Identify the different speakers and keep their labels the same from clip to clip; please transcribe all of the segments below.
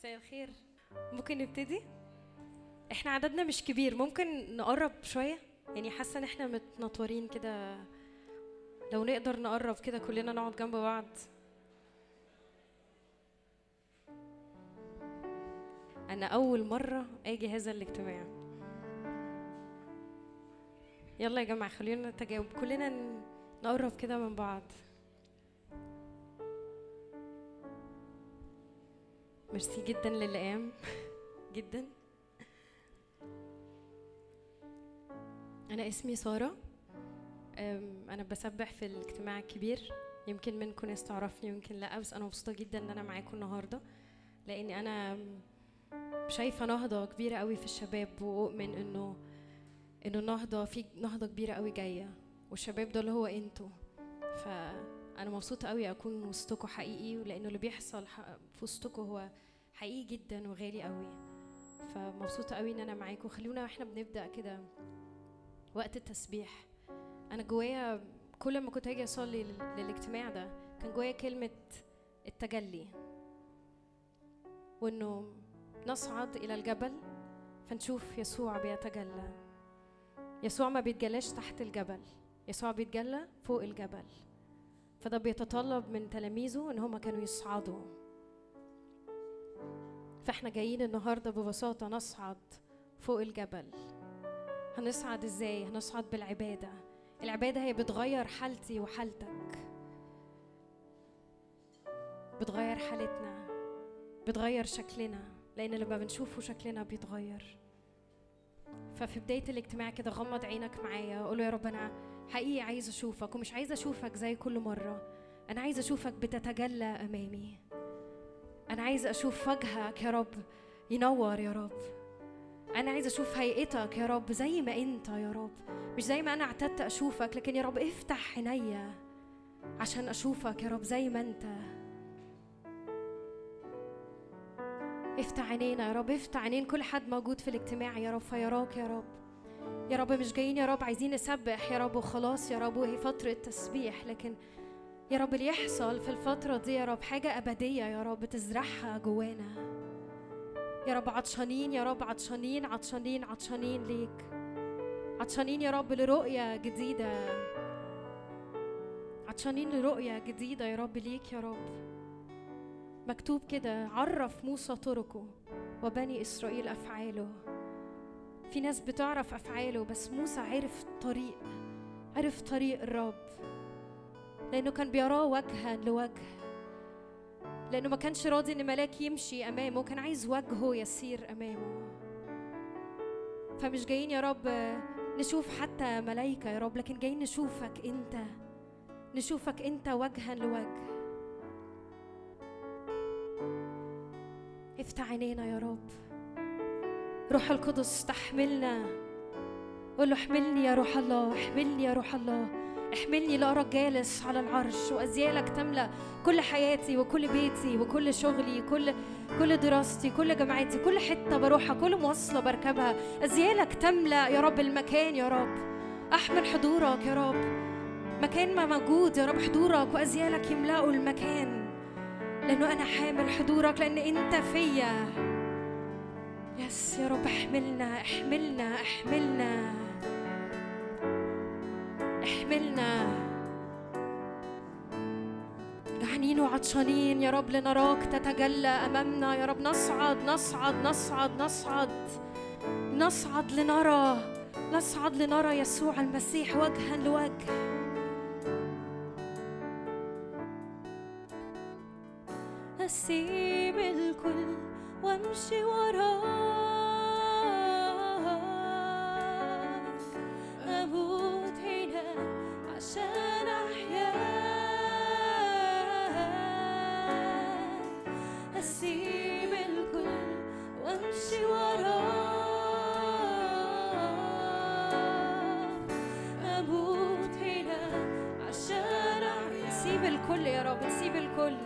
Speaker 1: مساء الخير. ممكن نبتدي؟ إحنا عددنا مش كبير ممكن نقرب شوية؟ يعني حاسة إن إحنا متنطورين كده. لو نقدر نقرب كده كلنا نقعد جنب بعض. أنا أول مرة آجي هذا الاجتماع. يلا يا جماعة خلينا نتجاوب. كلنا نقرب كده من بعض. ميرسي جدا للي قام جدا. أنا اسمي سارة. أم، أنا بسبح في الاجتماع الكبير. يمكن منكم ناس تعرفني يمكن لأ بس أنا مبسوطة جدا إن أنا معاكم النهارده. لأني أنا شايفة نهضة كبيرة قوي في الشباب وأؤمن إنه إنه النهضة في نهضة كبيرة قوي جاية. والشباب ده اللي هو أنتوا. فانا مبسوطة قوي أكون وسطكم حقيقي ولأنه اللي بيحصل في وسطكم هو حقيقي جدا وغالي قوي فمبسوطة قوي إن أنا معاكم. خلونا وإحنا بنبدأ كده وقت التسبيح. أنا جوايا كل ما كنت أجي أصلي لل- للاجتماع ده كان جوايا كلمة التجلي. وإنه نصعد إلى الجبل فنشوف يسوع بيتجلى. يسوع ما بيتجلاش تحت الجبل. يسوع بيتجلى فوق الجبل. فده بيتطلب من تلاميذه إن هم كانوا يصعدوا. فإحنا جايين النهارده ببساطة نصعد فوق الجبل. هنصعد إزاي؟ هنصعد بالعبادة. العبادة هي بتغير حالتي وحالتك. بتغير حالتنا. بتغير شكلنا. لأن لما بنشوفه شكلنا بيتغير. ففي بداية الاجتماع كده غمض عينك معايا. قول له يا رب أنا حقيقي عايز أشوفك ومش عايزه أشوفك زي كل مرة. أنا عايزه أشوفك بتتجلى أمامي. أنا عايزه أشوف وجهك يا رب ينور يا رب. أنا عايزه أشوف هيئتك يا رب زي ما أنت يا رب. مش زي ما أنا اعتدت أشوفك لكن يا رب افتح عينيا عشان أشوفك يا رب زي ما أنت. افتح عينينا يا رب افتح عينين كل حد موجود في الاجتماع يا رب فيراك يا رب. يا رب مش جايين يا رب عايزين نسبح يا رب وخلاص يا رب وهي فترة تسبيح لكن يا رب اللي يحصل في الفترة دي يا رب حاجة أبدية يا رب تزرعها جوانا يا رب عطشانين يا رب عطشانين عطشانين عطشانين ليك عطشانين يا رب لرؤية جديدة عطشانين لرؤية جديدة يا رب ليك يا رب مكتوب كده عرف موسى طرقه وبني إسرائيل أفعاله في ناس بتعرف أفعاله بس موسى عرف طريق عرف طريق الرب. لأنه كان بيراه وجها لوجه. لأنه ما كانش راضي إن ملاك يمشي أمامه كان عايز وجهه يسير أمامه. فمش جايين يا رب نشوف حتى ملايكة يا رب لكن جايين نشوفك أنت نشوفك أنت وجها لوجه. افتح عينينا يا رب. روح القدس تحملنا. قول له احملني يا روح الله احملني يا روح الله. احملني لأراك جالس على العرش وأزيالك تملأ كل حياتي وكل بيتي وكل شغلي كل كل دراستي كل جامعتي كل حتة بروحها كل مواصلة بركبها. أزيالك تملأ يا رب المكان يا رب. أحمل حضورك يا رب. مكان ما موجود يا رب حضورك وأزيالك يملأوا المكان. لأنه أنا حامل حضورك لأن أنت فيا. يس يا رب احملنا احملنا احملنا. احملنا. جعانين وعطشانين يا رب لنراك تتجلى أمامنا. يا رب نصعد نصعد نصعد نصعد. نصعد لنرى نصعد لنرى يسوع المسيح وجها لوجه. أسيب الكل وأمشي وراك. أموت هنا عشان أحيا. أسيب الكل وأمشي وراك. أموت هنا عشان أحيا. سيب الكل يا رب سيب الكل.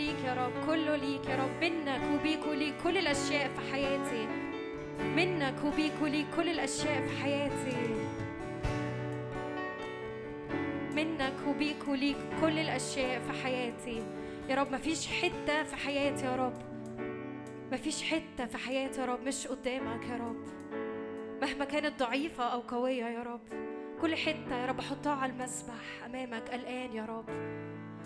Speaker 1: ليك يا رب كله ليك يا رب. منك وبيك وليك كل الأشياء في حياتي. منك وبيك وليك كل الأشياء في حياتي. منك وبيك وليك كل الأشياء في حياتي. يا رب مفيش حتة في حياتي يا رب. مفيش حتة في حياتي يا رب مش قدامك يا رب. مهما كانت ضعيفة أو قوية يا رب. كل حتة يا رب احطها على المسبح أمامك الآن يا رب.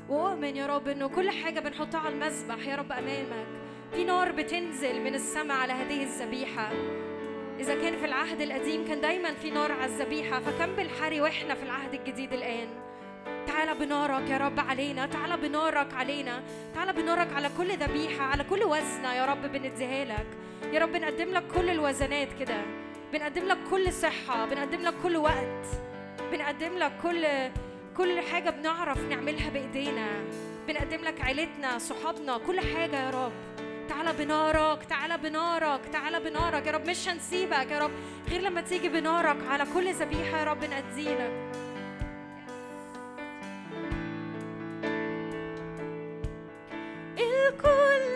Speaker 1: واؤمن يا رب إنه كل حاجة بنحطها على المسبح. يا رب أمامك في نار بتنزل من السماء على هذه الذبيحة. إذا كان في العهد القديم كان دايما في نار على الذبيحة فكم بالحري وإحنا في العهد الجديد الآن. تعال بنارك يا رب علينا تعال بنارك علينا تعال بنارك على كل ذبيحة على كل وزنة يا رب بنديها لك. يا رب بنقدم لك كل الوزنات كده. بنقدم لك كل صحة بنقدم لك كل وقت. بنقدم لك كل كل حاجة بنعرف نعملها بإيدينا بنقدم لك عيلتنا صحابنا كل حاجة يا رب. تعالى بنارك تعالى بنارك تعالى بنارك. يا رب مش هنسيبك يا رب. غير لما تيجي بنارك على كل ذبيحة يا رب نأديلك
Speaker 2: الكل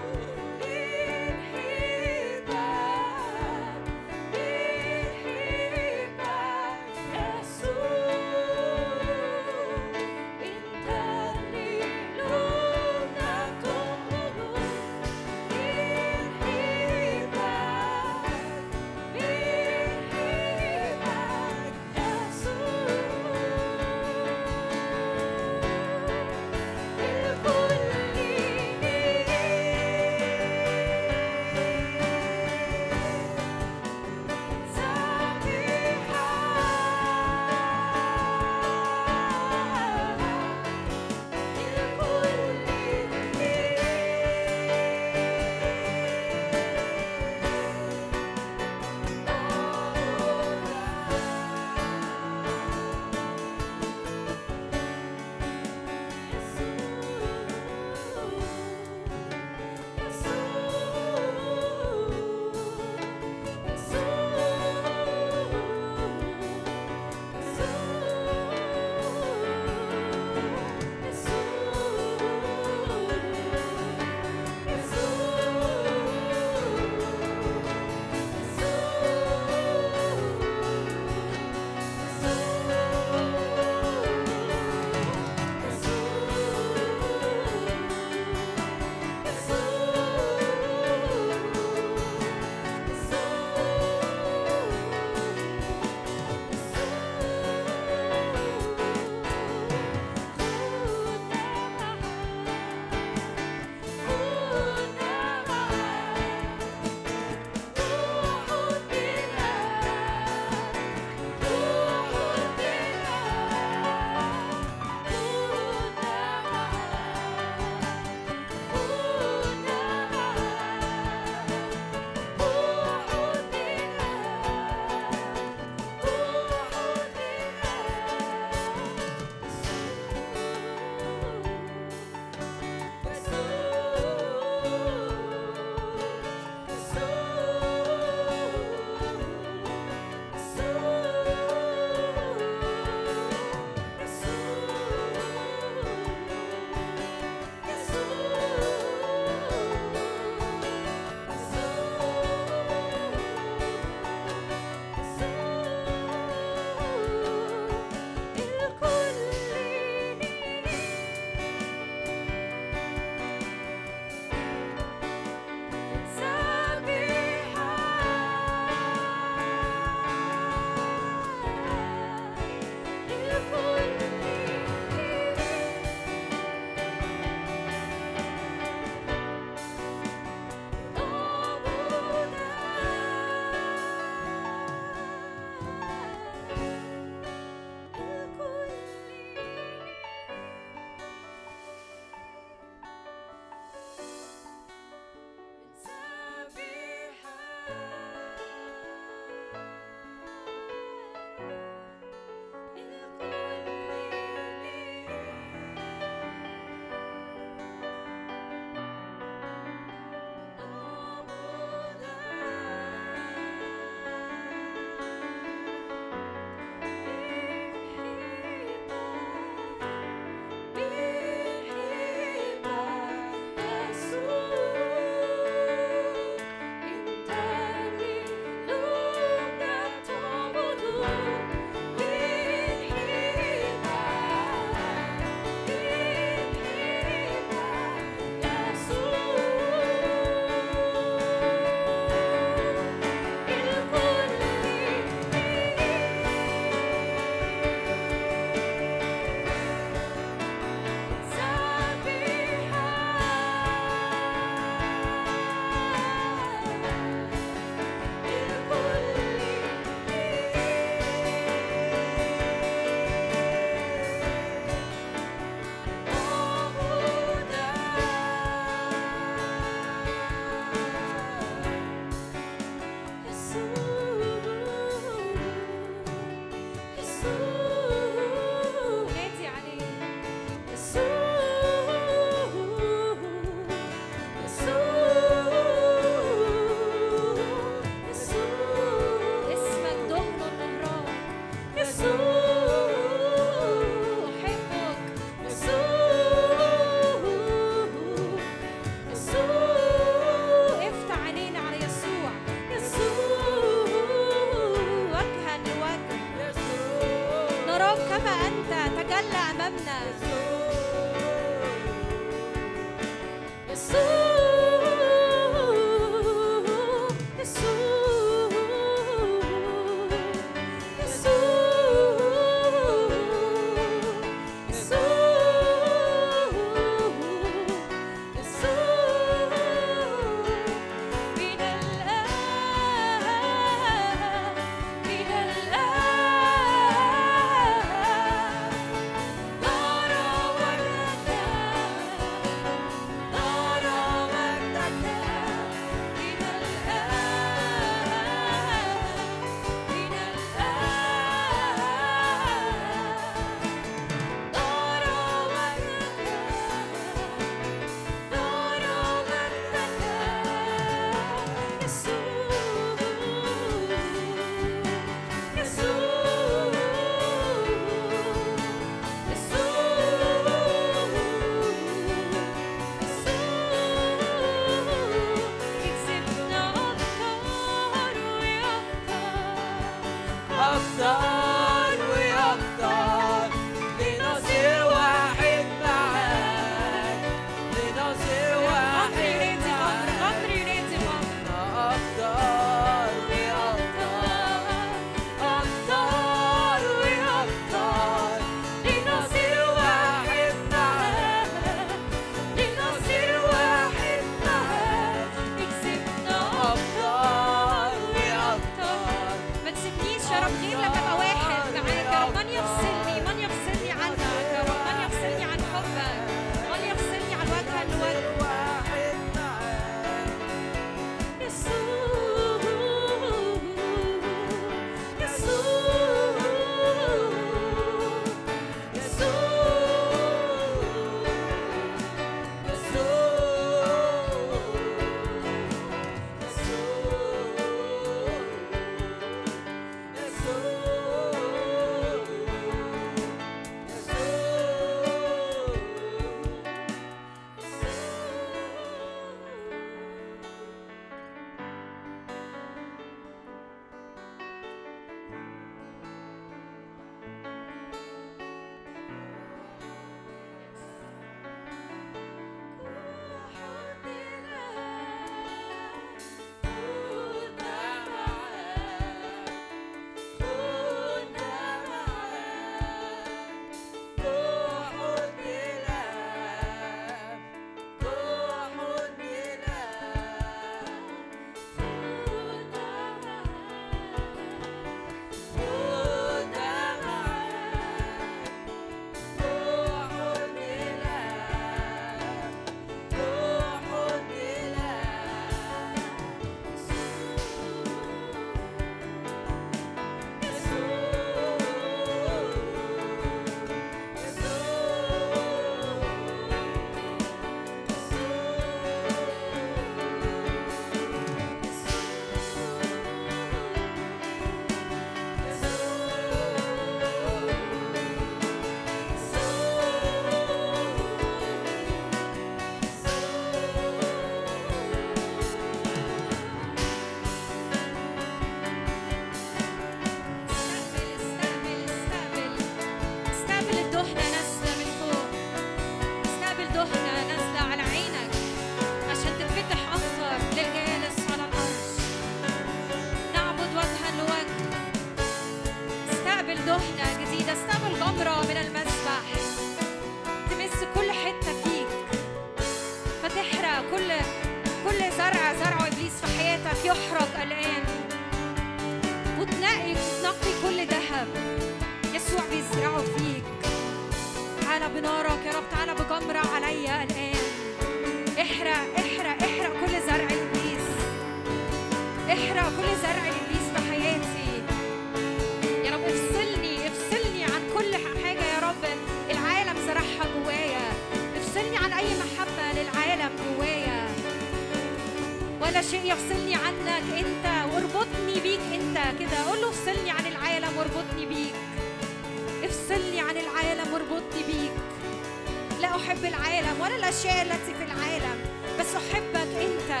Speaker 1: أحب العالم ولا الأشياء التي في العالم بس أحبك أنت.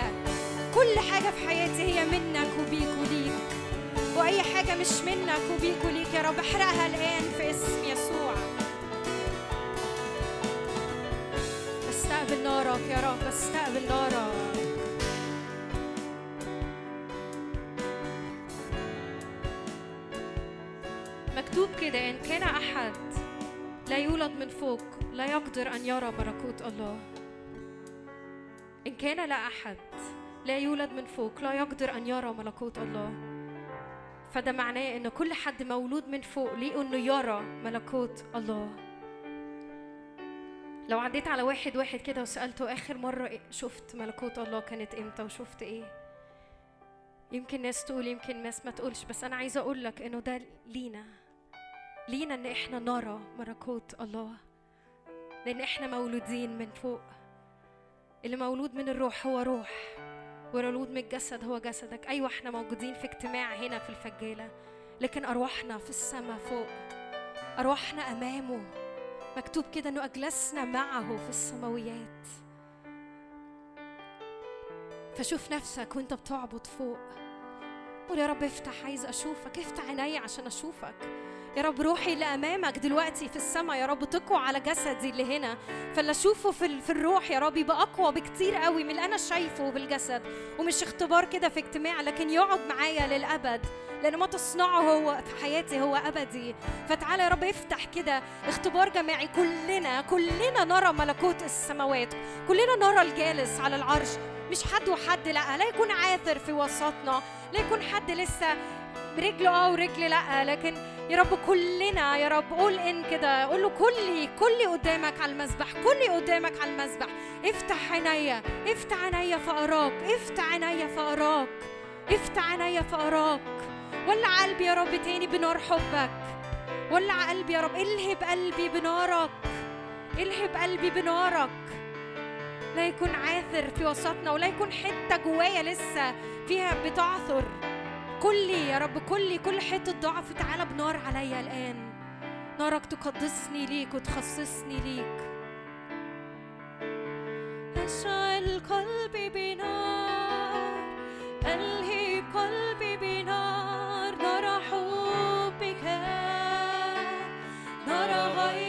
Speaker 1: كل حاجة في حياتي هي منك وبيك وليك. وأي حاجة مش منك وبيك وليك يا رب احرقها الآن في اسم يسوع. استقبل نارك يا رب استقبل نارك. مكتوب كده إن كان أحد يقدر أن يرى ملكوت الله. إن كان لا أحد لا يولد من فوق لا يقدر أن يرى ملكوت الله. فده معناه إن كل حد مولود من فوق ليه إنه يرى ملكوت الله. لو عديت على واحد واحد كده وسألته آخر مرة شفت ملكوت الله كانت إمتى وشفت إيه؟ يمكن ناس تقول يمكن ناس ما تقولش بس أنا عايزة أقول لك إنه ده لينا. لينا إن إحنا نرى ملكوت الله لأن إحنا مولودين من فوق. اللي مولود من الروح هو روح والمولود من الجسد هو جسدك. أيوة إحنا موجودين في اجتماع هنا في الفجالة لكن أرواحنا في السماء فوق. أرواحنا أمامه. مكتوب كده إنه أجلسنا معه في السماويات. فشوف نفسك وأنت بتعبد فوق.
Speaker 2: قول يا رب افتح عايز أشوفك. افتح عيني عشان أشوفك. يا رب روحي اللي امامك دلوقتي في السماء يا رب تقوى على جسدي اللي هنا. فاللي اشوفه في, في الروح يا رب يبقى أقوى بكتير قوي من اللي أنا شايفه بالجسد. ومش اختبار كده في اجتماع لكن يقعد معايا للأبد. لأن ما تصنعه هو في حياتي هو أبدي. فتعالى يا رب افتح كده اختبار جماعي. كلنا كلنا نرى ملكوت السماوات. كلنا نرى الجالس على العرش. مش حد وحد لا لا يكون عاثر في وسطنا. لا يكون حد لسه برجله آه ورجل لا لكن يا رب كلنا يا رب. قول إن كده. قول له كلي كلي قدامك على المسبح كلي قدامك على المسبح افتح عينيا افتح عينيا فأراك افتح عينيا فأراك افتح عينيا فأراك. ولع قلبي يا رب تاني بنار حبك. ولع قلبي يا رب. الهب قلبي بنارك. الهب قلبي بنارك. لا يكون عاثر في وسطنا ولا يكون حتة جوايا لسه فيها بتعثر. كلي يا رب كلي كل حتة ضعف تعالى بنار عليا الآن. نارك تقدسني ليك وتخصصني ليك. اشعل قلبي بنار ألهي قلبي بنار. نار حبك نار غيرتك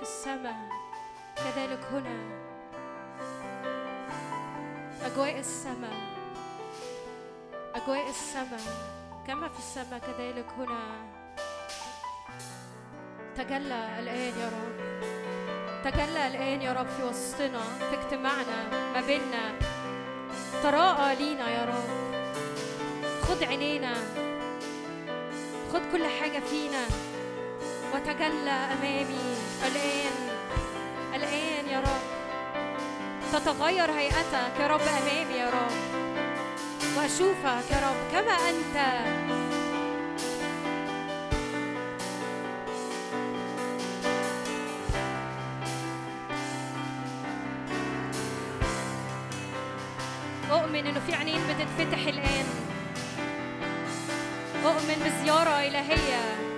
Speaker 2: في السماء كذلك هنا. أجواء السماء أجواء السماء كما في السماء كذلك هنا. تجلى الآن يا رب. تجلى الآن يا رب في وسطنا في اجتماعنا ما بيننا. تراءى لينا يا رب. خد عينينا. خد كل حاجة فينا. وتجلى أمامي. الآن الآن يا رب. تتغير هيئتك يا رب أمامي يا رب. وأشوفك يا رب كما أنت. أؤمن إنه في عينين بتتفتح الآن. أؤمن بزيارة إلهية.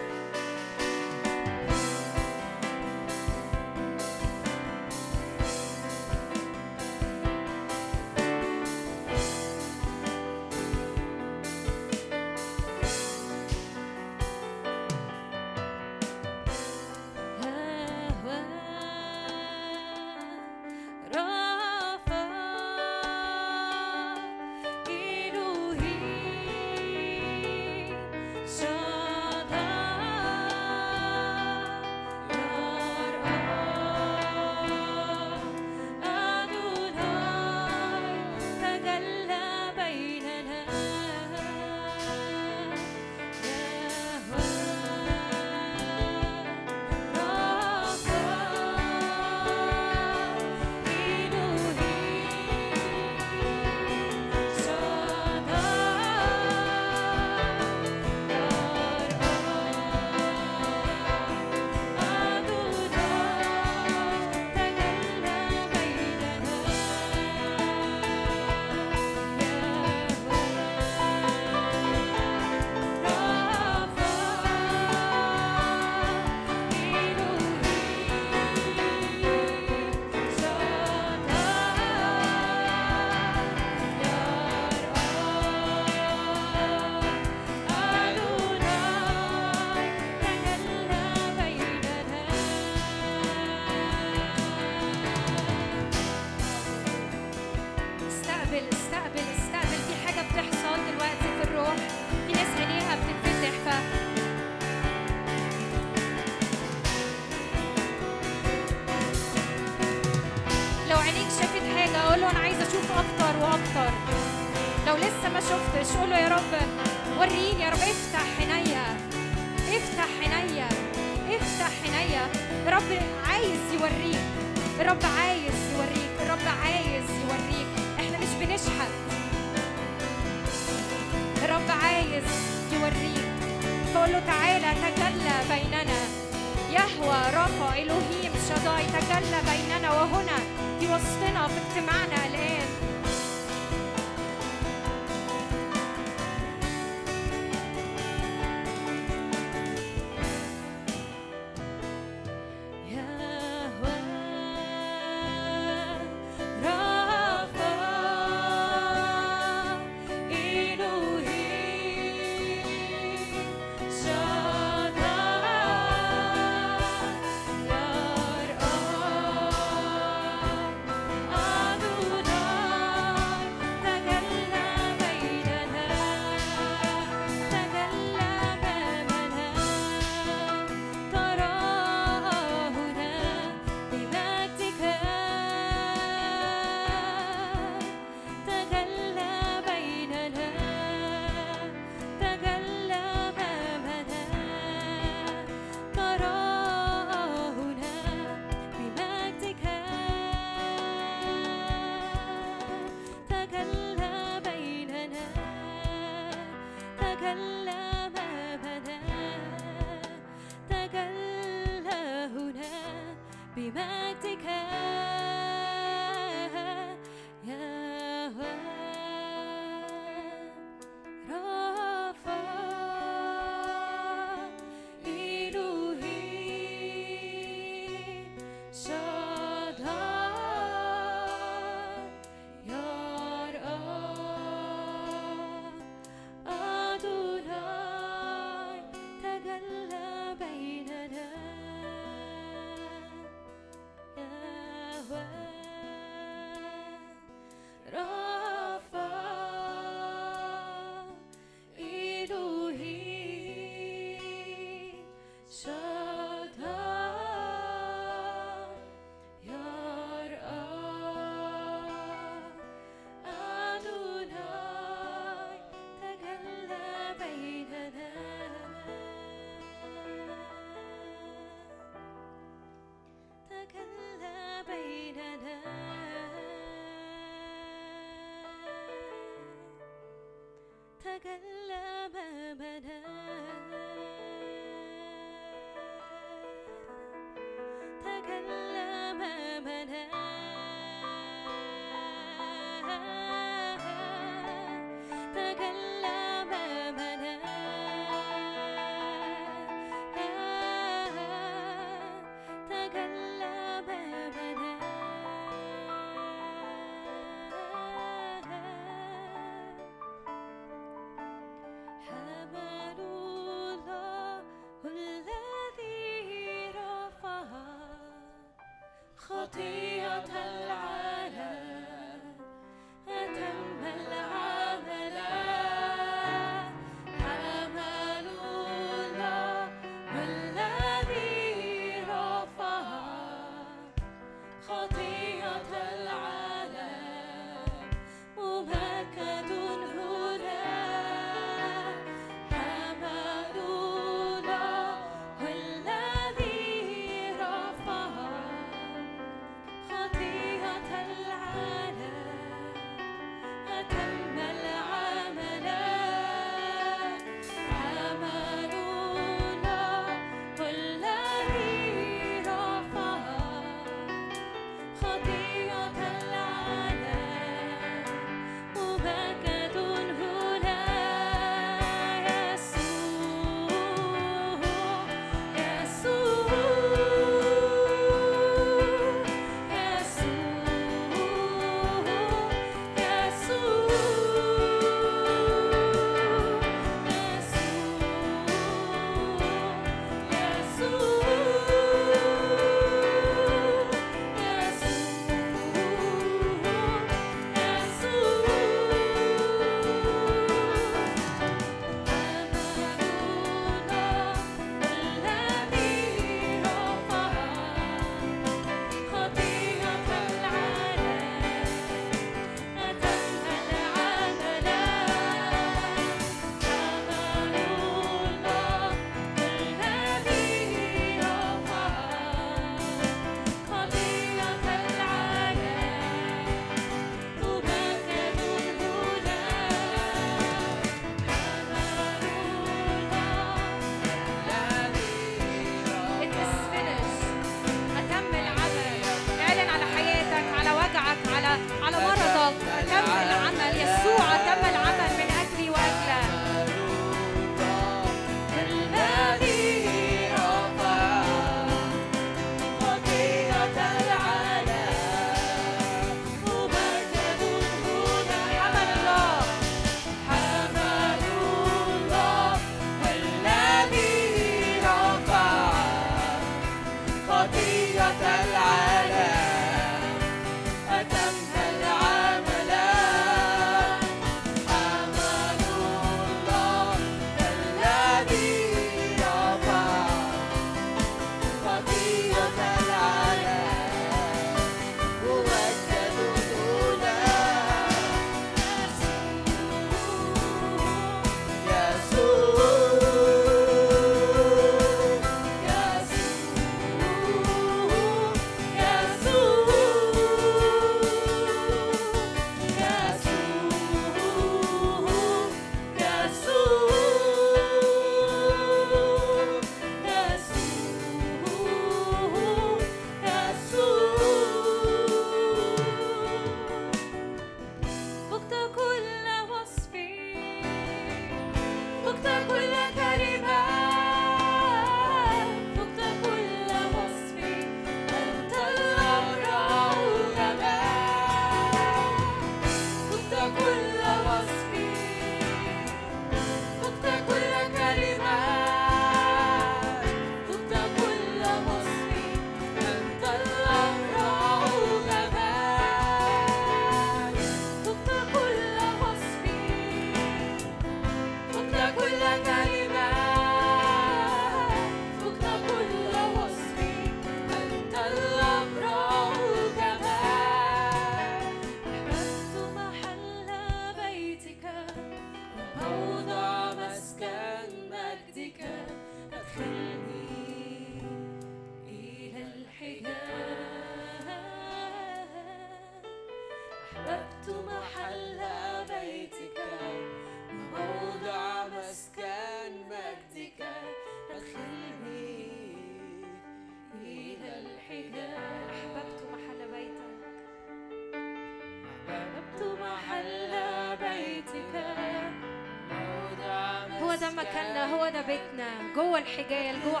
Speaker 2: جوه الحجال جوه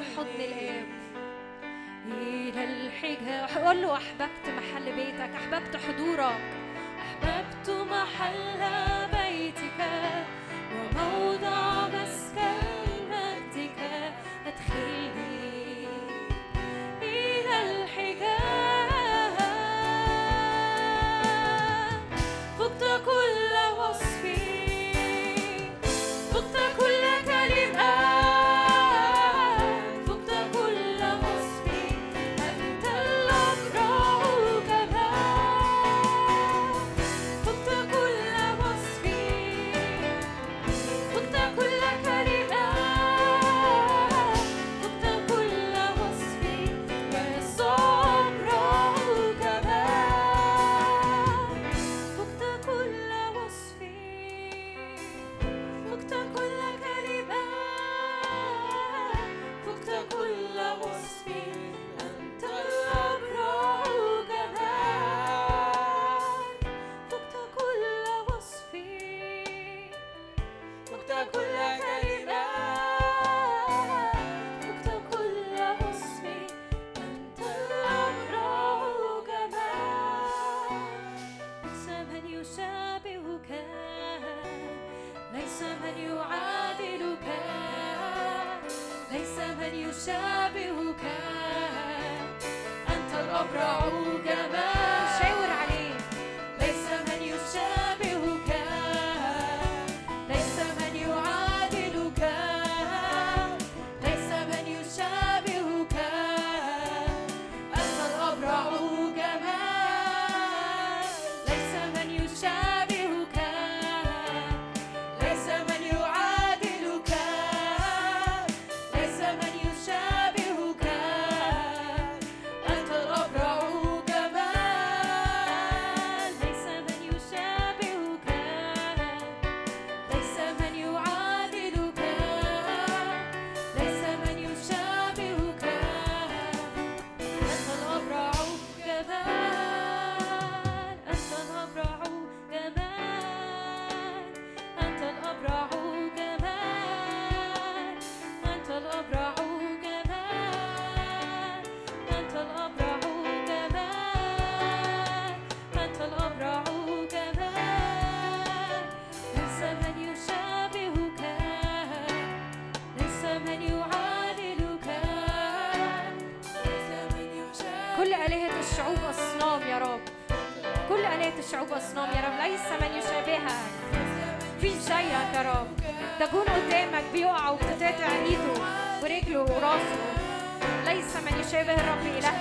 Speaker 2: من يشابه الرب إلهنا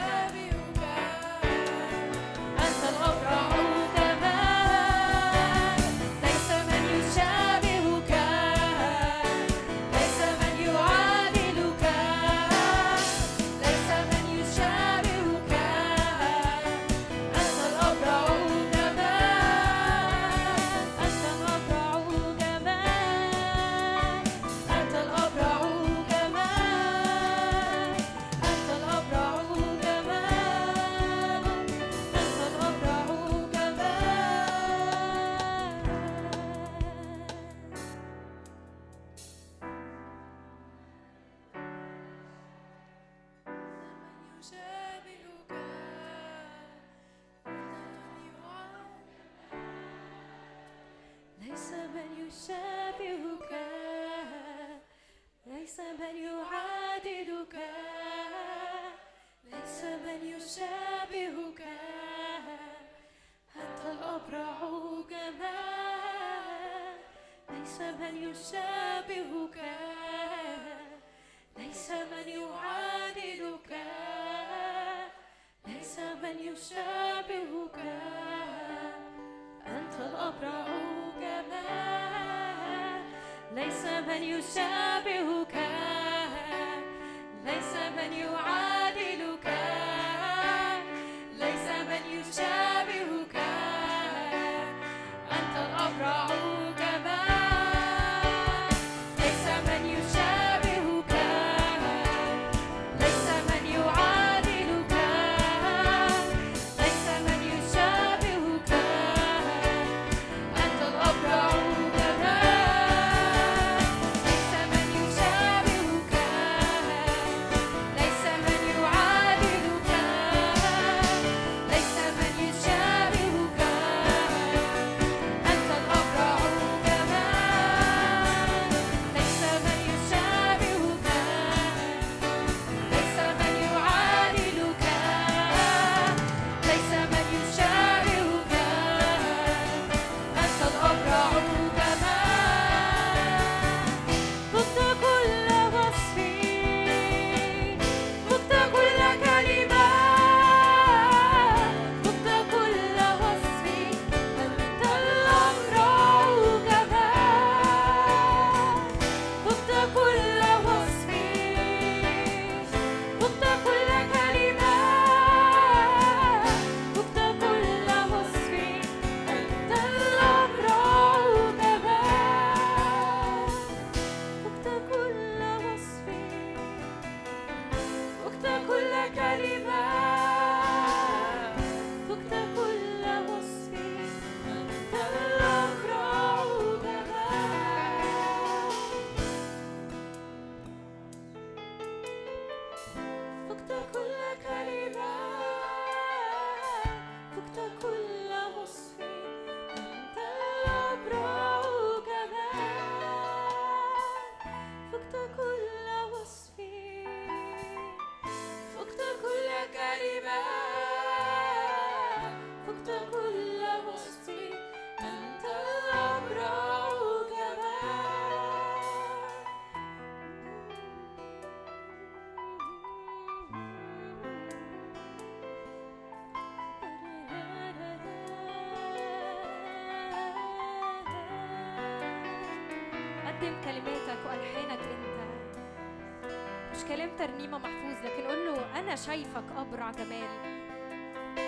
Speaker 2: ترنيمه محفوظ لكن قول له أنا شايفك أبرع جمال.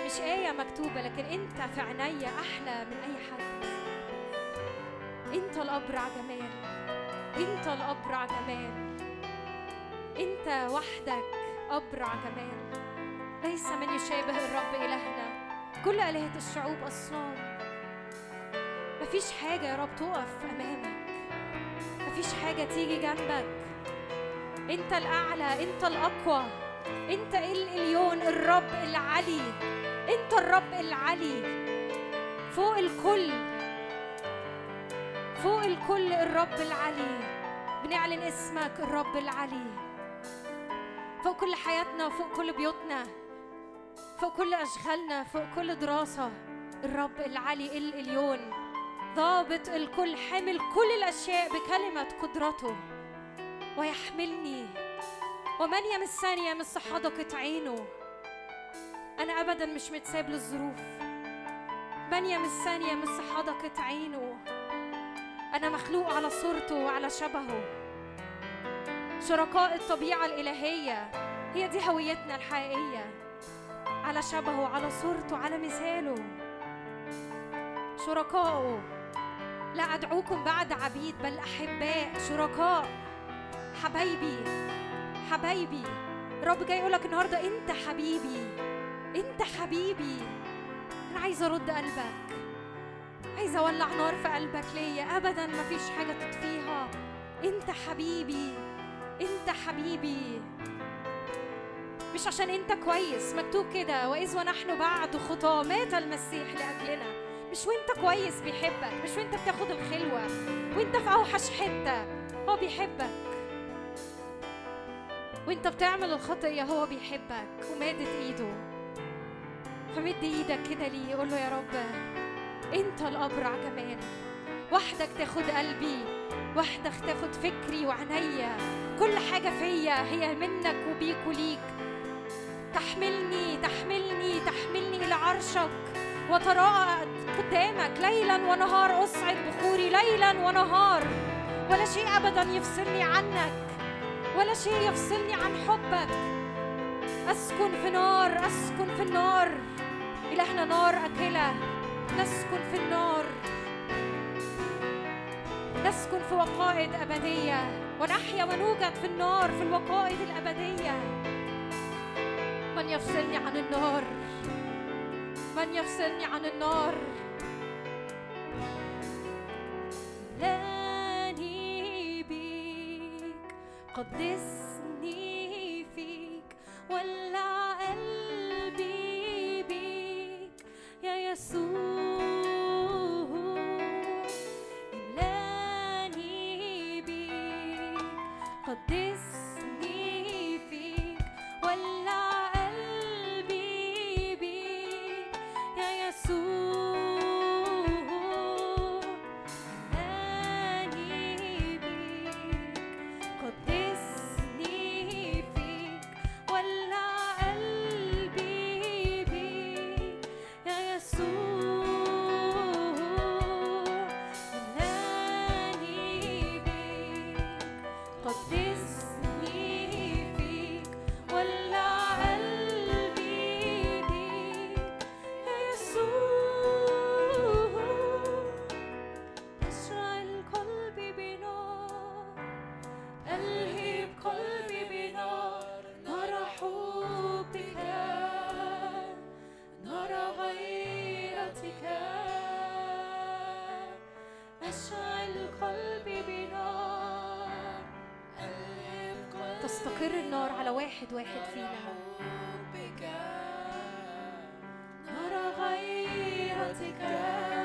Speaker 2: مش آية مكتوبة لكن أنت في عينيا أحلى من أي حد. أنت الأبرع جمال. أنت الأبرع جمال. أنت وحدك أبرع جمال. ليس من يشابه الرب إلهنا. كل آلهة الشعوب أصنام. مفيش حاجة يا رب تقف أمامك. مفيش حاجة تيجي جنبك. انت الاعلى انت الاقوى انت الاليون الرب العلي انت الرب العلي. فوق الكل فوق الكل الرب العلي. بنعلن اسمك الرب العلي. فوق كل حياتنا فوق كل بيوتنا فوق كل أشغالنا فوق كل دراسة الرب العلي الاليون ضابط الكل حامل كل الأشياء بكلمة قدرته. ويحملني. ومن يمسني يمس حدقه عينه أنا ابدا مش متساب للظروف. من يمسني يمس حدقه عينه أنا مخلوق على صورته وعلى شبهه. شركاء الطبيعة الإلهية هي دي هويتنا الحقيقية. على شبهه على صورته على مثاله. شركائه لا أدعوكم بعد عبيد بل أحباء شركاء. حبايبي حبايبي رب جاي يقولك النهارده أنت حبيبي أنت حبيبي. أنا عايزة أرد قلبك عايزة أولع نار في قلبك ليا. أبدا مفيش حاجة تطفيها. أنت حبيبي أنت حبيبي. مش عشان أنت كويس مكتوب كده. وإذ ونحن بعد خطى مات المسيح لأجلنا. مش وأنت كويس بيحبك مش وأنت بتاخد الخلوة. وأنت في أوحش حتة هو بيحبك. وانت بتعمل الخطية هو بيحبك ومادت ايده. فمد إيدك كده ليه قول له يا رب انت الأبرع جمال وحدك تاخد قلبي وحدك تاخد فكري وعينيا كل حاجة فيا هي منك وبيك وليك. تحملني تحملني تحملني إلى عرشك. وتراءى قدامك ليلا ونهار أصعد بخوري ليلا ونهار. ولا شيء أبدا يفصلني عنك. ولا شيء يفصلني عن حبك. أسكن في نار أسكن في النار. إلهنا نار أكلة نسكن في النار. نسكن في وقائد أبدية. ونحيا ونوجد في النار في الوقائد الأبدية. من يفصلني عن النار؟ من يفصلني عن النار؟ لاني قدسني فيك ولع قلبي بيك. يا يسوع املاني بيك. قدسني تستقر النار على واحد واحد فينا. نار غيرتك.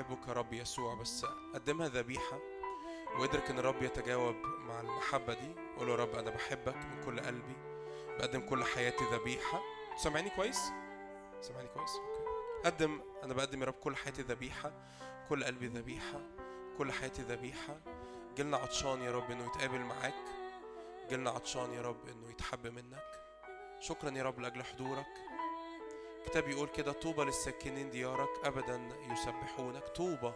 Speaker 2: أحبك يا رب يسوع بس قدمها ذبيحة وادرك إن الرب يتجاوب مع المحبة دي. قول يا رب أنا بحبك من كل قلبي بقدم كل حياتي ذبيحة. سامعني كويس؟ سامعني كويس؟ أوكي. قدم أنا بقدم يا رب كل حياتي ذبيحة كل قلبي ذبيحة كل حياتي ذبيحة. جيلنا عطشان يا رب إنه يتقابل معاك. جيلنا عطشان يا رب إنه يتحب منك. شكرا يا رب لأجل حضورك. الكتاب يقول كده طوبى للساكنين ديارك ابدا يسبحونك. طوبى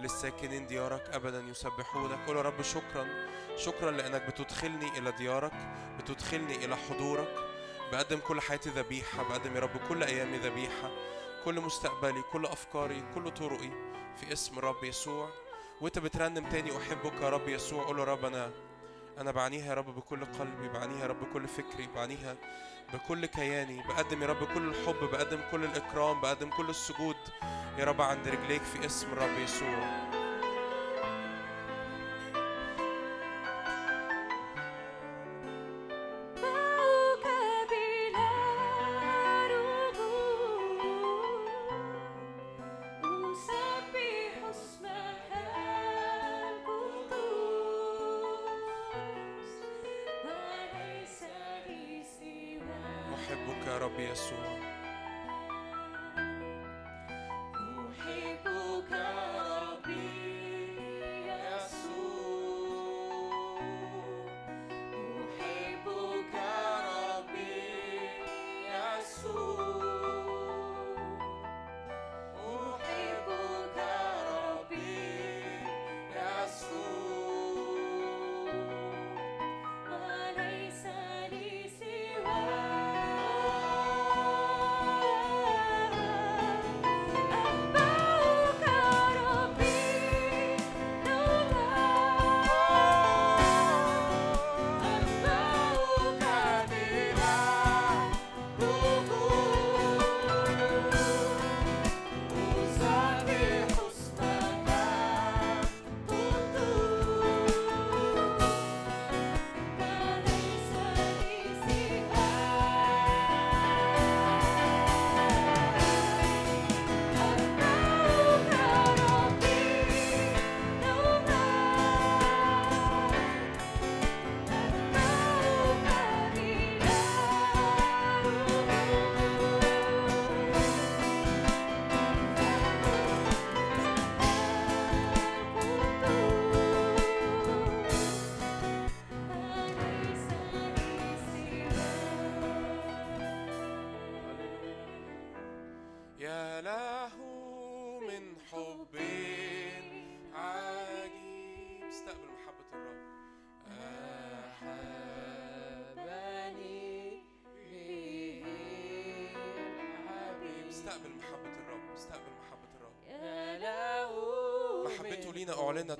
Speaker 2: للساكنين ديارك ابدا يسبحونك. قول يا رب شكرا شكرا لأنك بتدخلني إلى ديارك بتدخلني إلى حضورك. بقدم كل حياتي ذبيحة بقدم يا رب كل أيامي ذبيحة كل مستقبلي كل أفكاري كل طرقي في اسم الرب يسوع. وأنت بترنم تاني أحبك يا رب يسوع. قول يا رب أنا أنا بعنيها يا رب بكل قلبي بعنيها يا رب بكل فكري بعنيها بكل كياني. بقدم يا رب كل الحب بقدم كل الإكرام بقدم كل السجود يا رب عند رجليك في اسم الرب يسوع.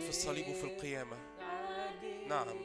Speaker 2: في الصليب وفي القيامة. نعم.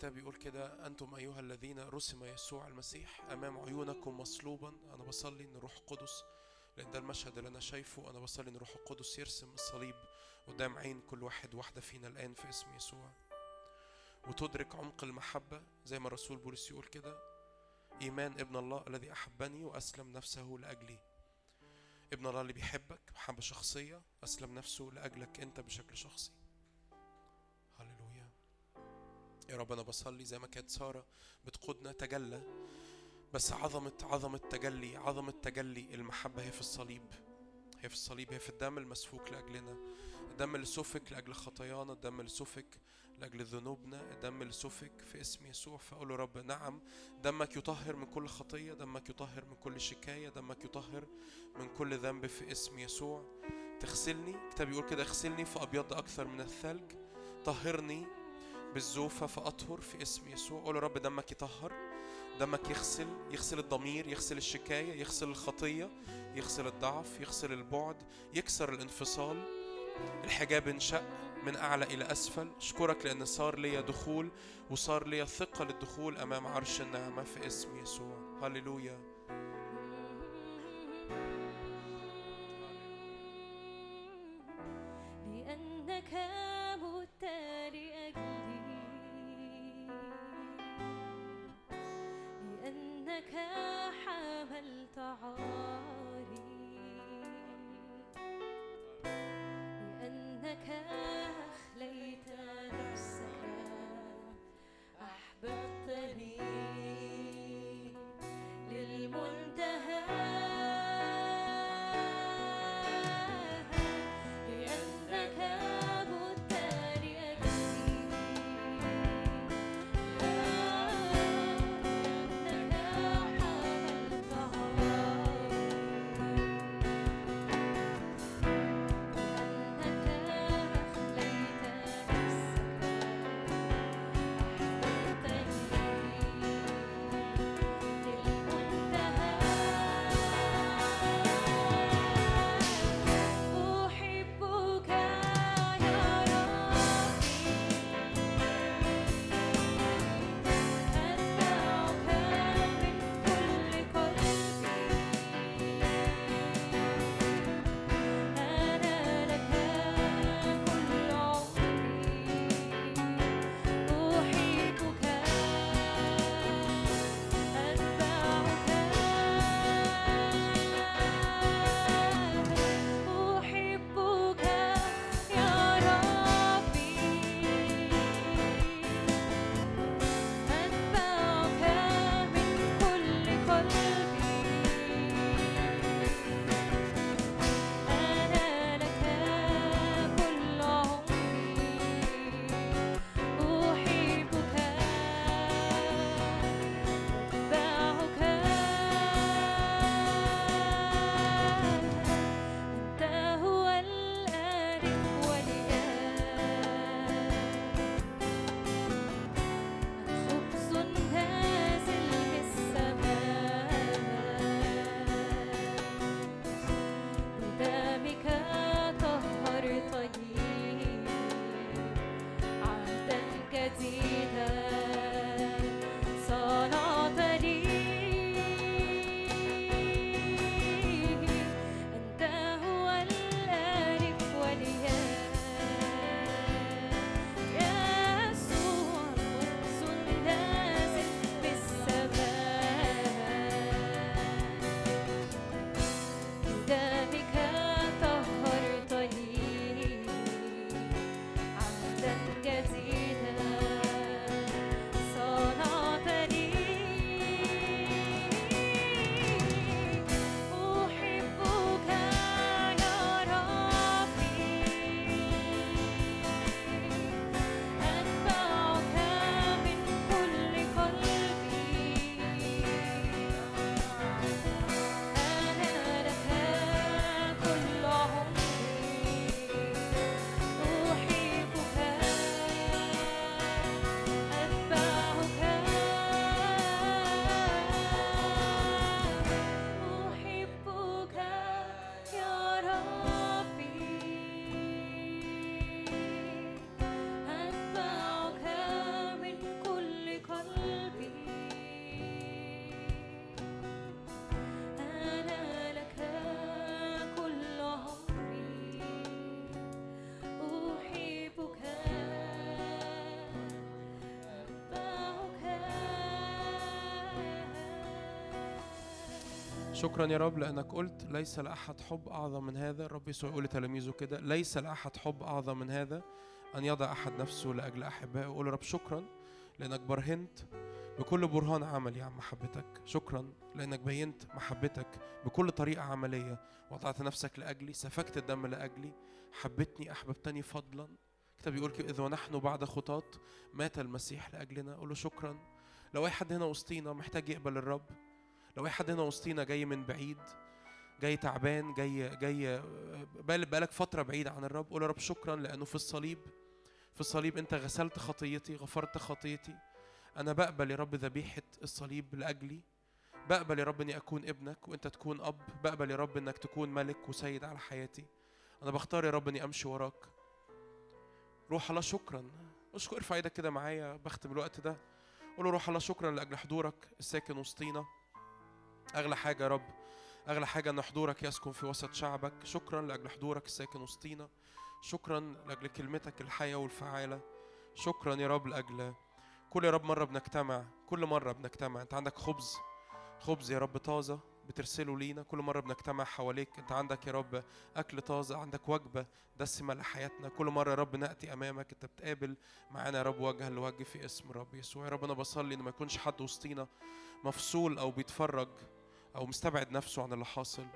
Speaker 3: الكتاب بيقول كده أنتم أيها الذين رسم يسوع المسيح أمام عيونكم مصلوبا. أنا بصلي إن روح القدس لأن ده المشهد اللي أنا شايفه. أنا بصلي إن روح القدس يرسم الصليب قدام عين كل واحد واحدة فينا الآن في اسم يسوع. وتدرك عمق المحبة زي ما الرسول بولس يقول كده إيمان ابن الله الذي أحبني وأسلم نفسه لأجلي. ابن الله اللي بيحبك محبة شخصية أسلم نفسه لأجلك أنت بشكل شخصي. هللويا. يا رب أنا بصلي زي ما كانت سارة بتقودنا تجلى. بس عظمة عظمة تجلي عظمة تجلي المحبة هي في الصليب. هي في الصليب هي في الدم المسفوك لأجلنا. الدم اللي سفك لأجل خطايانا الدم اللي سفك لأجل ذنوبنا الدم اللي سفك في اسم يسوع. فأقول رب نعم دمك يطهر من كل خطية دمك يطهر من كل شكاية دمك يطهر من كل ذنب في اسم يسوع. تغسلني الكتاب يقول كده اغسلني فأبيض أكثر من الثلج. طهرني بالزوفة فأطهر في اسم يسوع. قول رب دمك يطهر. دمك يغسل يغسل الضمير يغسل الشكاية يغسل الخطية يغسل الضعف يغسل البعد يكسر الانفصال. الحجاب انشق من أعلى إلى أسفل. أشكرك لأن صار لي دخول وصار لي ثقة للدخول أمام عرش النعمة في اسم يسوع. هللويا.
Speaker 2: لأنك حملت عاري. لأنك أخليت
Speaker 3: شكرا يا رب لأنك قلت ليس لأحد حب أعظم من هذا. الرب يسوع يقول لتلاميذه كده ليس لأحد حب أعظم من هذا أن يضع أحد نفسه لأجل أحبائه. قول رب شكرا لأنك برهنت بكل برهان عملي عن محبتك. شكرا لأنك بينت محبتك بكل طريقة عملية. وضعت نفسك لأجلي سفكت الدم لأجلي حبتني احببتني فضلا. الكتاب بيقول اذ ونحن بعد خطاة مات المسيح لأجلنا. قول له شكرا. لو أي حد هنا وسطينا محتاج يقبل الرب لو أي حد هنا وسطينا جاي من بعيد جاي تعبان جاي جاي بقال- بقالك فترة بعيد عن الرب قول يا رب شكرا لأنه في الصليب في الصليب أنت غسلت خطيتي غفرت خطيتي. أنا بقبل يا رب ذبيحة الصليب لأجلي. بقبل يا رب إني أكون ابنك وأنت تكون أب. بقبل يا رب إنك تكون ملك وسيد على حياتي. أنا بختار يا رب إني أمشي وراك. روح الله شكرا. اشكر ارفع إيدك كده معايا بختم الوقت ده. قول له روح الله شكرا لأجل حضورك الساكن وسطينا. أغلى حاجة يا رب أغلى حاجة إن حضورك يسكن في وسط شعبك. شكرا لأجل حضورك الساكن وسطينا. شكرا لأجل كلمتك الحية والفعالة. شكرا يا رب لأجل كل يا رب مرة بنجتمع كل مرة بنجتمع. أنت عندك خبز خبز يا رب طازة بترسله لينا. كل مرة بنجتمع حواليك أنت عندك يا رب أكل طازة عندك وجبة دسمة لحياتنا. كل مرة يا رب نأتي أمامك أنت بتقابل معانا يا رب وجها لوجه في اسم رب يسوع. يا رب أنا بصلي إن ما يكونش حد وسطينا مفصول أو بيتفرج أو مستبعد نفسه عن اللي حاصل.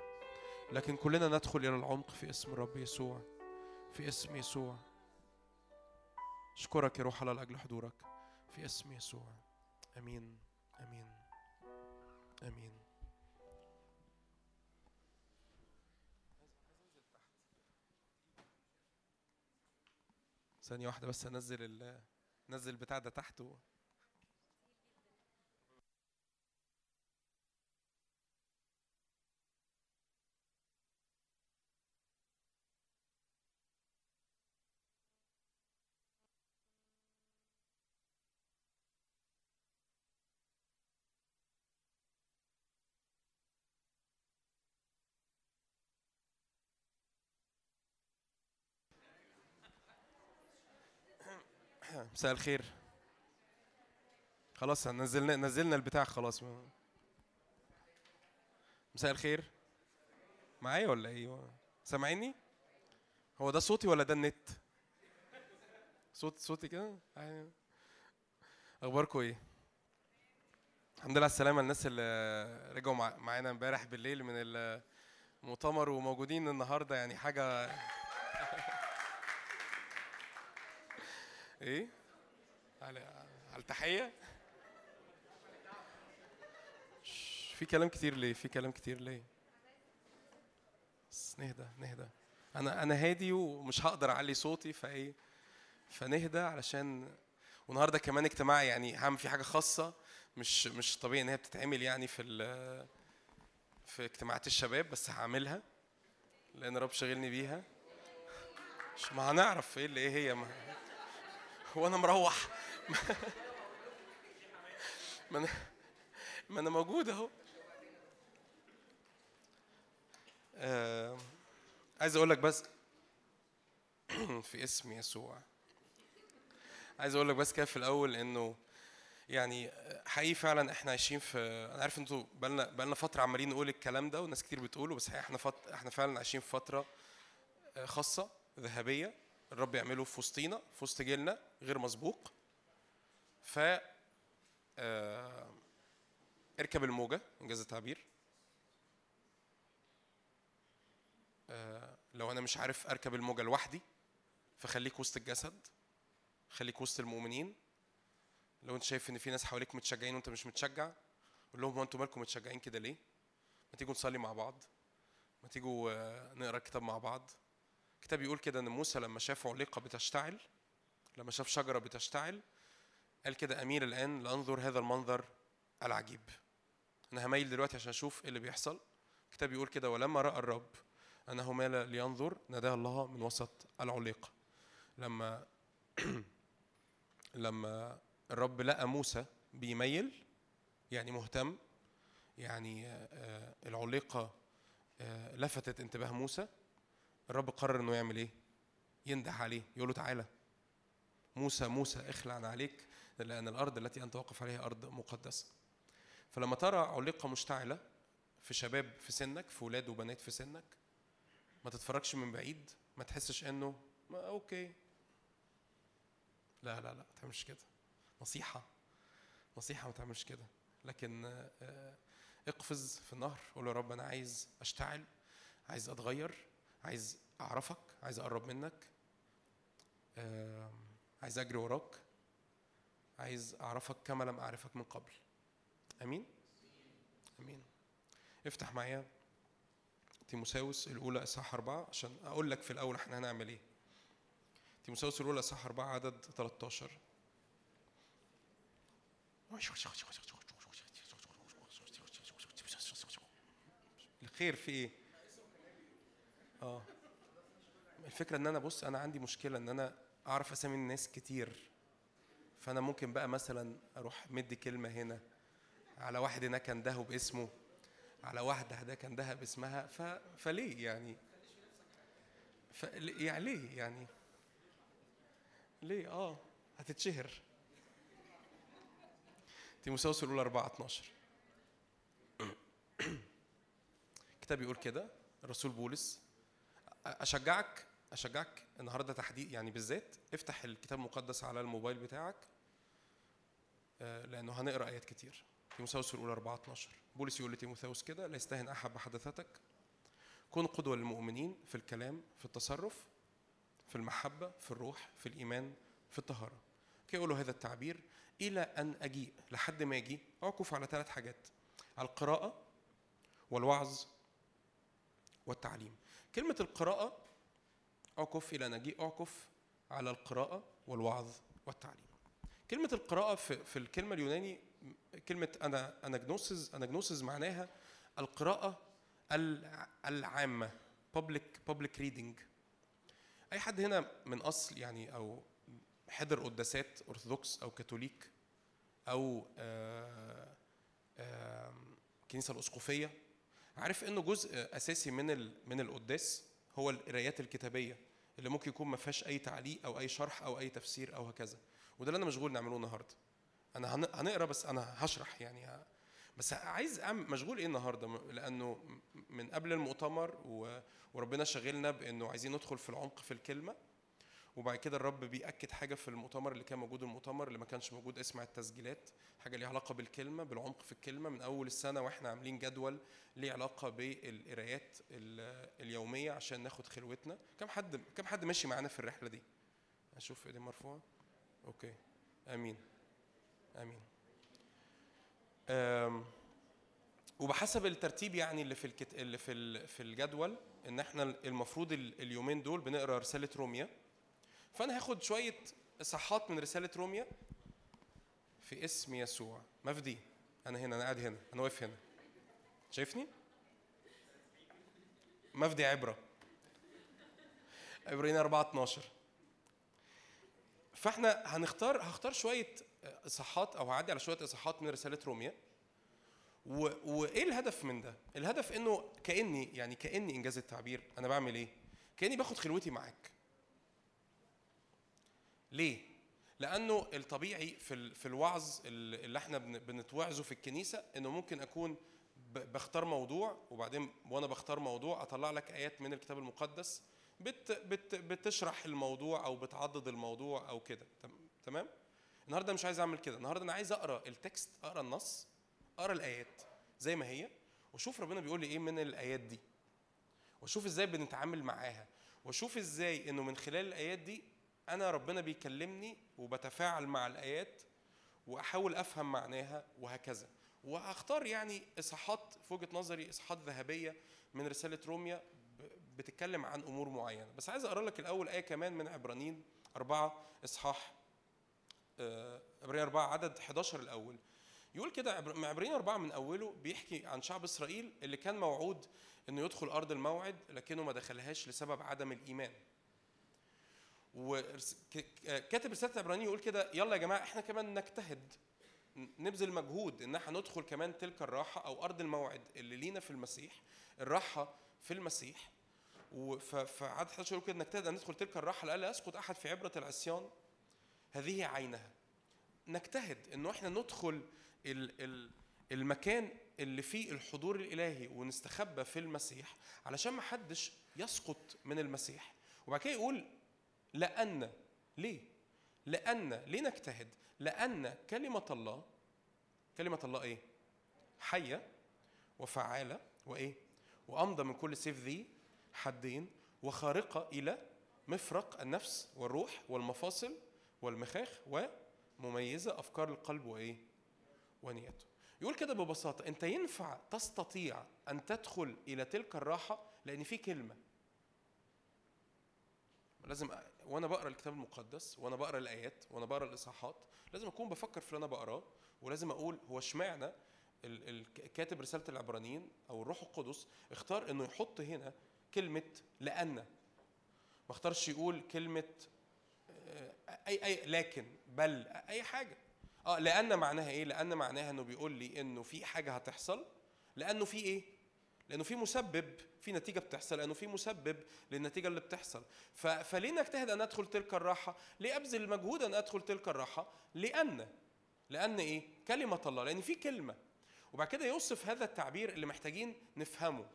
Speaker 3: لكن كلنا ندخل إلى العمق في اسم الرب يسوع في اسم يسوع. أشكرك يا روح الله لأجل حضورك. في اسم يسوع. آمين آمين آمين. ثانية واحدة بس أنزل ال نزل البتاع ده تحت مساء الخير. خلاص نزلنا نزلنا البتاع خلاص. مساء الخير. معايا ولا إيه؟ سامعيني؟ هو ده صوتي ولا ده النت؟ صوت صوتي كده؟ أيوة. أخباركم إيه؟ الحمد لله على السلامة. الناس اللي رجعوا مع- معانا امبارح بالليل من المؤتمر وموجودين النهارده يعني حاجة إيه؟ على على التحية. في كلام كتير ليه في كلام كتير ليه. بس نهدى نهدى. أنا أنا هادي ومش هقدر أعلي صوتي فإيه؟ فنهدى علشان والنهاردة كمان اجتماع يعني هعمل فيه حاجة خاصة مش مش طبيعي إن هي بتتعمل يعني في في اجتماعات الشباب بس هعملها لأن رب شغلني بيها. مش ما هنعرف إيه اللي إيه هي ما هو أنا مروح. ما أنا ما أنا موجود أهو. آه، عايز أقول لك بس في اسم يسوع. عايز أقول لك بس كده في الأول إنه يعني حقيقي فعلا إحنا عايشين في أنا عارف إنتوا بقالنا بقالنا فترة عمالين نقول الكلام ده وناس كتير بتقوله بس إحنا فت... إحنا فعلا عايشين في فترة آه، خاصة ذهبية. الرب يعمله في وسطينا في وسط جيلنا غير مسبوق. ف آه، اركب الموجة إنجاز التعبير. آه، لو أنا مش عارف أركب الموجة لوحدي فخليك وسط الجسد خليك وسط المؤمنين. لو أنت شايف إن في ناس حواليك متشجعين وأنت مش متشجع قول لهم هو أنتوا مالكم متشجعين كده ليه؟ ما تيجوا نصلي مع بعض. ما تيجوا آه، نقرا الكتاب مع بعض. الكتاب بيقول كده إن موسى لما شاف عليقة بتشتعل لما شاف شجرة بتشتعل قال كده أمير الآن لأنظر هذا المنظر العجيب. أنا هميل دلوقتي عشان أشوف إيه اللي بيحصل. الكتاب بيقول كده ولما رأى الرب أنه مال لينظر ناداه الله من وسط العليقة. لما لما الرب لقى موسى بيميل يعني مهتم يعني آه، آه، العليقة آه، لفتت انتباه موسى الرب قرر إنه يعمل إيه؟ ينده عليه يقول له تعالى. موسى موسى اخلع عليك لأن الأرض التي أنت واقف عليها أرض مقدسة. فلما ترى علقه مشتعلة في شباب في سنك في ولاد وبنات في سنك ما تتفرجش من بعيد ما تحسش إنه ما أوكي. لا لا لا ما تعملش كده. نصيحة. نصيحة ما تعملش كده. لكن آه، آه، اقفز في النهر قول يا رب أنا عايز أشتعل عايز أتغير. عايز أعرفك عايز أقرب منك عايز أجري وراك عايز أعرفك كما لم أعرفك من قبل. آمين؟ آمين. افتح معايا تيموساوس الأولى إصحاح أربعة عشان أقول لك في الأول إحنا هنعمل إيه. تيموساوس الأولى إصحاح أربعة عدد 13 الخير في إيه؟ آه. الفكرة إن أنا بص أنا عندي مشكلة إن أنا أعرف أسامي الناس كتير. فأنا ممكن بقى مثلا أروح مدي كلمة هنا على واحد هناك انده باسمه على واحدة هناك اندها باسمها ف... فليه يعني؟ ف... يعني ليه يعني؟ ليه؟ آه هتتشهر. تيموساوس الاولى 4 12 الكتاب بيقول كده الرسول بولس. أشجعك أشجعك النهارده تحديد يعني بالذات افتح الكتاب المقدس على الموبايل بتاعك آه، لأنه هنقرأ آيات كتير. تيموثاوس الأولى 4 12 بولس يقول لتيموثاوس كده لا يستهن أحد بحدثتك. كن قدوة للمؤمنين في الكلام في التصرف في المحبة في الروح في الإيمان في الطهارة. كي يقولوا هذا التعبير إلى أن أجيء لحد ما أجي اعكف على ثلاث حاجات. على القراءة والوعظ والتعليم. كلمة القراءة اعكف إلى ان اجيء اعكف على القراءة والوعظ والتعليم. كلمة القراءة في, في الكلمة اليوناني كلمة أنا اناجنوسز اناجنوسز معناها القراءة الع- العامة public public reading. أي حد هنا من أصل يعني أو حضر قداسات أرثوذكس أو كاثوليك أو آه، آه، الكنيسه الأسقفية عارف إنه جزء أساسي من ال- من القداس هو القرايات الكتابية اللي ممكن يكون ما فيهاش أي تعليق أو أي شرح أو أي تفسير أو هكذا. وده اللي أنا مشغول نعمله النهارده. أنا هن- هنقرأ بس أنا هشرح يعني ه- بس عايز أعمل مشغول إيه النهارده؟ لأنه من قبل المؤتمر و- وربنا شغلنا بإنه عايزين ندخل في العمق في الكلمة. وبعد كده الرب بيأكد حاجة في المؤتمر اللي كان موجود المؤتمر اللي ما كانش موجود اسمع التسجيلات حاجة ليها علاقة بالكلمة بالعمق في الكلمة من أول السنة وإحنا عاملين جدول ليه علاقة بالقرايات ال- اليومية عشان ناخد خلوتنا. كم حد كم حد ماشي معانا في الرحلة دي؟ أشوف إيدي مرفوعة أوكي. آمين. آمين. أم وبحسب الترتيب يعني اللي في الكت... اللي في. في الجدول إن إحنا المفروض ال- اليومين دول بنقرأ رسالة روميا فأنا هاخد شوية إصحاحات من رسالة روميا في اسم يسوع. مفدي أنا هنا أنا قاعد هنا أنا واقف هنا. شايفني؟ مفدي عبرة. عبرين 4 12 فإحنا هنختار هختار شوية إصحاحات أو هعدي على شوية إصحاحات من رسالة روميا. و... وإيه الهدف من ده؟ الهدف إنه كأني يعني كأني إنجاز التعبير. أنا بعمل إيه؟ كأني باخد خلوتي معاك. ليه؟ لأنه الطبيعي في في الوعظ ال- اللي إحنا بن- بنتوعظه في الكنيسة إنه ممكن أكون ب- بختار موضوع وبعدين وأنا بختار موضوع أطلع لك آيات من الكتاب المقدس بت بت بتشرح الموضوع أو بتعضد الموضوع أو كده. تم- تمام؟ النهارده مش عايز أعمل كده. النهارده أنا عايز أقرأ التكست أقرأ النص أقرأ الآيات زي ما هي وأشوف ربنا بيقول لي إيه من الآيات دي وأشوف إزاي بنتعامل معاها وأشوف إزاي إنه من خلال الآيات دي أنا ربنا بيكلمني وبتفاعل مع الآيات وأحاول أفهم معناها وهكذا. وهختار يعني إصحاحات في وجهة نظري إصحاحات ذهبية من رسالة روميا بتتكلم عن أمور معينة. بس عايز أقرأ لك الأول آية كمان من عبرانيين أربعة إصحاح آه، عبرانيين أربعة عدد 11 الأول. يقول كده عبرانيين أربعة من أوله بيحكي عن شعب إسرائيل اللي كان موعود إنه يدخل أرض الموعد لكنه ما دخلهاش لسبب عدم الإيمان. وكاتب رسالة عبرانيين يقول كده يلا يا جماعة إحنا كمان نجتهد نبذل مجهود إن إحنا ندخل كمان تلك الراحة أو أرض الموعد اللي لينا في المسيح الراحة في المسيح. وفعدد 11 يقول كده نجتهد أن ندخل تلك الراحة لئلا يسقط أحد في عبرة العصيان؟ هذه عينها. نجتهد إنه إحنا ندخل ال ال المكان اللي فيه الحضور الإلهي ونستخبى في المسيح علشان ما حدش يسقط من المسيح. وبعد كده يقول لأن ليه؟ لأن ليه نجتهد لأن كلمة الله كلمة الله إيه؟ حية وفعالة وإيه؟ وأمضى من كل سيف ذي حدين وخارقة إلى مفرق النفس والروح والمفاصل والمخاخ ومميزة أفكار القلب وإيه؟ ونيته. يقول كده ببساطة أنت ينفع تستطيع أن تدخل إلى تلك الراحة؟ لأن في كلمة. لازم وأنا بقرأ الكتاب المقدس وأنا بقرأ الآيات وأنا بقرأ الإصحاحات لازم أكون بفكر في اللي أنا بقراه ولازم أقول هو اشمعنى كاتب رسالة العبرانيين أو الروح القدس اختار إنه يحط هنا كلمة لأن. ما اختارش يقول كلمة آه، اي اي لكن بل أي حاجة. آه لأن معناها إيه؟ لأن معناها إنه بيقول لي إنه في حاجة هتحصل لأنه في إيه؟ لأنه في مسبب في نتيجة بتحصل لأنه في مسبب للنتيجة اللي بتحصل. فليه نجتهد أن أدخل تلك الراحة؟ ليه ابذل المجهود أن أدخل تلك الراحة. لأن لأن إيه؟ كلمة الله. لأن في كلمة. وبعد كده يوصف هذا التعبير اللي محتاجين نفهمه.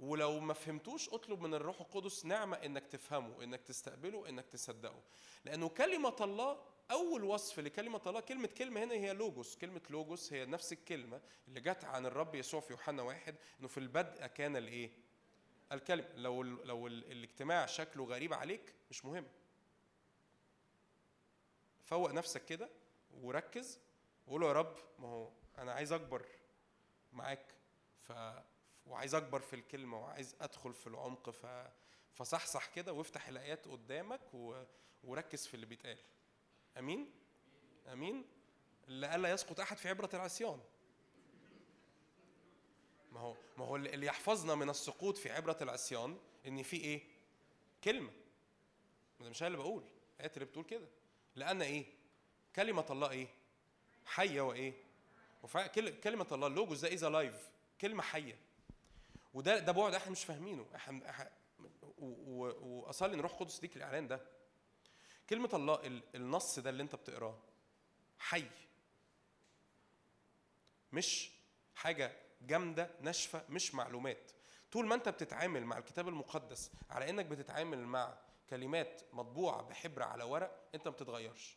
Speaker 3: ولو ما فهمتوش اطلب من الروح القدس نعمة إنك تفهمه إنك تستقبله إنك تصدقه. لأنه كلمة الله أول وصف لكلمة الله كلمة كلمة هنا هي لوجوس. كلمة لوجوس هي نفس الكلمة اللي جت عن الرب يسوع في يوحنا واحد إنه في البدء كان الإيه؟ الكلمة. لو لو ال الاجتماع شكله غريب عليك مش مهم. فوق نفسك كده وركز وقول يا رب ما هو أنا عايز أكبر معاك ف وعايز أكبر في الكلمة وعايز أدخل في العمق ف فصحصح كده وافتح الآيات قدامك و... وركز في اللي بيتقال. أمين؟ أمين؟ الا يسقط أحد في عبرة العصيان. ما هو ما هو اللي يحفظنا من السقوط في عبرة العصيان إن في إيه؟ كلمة. ده مش أنا اللي بقول. الايات اللي بتقول كده. لأن إيه؟ كلمة الله إيه؟ حية وإيه؟ وفع... كل- كلمة الله اللوجوس ده اذا لايف كلمة حية. وده ده بعد إحنا مش فاهمينه. إحنا و- وأصلي ان روح قدس يديك الإعلان ده. كلمة الله ال- النص ده اللي انت بتقراه حي مش حاجة جامدة ناشفة مش معلومات طول ما انت بتتعامل مع الكتاب المقدس على انك بتتعامل مع كلمات مطبوعة بحبر على ورق انت ما بتتغيرش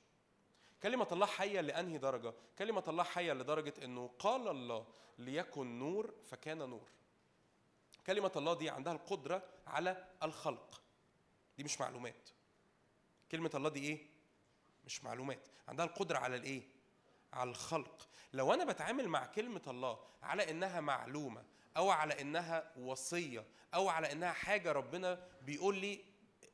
Speaker 3: كلمة الله حية لأنهي درجة؟ كلمة الله حية لدرجة أنه قال الله ليكن نور فكان نور. كلمة الله دي عندها القدرة على الخلق. دي مش معلومات. كلمة الله دي إيه؟ مش معلومات، عندها القدرة على الإيه؟ على الخلق. لو أنا بتعامل مع كلمة الله على إنها معلومة أو على إنها وصية أو على إنها حاجة ربنا بيقول لي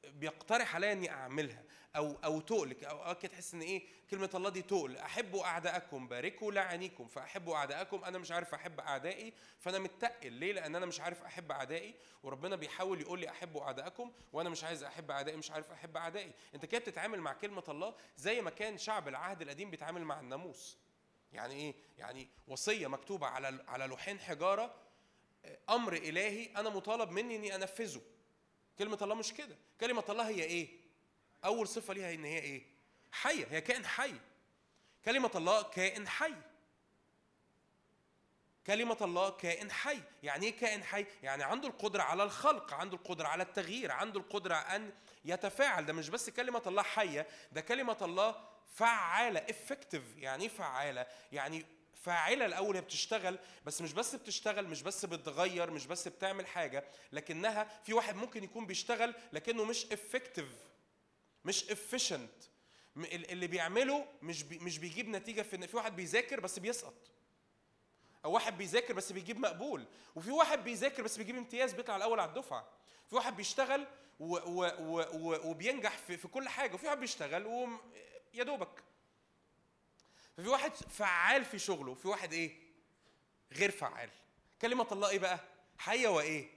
Speaker 3: بيقترح عليا إني أعملها أو أو تقلك أو كده تحس إن إيه كلمة الله دي تقل. احبوا أعدائكم باركوا لعانيكم فاحبوا أعدائكم أنا مش عارف أحب أعدائي فأنا متقل. ليه؟ لأن أنا مش عارف أحب أعدائي وربنا بيحاول يقول لي احبوا أعدائكم وأنا مش عايز أحب أعدائي مش عارف أحب أعدائي. أنت كده بتتعامل مع كلمة الله زي ما كان شعب العهد القديم بيتعامل مع الناموس. يعني إيه؟ يعني وصية مكتوبة على على لوحين حجارة أمر إلهي أنا مطالب مني إني أنفذه. كلمة الله مش كده. كلمة الله هي إيه؟ أول صفة ليها إن هي إيه؟ حية. هي كائن حي. كلمة الله كائن حي. كلمة الله كائن حي. يعني إيه كائن حي؟ يعني عنده القدرة على الخلق عنده القدرة على التغيير عنده القدرة أن يتفاعل. ده مش بس كلمة الله حية ده كلمة الله فعالة افكتيف يعني إيه فعالة؟ يعني فاعلة الأول هي بتشتغل بس مش بس بتشتغل مش بس بتغير مش بس بتعمل حاجة لكنها في واحد ممكن يكون بيشتغل لكنه مش effective مش efficient اللي بيعمله مش بي مش بيجيب نتيجة في في واحد بيذاكر بس بيسقط. أو واحد بيذاكر بس بيجيب مقبول. وفي واحد بيذاكر بس بيجيب امتياز بيطلع الأول على الدفعة. في واحد بيشتغل و و و و وبينجح في, في كل حاجة. وفي واحد بيشتغل و يا دوبك. ففي واحد فعال في شغله وفي واحد إيه؟ غير فعال. كلمة الله إيه بقى؟ حية وإيه؟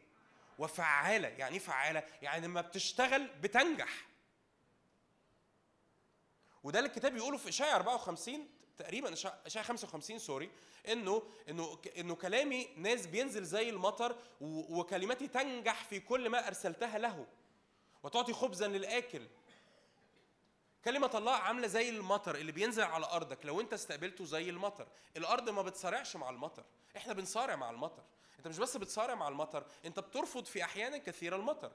Speaker 3: وفعالة. يعني إيه فعالة؟ يعني لما بتشتغل بتنجح. وده اللي الكتاب بيقوله في إشعياء 54 تقريبا اشعياء 55 سوري انه إنه إنه كلامي ناس بينزل زي المطر وكلماتي تنجح في كل ما أرسلتها له. وتعطي خبزا للآكل. كلمة الله عاملة زي المطر اللي بينزل على أرضك. لو أنت استقبلته زي المطر. الأرض ما بتصارعش مع المطر. إحنا بنصارع مع المطر. أنت مش بس بتصارع مع المطر أنت بترفض في أحيان كثيرة المطر.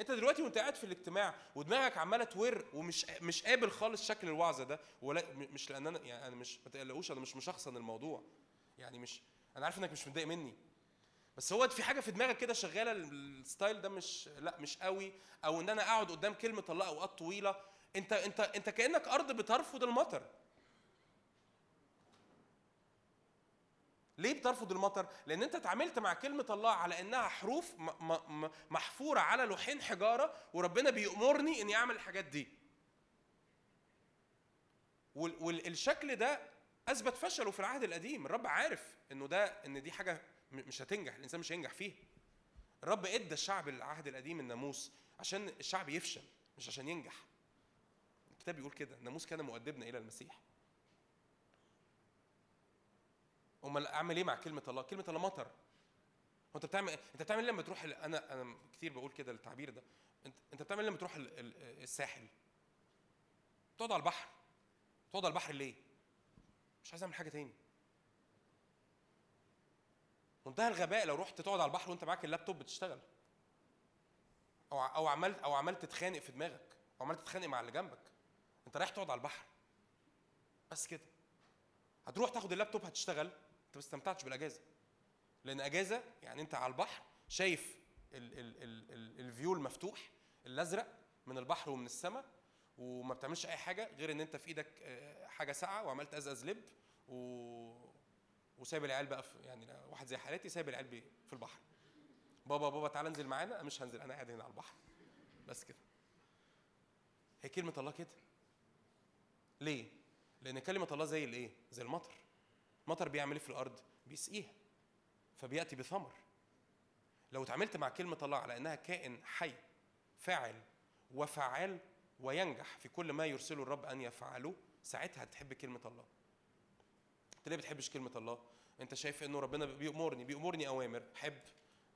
Speaker 3: أنت دلوقتي وأنت قاعد في الاجتماع ودماغك عمالة تور ومش مش قابل خالص شكل الوعظة ده ولا مش لأن أنا يعني أنا مش ما تقلقوش أنا مش مشخصن الموضوع. يعني مش أنا عارف إنك مش متضايق مني. بس هو في حاجة في دماغك كده شغالة الستايل ده مش لأ مش قوي أو إن أنا أقعد قدام كلمة الله أوقات طويلة. انت انت انت كأنك أرض بترفض المطر ليه بترفض المطر؟ لأن أنت اتعاملت مع كلمة الله على إنها حروف محفورة على لوحين حجارة وربنا بيأمرني إني أعمل الحاجات دي. والشكل ده أثبت فشله في العهد القديم، الرب عارف إنه ده إن دي حاجة مش هتنجح، الإنسان مش هينجح فيها. الرب إدى الشعب العهد القديم الناموس عشان الشعب يفشل مش عشان ينجح الكتاب بيقول كده الناموس كان مؤدبنا إلى المسيح. أمال أعمل إيه مع كلمة الله؟ كلمة الله مطر. هو أنت بتعمل أنت بتعمل إيه لما تروح أنا أنا كتير بقول كده التعبير ده. أنت أنت بتعمل إيه لما تروح ال- ال- الساحل؟ تقعد على البحر. تقعد على البحر ليه؟ مش عايز أعمل حاجة تاني. منتهى الغباء لو رحت تقعد على البحر وأنت معاك اللابتوب بتشتغل. أو أو عملت أو عملت تتخانق في دماغك أو عملت تتخانق مع اللي جنبك. انت رايح تقعد على البحر. بس كده. هتروح تاخد اللابتوب هتشتغل. انت ما استمتعتش بالأجازة. لأن أجازة يعني أنت على البحر شايف ال ال ال ال ال view المفتوح الأزرق من البحر ومن السماء وما بتعملش أي حاجة غير إن أنت في إيدك آه، حاجة ساقعة وعملت أزاز لب و وسايب العيال بقى في يعني واحد زي حالاتي سايب العيال في البحر. بابا بابا تعالى انزل معانا. مش هنزل. أنا قاعد هنا على البحر. بس كده. هي كلمة الله كده. ليه؟ لأن كلمة الله زي الإيه؟ زي المطر. المطر بيعمل إيه في الأرض؟ بيسقيها. فبيأتي بثمر. لو اتعاملت مع كلمة الله على إنها كائن حي فاعل وفعال وينجح في كل ما يرسله الرب أن يفعله ساعتها هتحب كلمة الله. أنت ليه بتحبش كلمة الله؟ أنت شايف إنه ربنا بيأمرني بيأمرني أوامر. حب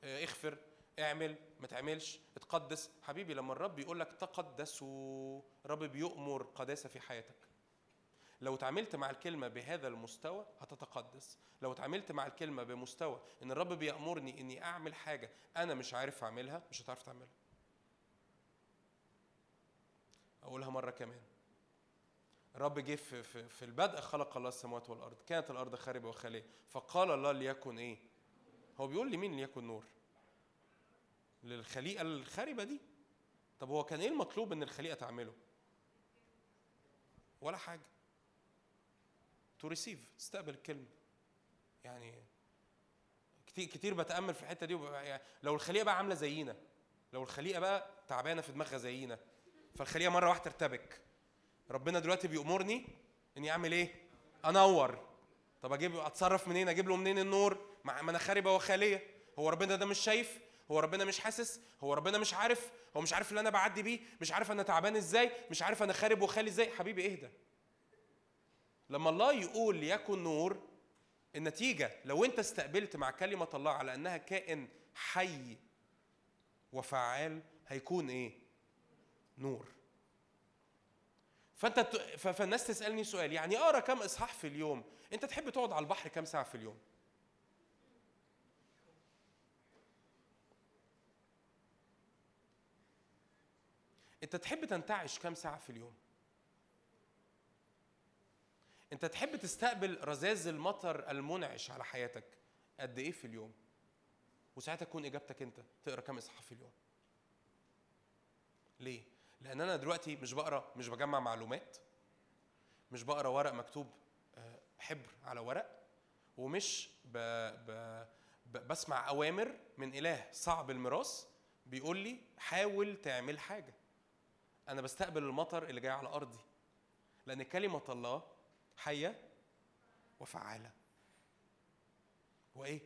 Speaker 3: آه، اغفر اعمل ما تعملش اتقدس. حبيبي لما الرب يقول لك تقدسوا الرب بيؤمر قداسة في حياتك. لو اتعاملت مع الكلمة بهذا المستوى هتتقدس. لو اتعاملت مع الكلمة بمستوى إن الرب بيأمرني إني أعمل حاجة أنا مش عارف أعملها مش هتعرف تعملها. أقولها مرة كمان. الرب جه في, في, في البدء خلق الله السماوات والأرض. كانت الأرض خاربة وخالية. فقال الله ليكن إيه؟ هو بيقول لمين ليكن نور؟ للخليقة الخاربة دي؟ طب هو كان إيه المطلوب إن الخليقة تعمله؟ ولا حاجة. to receive تستقبل الكلمة. يعني كتير كتير بتأمل في الحتة دي يعني لو الخليقة بقى عاملة زينا لو الخليقة بقى تعبانة في دماغها زينا فالخليقة مرة واحدة ترتبك. ربنا دلوقتي بيأمرني إني أعمل إيه؟ أنور. طب أجيب أتصرف منين؟ أجيب له منين النور؟ مع أنا خاربه وخاليه هو ربنا ده مش شايف هو ربنا مش حاسس هو ربنا مش عارف هو مش عارف اللي أنا بعدي بيه مش عارف أنا تعبان إزاي مش عارف أنا خارب وخالي إزاي. حبيبي اهدى. لما الله يقول ليكن نور النتيجة لو أنت استقبلت مع كلمة الله على أنها كائن حي وفعال هيكون إيه؟ نور. فأنت ت- ف- فالناس تسألني سؤال يعني أقرأ كم إصحاح في اليوم؟ أنت تحب تقعد على البحر كم ساعة في اليوم؟ أنت تحب تنتعش كم ساعة في اليوم؟ انت تحب تستقبل رذاذ المطر المنعش على حياتك قد إيه في اليوم؟ وساعتها تكون اجابتك انت تقرا كام اصحاح في اليوم. ليه؟ لأن أنا دلوقتي مش بقرا مش بجمع معلومات مش بقرا ورق مكتوب آه، حبر على ورق ومش ب... ب... ب... بسمع أوامر من إله صعب الميراث بيقول لي حاول تعمل حاجة. أنا بستقبل المطر اللي جاي على أرضي. لأن كلمة الله حية وفعالة. وإيه؟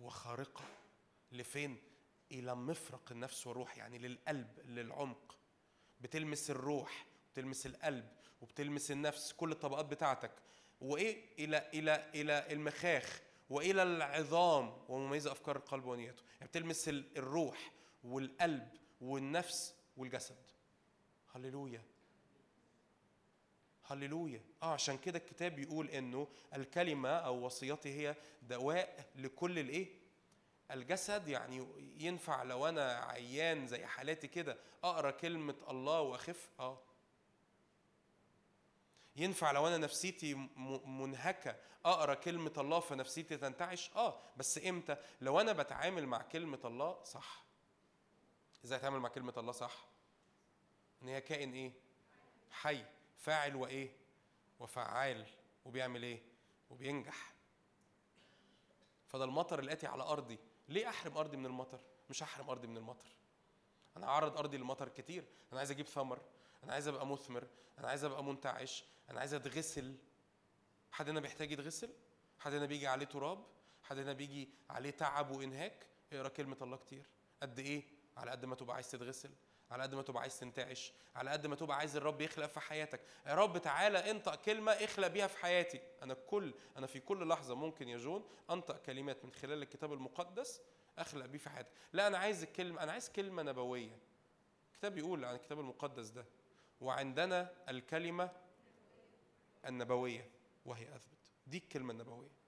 Speaker 3: وخارقة. لفين؟ إلى مفرق النفس والروح يعني للقلب للعمق. بتلمس الروح بتلمس القلب وبتلمس النفس كل الطبقات بتاعتك. وإيه؟ إلى إلى إلى المخاخ. وإلى العظام ومميزة أفكار القلب ونيته. يعني بتلمس ال- الروح والقلب والنفس والجسد. هللويا. هللويا. آه عشان كده الكتاب بيقول إنه الكلمة أو وصيتي هي دواء لكل الإيه؟ الجسد. يعني ينفع لو أنا عيان زي حالاتي كده أقرأ كلمة الله وأخف؟ آه. ينفع لو أنا نفسيتي منهكة أقرأ كلمة الله فنفسيتي تنتعش؟ آه. بس إمتى؟ لو أنا بتعامل مع كلمة الله صح. إزاي أتعامل مع كلمة الله صح؟ إن هي كائن إيه؟ حي. فاعل وإيه؟ وفعال. وبيعمل إيه؟ وبينجح. فده المطر الاتي على أرضي. ليه أحرم أرضي من المطر؟ مش هحرم أرضي من المطر. أنا هعرض أرضي للمطر كتير. أنا عايز أجيب ثمر. أنا عايز أبقى مثمر. أنا عايز أبقى منتعش. أنا عايز أتغسل. حد هنا بيحتاج يتغسل؟ حد هنا بيجي عليه تراب؟ حد هنا بيجي عليه تعب وإنهاك؟ اقرأ كلمة الله كتير. قد إيه؟ على قد ما تبقى عايز تتغسل. على قد ما تبقى عايز تنتعش على قد ما تبقى عايز الرب يخلق في حياتك. يا رب تعالى انطق كلمة اخلق بيها في حياتي. أنا كل أنا في كل لحظة ممكن يا جون أنطق كلمات من خلال الكتاب المقدس أخلق بيه في حياتي. لا أنا عايز الكلمة أنا عايز كلمة نبوية. الكتاب بيقول عن الكتاب المقدس ده وعندنا الكلمة النبوية وهي أثبت. دي الكلمة النبوية.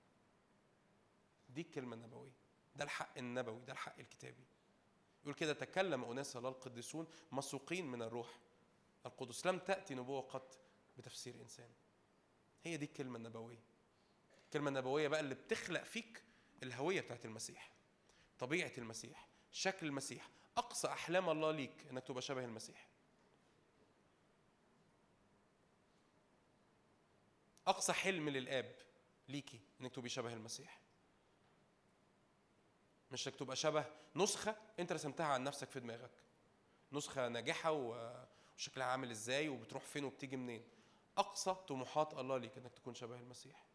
Speaker 3: دي الكلمة النبوية. ده الحق النبوي ده الحق الكتابي. يقول كده تكلم أناس الله القديسون مسوقين من الروح القدس. لم تأتي نبوة قط بتفسير إنسان. هي دي الكلمة النبوية. الكلمة النبوية بقى اللي بتخلق فيك الهوية بتاعت المسيح طبيعة المسيح شكل المسيح. أقصى أحلام الله ليك إنك تبقى شبه المسيح. أقصى حلم للآب ليكي إنك تبقي شبه المسيح. مش إنك تبقى شبه نسخة أنت رسمتها عن نفسك في دماغك. نسخة ناجحة وشكلها عامل إزاي وبتروح فين وبتيجي منين. أقصى طموحات الله ليك إنك تكون شبه المسيح.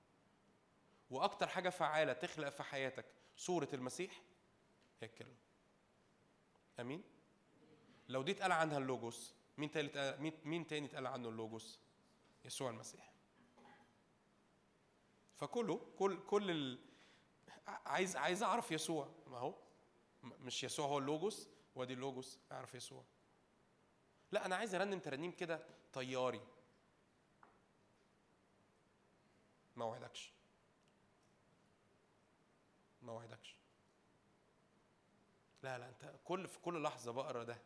Speaker 3: وأكتر حاجة فعالة تخلق في حياتك صورة المسيح هي الكلمة. آمين؟ لو دي اتقال عنها اللوجوس مين تاني مين تاني اتقال عنه اللوجوس؟ يسوع المسيح. فكله كل كل. عايز عايز اعرف يسوع. ما هو؟ مش يسوع هو اللوجوس؟ وادي اللوجوس اعرف يسوع. لا أنا عايز ارنم ترنيم كده طياري. ما وعدكش. ما وعدكش. لا لا انت كل في كل لحظة بقرا ده.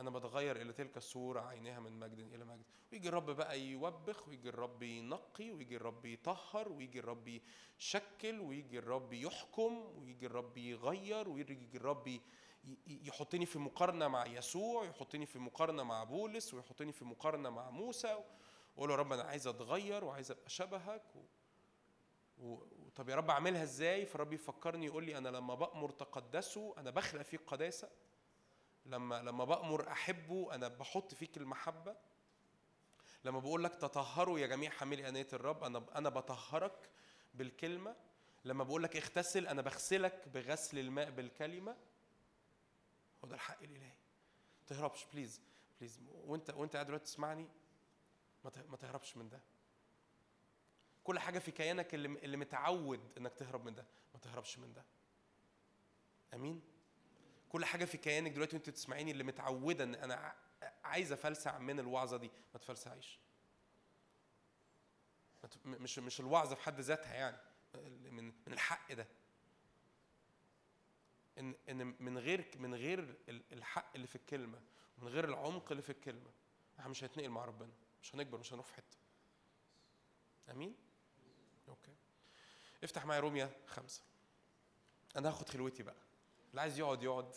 Speaker 3: أنا بتغير إلى تلك الصورة عينها من مجد إلى مجد. ويجي الرب بقى يوبخ ويجي الرب ينقي ويجي الرب يطهر ويجي الرب يشكل ويجي الرب يحكم ويجي الرب يغير ويجي الرب يحطني في مقارنة مع يسوع يحطني في مقارنة مع بولس ويحطني في مقارنة مع موسى. وأقول له يا رب أنا عايز أتغير وعايز أبقى شبهك و... و... طب يا رب أعملها إزاي؟ فالرب يفكرني يقول لي أنا لما بأمر تقدسه أنا بخلق فيك قداسة. لما لما بأمر أحبه أنا بحط فيك المحبة. لما بقول لك تطهروا يا جميع حاملي آنية الرب أنا أنا بطهرك بالكلمة. لما بقول لك اغتسل أنا بغسلك بغسل الماء بالكلمة. هو ده الحق الإلهي. ما تهربش please please وأنت وأنت قاعد دلوقتي تسمعني ما ته- ما تهربش من ده. كل حاجة في كيانك اللي اللي متعود إنك تهرب من ده ما تهربش من ده. آمين؟ كل حاجة في كيانك دلوقتي وانت بتسمعيني اللي متعودة ان أنا عايز افلسع من الوعظة دي ما تفلسعيش. مش مش الوعظة في حد ذاتها يعني من من الحق ده. ان ان من غير من غير ال- الحق اللي في الكلمة ومن غير العمق اللي في الكلمة إحنا مش هنتنقل مع ربنا مش هنكبر مش هنروح في حتة. آمين؟ أوكي. افتح معايا روميا خمسة. أنا هاخد خلوتي بقى. اللي عايز يقعد يقعد.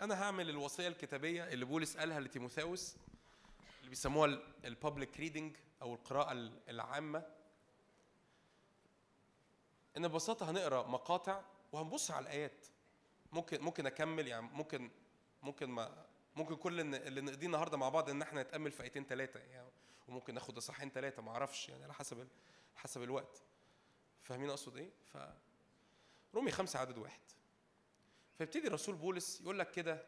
Speaker 3: أنا هعمل الوصية الكتابية اللي بولس قالها لتيموثاوس اللي بيسموها البابليك ريدنج أو القراءة ال- العامة. إن ببساطة هنقرأ مقاطع وهنبص على الآيات. ممكن ممكن أكمل يعني ممكن ممكن ما ممكن كل اللي نقضيه النهارده مع بعض إن إحنا نتأمل في آيتين ثلاثة يعني. وممكن ناخد إصحاحين ثلاثة ما أعرفش يعني على حسب حسب الوقت. فاهمين أقصد إيه؟ ف رومي خمسة عدد واحد. فيبتدي الرسول بولس يقول لك كده.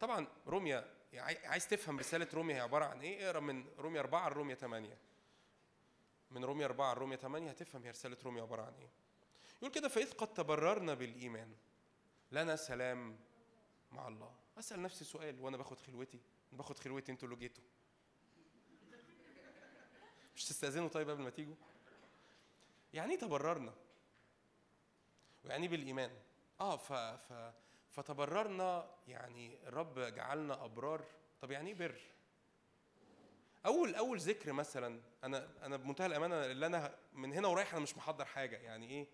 Speaker 3: طبعا روميا يعني عايز تفهم رسالة روميا هي عبارة عن إيه؟ اقرأ من روميا أربعة لروميا ثمانية من روميا أربعة لروميا ثمانية هتفهم هي رسالة روميا عبارة عن إيه؟ يقول كده فإذ قد تبررنا بالإيمان لنا سلام مع الله. أسأل نفسي سؤال وأنا باخد خلوتي؟ باخد خلوتي أنتوا اللي جيتوا. مش تستأذنوا طيب قبل ما تيجوا؟ يعني إيه تبررنا؟ ويعني إيه بالإيمان؟ آه ف ف فتبررنا يعني الرب جعلنا أبرار. طب يعني إيه بر؟ أول أول ذكر مثلا أنا أنا بمنتهى الأمانة اللي أنا من هنا ورايح أنا مش محضر حاجة. يعني إيه؟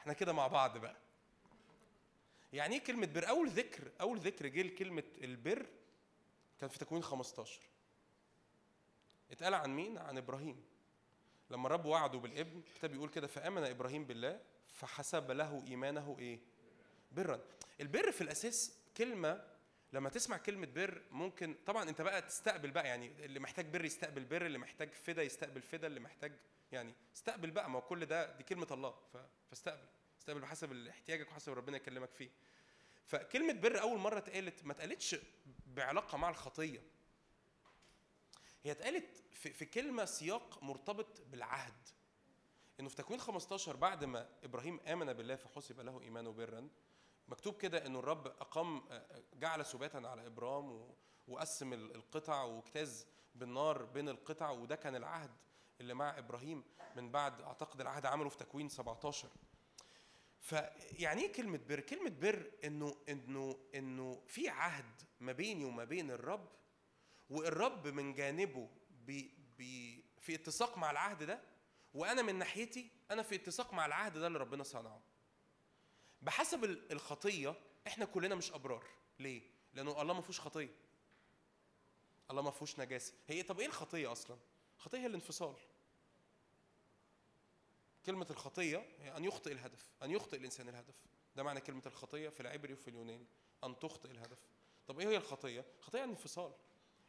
Speaker 3: إحنا كده مع بعض بقى. يعني إيه كلمة بر؟ أول ذكر أول ذكر جه لكلمة البر كان في تكوين 15 اتقال عن مين؟ عن إبراهيم. لما الرب وعده بالابن الكتاب بيقول كده فآمن إبراهيم بالله فحسب له إيمانه إيه؟ برا. البر في الأساس كلمة لما تسمع كلمة بر ممكن طبعا أنت بقى تستقبل بقى يعني اللي محتاج بر يستقبل بر اللي محتاج فدا يستقبل فدا اللي محتاج يعني استقبل بقى ما هو كل ده دي كلمة الله فاستقبل. استقبل بحسب احتياجك وحسب ربنا يكلمك فيه. فكلمة بر أول مرة اتقالت ما اتقالتش بعلاقة مع الخطية. هي اتقالت في, في كلمة سياق مرتبط بالعهد. إنه في تكوين 15 بعد ما إبراهيم آمن بالله فحسب له إيمانه برا مكتوب كده إنه الرب أقام جعل سباتا على إبرام وقسم ال- القطع واجتاز بالنار بين القطع وده كان العهد اللي مع إبراهيم من بعد أعتقد العهد عمله في تكوين 17 فيعني إيه كلمة بر؟ كلمة بر انه انه إنه في عهد ما بيني وما بين الرب والرب من جانبه بي بي في اتساق مع العهد ده وأنا من ناحيتي أنا في اتساق مع العهد ده اللي ربنا صنعه بحسب ال- الخطية إحنا كلنا مش أبرار ليه لأنه الله ما فيهوش خطية الله ما فيهوش نجاسة هي طب إيه الخطية أصلا الخطيه هي الانفصال كلمة الخطية هي أن يخطئ الهدف، أن يخطئ الإنسان الهدف. ده معنى كلمة الخطية في العبري وفي اليوناني، أن تخطئ الهدف. طب إيه هي الخطية؟ الخطية يعني انفصال.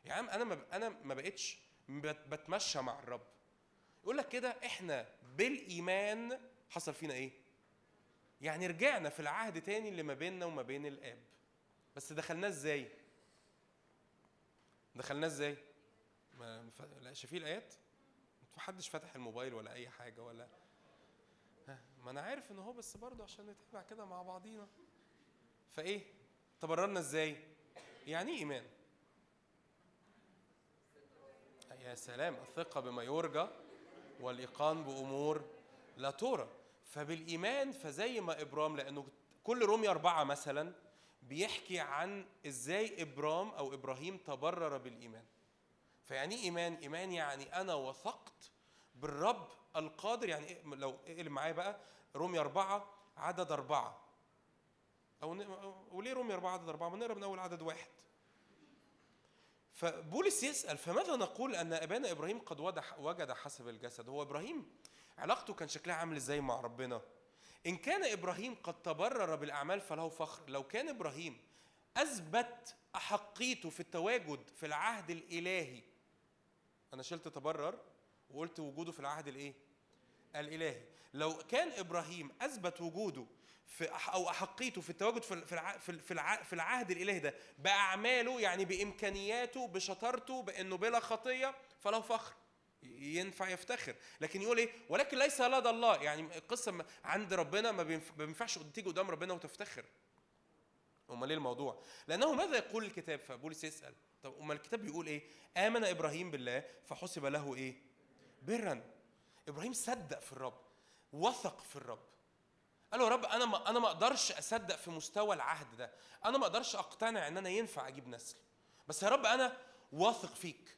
Speaker 3: يا عم أنا ما أنا ما بقتش بت- بتمشى مع الرب. يقول لك كده إحنا بالإيمان حصل فينا إيه؟ يعني رجعنا في العهد تاني اللي ما بيننا وما بين الآب. بس دخلناه إزاي؟ دخلناه إزاي؟ ما لا شايفين الآيات؟ محدش فاتح الموبايل ولا أي حاجة ولا ما أنا عارف إن هو بس برضه عشان نتابع كده مع بعضينا فإيه تبررنا إزاي يعني إيه إيمان يا سلام الثقة بما يرجى والإيقان بأمور لا ترى. فبالإيمان فزي ما إبرام لأنه كل رومية أربعة مثلا بيحكي عن إزاي إبرام أو إبراهيم تبرر بالإيمان. فيعني إيه إيمان؟ إيمان يعني أنا وثقت بالرب القادر. يعني إيه لو اقلب معايا بقى رومية أربعة عدد أربعة. أو وليه رومية أربعة عدد أربعة؟ ما نقرأ من أول عدد واحد. فبولس يسأل فماذا نقول أن أبانا إبراهيم قد وجد حسب الجسد؟ هو إبراهيم علاقته كان شكلها عامل إزاي مع ربنا؟ إن كان إبراهيم قد تبرر بالأعمال فله فخر. لو كان إبراهيم أثبت أحقيته في التواجد في العهد الإلهي أنا شلت تبرر وقلت وجوده في العهد الإيه؟ الإلهي. لو كان إبراهيم أثبت وجوده في أو أحقيته في التواجد في في في في الع- في العهد الإلهي ده بأعماله يعني بإمكانياته بشطارته بإنه بلا خطية فله فخر ينفع يفتخر. لكن يقول إيه؟ ولكن ليس لدى الله. يعني القصة عند ربنا ما بينفعش تيجي قدام ربنا وتفتخر. أمال إيه الموضوع؟ لأنه ماذا يقول الكتاب؟ فبولس يسأل. طب أمال الكتاب بيقول إيه؟ آمن إبراهيم بالله فحسب له إيه؟ برا. إبراهيم صدق في الرب وثق في الرب. قال له يا رب أنا ما أنا ما أقدرش أصدق في مستوى العهد ده. أنا ما أقدرش أقتنع إن أنا ينفع أجيب نسل. بس يا رب أنا واثق فيك.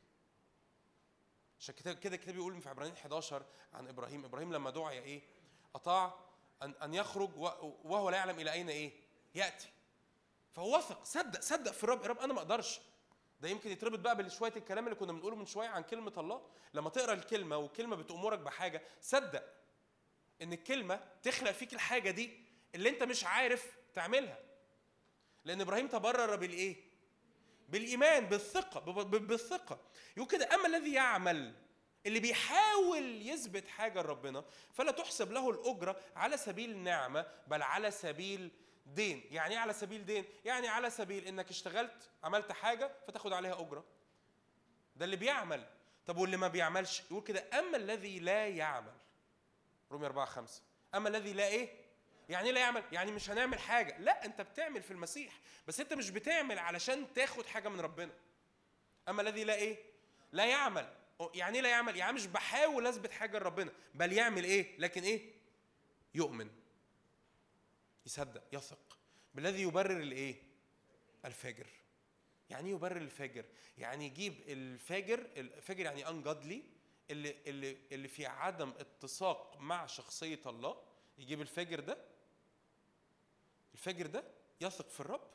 Speaker 3: عشان كده كده الكتاب بيقول في عبرانيين 11 عن إبراهيم. إبراهيم لما دعي إيه؟ أطاع أن أن يخرج وهو لا يعلم إلى أين إيه؟ يأتي. فهو وثق صدق صدق في الرب. يا رب أنا ما أقدرش. ده يمكن يتربط بقى بشويه الكلام اللي كنا بنقوله من شوية عن كلمة الله. لما تقرأ الكلمة والكلمة بتأمرك بحاجة صدق. إن الكلمة تخلق فيك الحاجة دي اللي أنت مش عارف تعملها. لأن إبراهيم تبرر بالإيه؟ بالإيمان بالثقة بالثقة. يقول كده أما الذي يعمل اللي بيحاول يثبت حاجة لربنا فلا تحسب له الأجرة على سبيل نعمه بل على سبيل دين. يعني إيه على سبيل دين؟ يعني على سبيل إنك اشتغلت عملت حاجة فتاخد عليها أجرة. ده اللي بيعمل. طب واللي ما بيعملش؟ يقول كده أما الذي لا يعمل رومية 4 5 أما الذي لا إيه؟ يعني لا يعمل يعني مش هنعمل حاجة. لا أنت بتعمل في المسيح. بس أنت مش بتعمل علشان تاخد حاجة من ربنا. أما الذي لا إيه؟ لا يعمل. يعني إيه لا يعمل؟ يعني مش بحاول أثبت حاجة لربنا. بل يعمل إيه؟ لكن إيه؟ يؤمن. يصدق يثق. بالذي يبرر الإيه؟ الفاجر. يعني إيه يبرر الفاجر؟ يعني يجيب الفاجر الفاجر يعني انجادلي اللي اللي اللي في عدم اتساق مع شخصية الله يجيب الفاجر ده؟ الفاجر ده يثق في الرب؟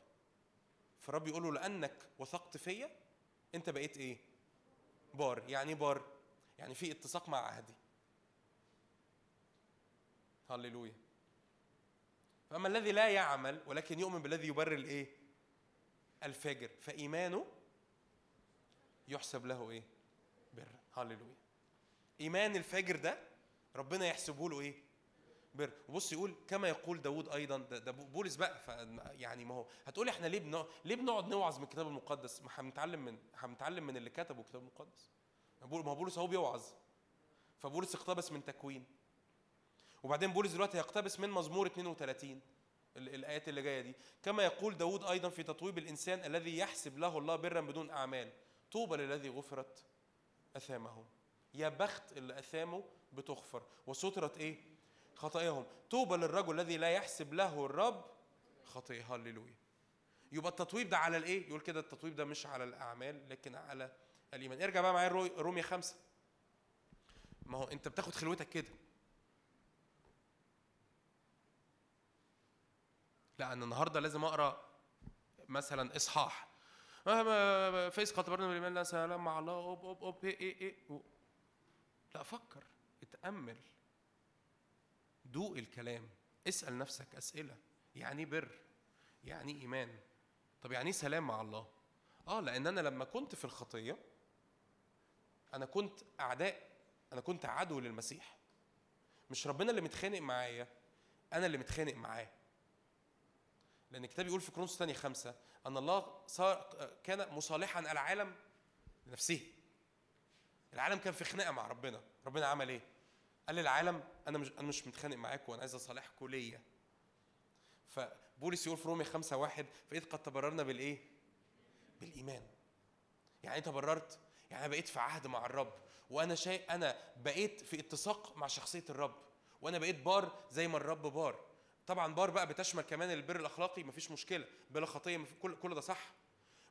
Speaker 3: فالرب يقول له لأنك وثقت فيا أنت بقيت إيه؟ بار. يعني إيه بار؟ يعني في اتساق مع عهدي. هللويا. فأما الذي لا يعمل ولكن يؤمن بالذي يبرر الإيه؟ الفاجر فإيمانه يحسب له إيه؟ بر. هللويا. إيمان الفاجر ده ربنا يحسبه له إيه؟ بر وبص يقول كما يقول داود أيضا ده, ده بولس بقى يعني ما هو هتقول إحنا ليه بنقعد ليه بنقعد نوعظ من الكتاب المقدس؟ ما هنتعلم من هنتعلم من اللي كتبوا الكتاب المقدس. ما هو بولس أهو بيوعظ. فبولس اقتبس من تكوين. وبعدين بولس دلوقتي هيقتبس من مزمور 32 ال- الآيات اللي جاية دي. كما يقول داود أيضا في تطويب الإنسان الذي يحسب له الله برا بدون أعمال طوبى للذي غفرت أثامهم. يا بخت اللي أثامه بتغفر. وسترت إيه؟ خطاياهم. طوبى للرجل الذي لا يحسب له الرب خطيه هللويا. يبقى التطويب ده على الإيه؟ يقول كده التطويب ده مش على الأعمال لكن على الإيمان. ارجع بقى معايا رو- رومية خمسة. ما هو أنت بتاخد خلوتك كده. لا أنا النهارده لازم أقرأ مثلا إصحاح. فيس قطبرنا بالايمان لا سلام مع الله أوب أوب أوب إيه إيه إيه لا فكر اتأمل. دوق الكلام اسأل نفسك أسئلة. يعني إيه بر؟ يعني إيه إيمان؟ طب يعني إيه سلام مع الله؟ آه لأن أنا لما كنت في الخطية أنا كنت أعداء أنا كنت عدو للمسيح. مش ربنا اللي متخانق معايا أنا اللي متخانق معاه. لأن الكتاب يقول في كرونس الثانية خمسة أن الله صار كان مصالحا العالم لنفسه. العالم كان في خناقة مع ربنا ربنا عمل إيه قال للعالم أنا مش أنا مش متخانق معاكم وأنا عايز اصالحكم ليا فبولس يقول في رومية خمسة واحد فإذ قد تبررنا بالإيه؟ بالإيمان. يعني إيه تبررت؟ يعني أنا بقيت في عهد مع الرب وأنا شيء أنا بقيت في اتساق مع شخصية الرب وأنا بقيت بار زي ما الرب بار. طبعا بار بقى بتشمل كمان البر الأخلاقي مفيش مشكلة بلا خطية كل كل ده صح.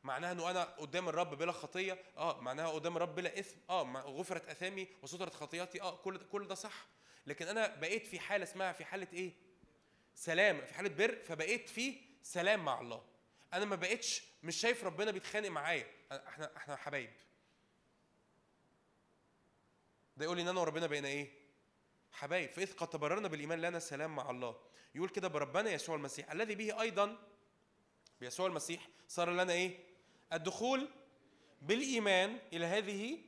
Speaker 3: معناها إنه أنا قدام الرب بلا خطية آه معناها قدام الرب بلا إثم آه غفرت أثامي وسترت خطياتي آه كل كل ده صح. لكن أنا بقيت في حالة اسمها في حالة إيه؟ سلام في حالة بر فبقيت في سلام مع الله. أنا ما بقيتش مش شايف ربنا بيتخانق معايا. إحنا إحنا حبايب. ده يقول لي إن أنا وربنا بقينا إيه؟ حبايب. فإذ قد تبررنا بالإيمان لنا سلام مع الله. يقول كده بربنا يسوع المسيح الذي به أيضا بيسوع المسيح صار لنا إيه؟ الدخول بالإيمان إلى هذه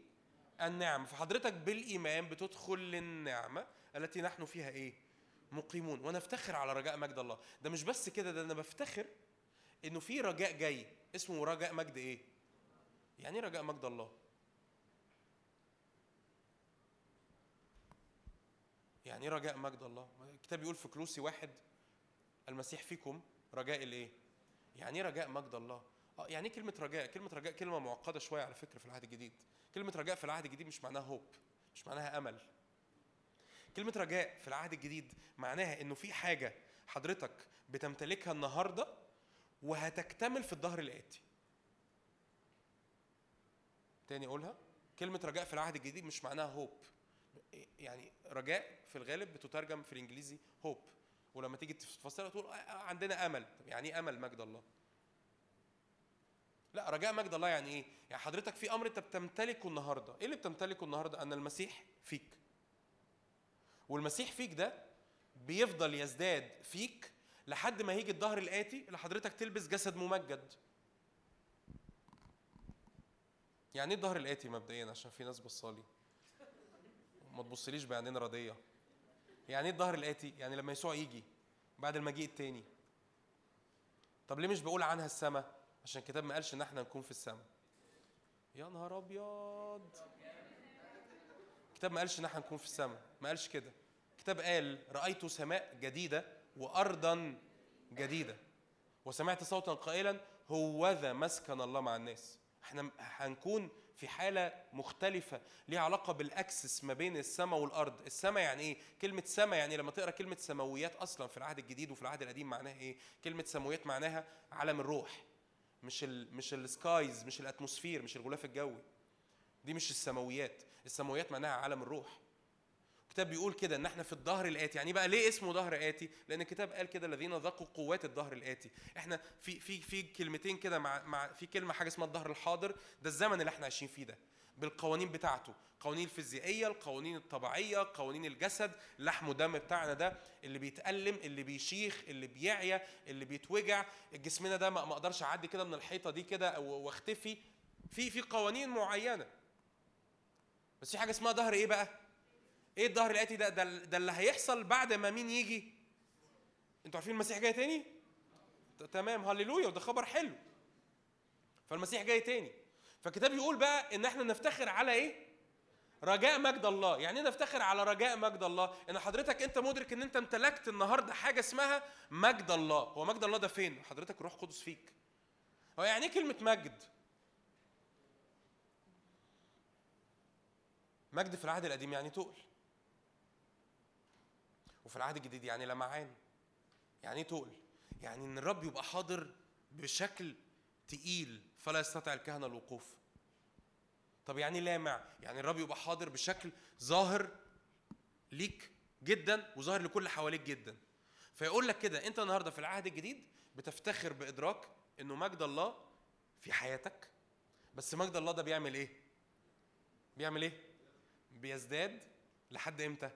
Speaker 3: النعمة. فحضرتك بالإيمان بتدخل للنعمة التي نحن فيها إيه؟ مقيمون. وأنا افتخر على رجاء مجد الله. ده مش بس كده ده أنا بفتخر إنه في رجاء جاي. اسمه رجاء مجد إيه؟ يعني إيه رجاء مجد الله. يعني إيه رجاء مجد الله؟ الكتاب بيقول في كلوسي واحد المسيح فيكم رجاء الإيه؟ يعني إيه رجاء مجد الله؟ آه يعني إيه كلمة رجاء كلمة رجاء كلمة معقدة شوية على فكرة في العهد الجديد كلمة رجاء في العهد الجديد مش معناها هوب مش معناها أمل كلمة رجاء في العهد الجديد معناها إنه في حاجة حضرتك بتمتلكها النهاردة وهتكتمل في الظهر الآتي. تاني أقولها كلمة رجاء في العهد الجديد مش معناها هوب. يعني رجاء في الغالب بتترجم في الإنجليزي هوب ولما تيجي تفسرها تقول آه، آه، عندنا أمل يعني إيه أمل مجد الله؟ لا رجاء مجد الله يعني إيه؟ يعني حضرتك في أمر أنت بتمتلكه النهارده، إيه اللي بتمتلكه النهارده؟ أن المسيح فيك. والمسيح فيك ده بيفضل يزداد فيك لحد ما هيجي الظهر الآتي اللي حضرتك تلبس جسد ممجد. يعني إيه الظهر الآتي مبدئيا عشان في ناس بصالي. ما تبصليش بعينين ردية. يعني إيه الظهر الآتي؟ يعني لما يسوع يجي بعد المجيء التاني. طب ليه مش بقول عنها السماء؟ عشان الكتاب ما قالش إن إحنا نكون في السماء. يا نهار أبيض. الكتاب ما قالش إن إحنا نكون في السماء. ما قالش كده. الكتاب قال رأيت سماء جديدة وارضا جديدة. وسمعت صوتا قائلا هوذا مسكن الله مع الناس. إحنا هنكون في حالة مختلفة ليها علاقة بال access ما بين السماء والأرض. السماء يعني إيه؟ كلمة سماء يعني لما تقرأ كلمة سماويات أصلا في العهد الجديد وفي العهد القديم معناها إيه؟ كلمة سماويات معناها عالم الروح. مش ال مش ال skies مش ال atmosphere مش الغلاف الجوي. دي مش السماويات. السماويات معناها عالم الروح. الكتاب بيقول كده إن إحنا في الظهر الآتي. يعني بقى ليه اسمه ظهر آتي؟ لأن الكتاب قال كده الذين ذاقوا قوات الظهر الآتي. إحنا في في في كلمتين كده مع مع في كلمة حاجة اسمها الظهر الحاضر. ده الزمن اللي إحنا عايشين فيه ده بالقوانين بتاعته. قوانين الفيزيائية القوانين الطبيعية قوانين الجسد لحم ودم بتاعنا ده اللي بيتألم اللي بيشيخ اللي بيعيا اللي بيتوجع جسمنا ده ما أقدرش أعدي كده من الحيطة دي كده واختفي. في في قوانين معينة. بس في حاجة اسمها ظهر إيه بقى؟ إيه الظهر الآتي ده, ده اللي هيحصل بعد ما مين يجي؟ أنتوا عارفين المسيح جاي تاني؟ تمام هللويا وده خبر حلو. فالمسيح جاي تاني. فالكتاب يقول بقى إن إحنا نفتخر على إيه؟ رجاء مجد الله. يعني إيه نفتخر على رجاء مجد الله؟ إن حضرتك أنت مدرك إن أنت امتلكت النهارده حاجة اسمها مجد الله. هو مجد الله ده فين؟ حضرتك روح قدس فيك. هو يعني إيه كلمة مجد؟ مجد في العهد القديم يعني تقل. وفي العهد الجديد يعني لمعان يعني إيه تقل؟ يعني إن الرب يبقى حاضر بشكل تقيل فلا يستطيع الكهنة الوقوف. طب يعني لامع؟ يعني الرب يبقى حاضر بشكل ظاهر ليك جدا وظاهر لكل حواليك جدا. فيقول لك كده أنت النهارده في العهد الجديد بتفتخر بإدراك إنه مجد الله في حياتك. بس مجد الله ده بيعمل إيه؟ بيعمل إيه؟ بيزداد لحد إمتى؟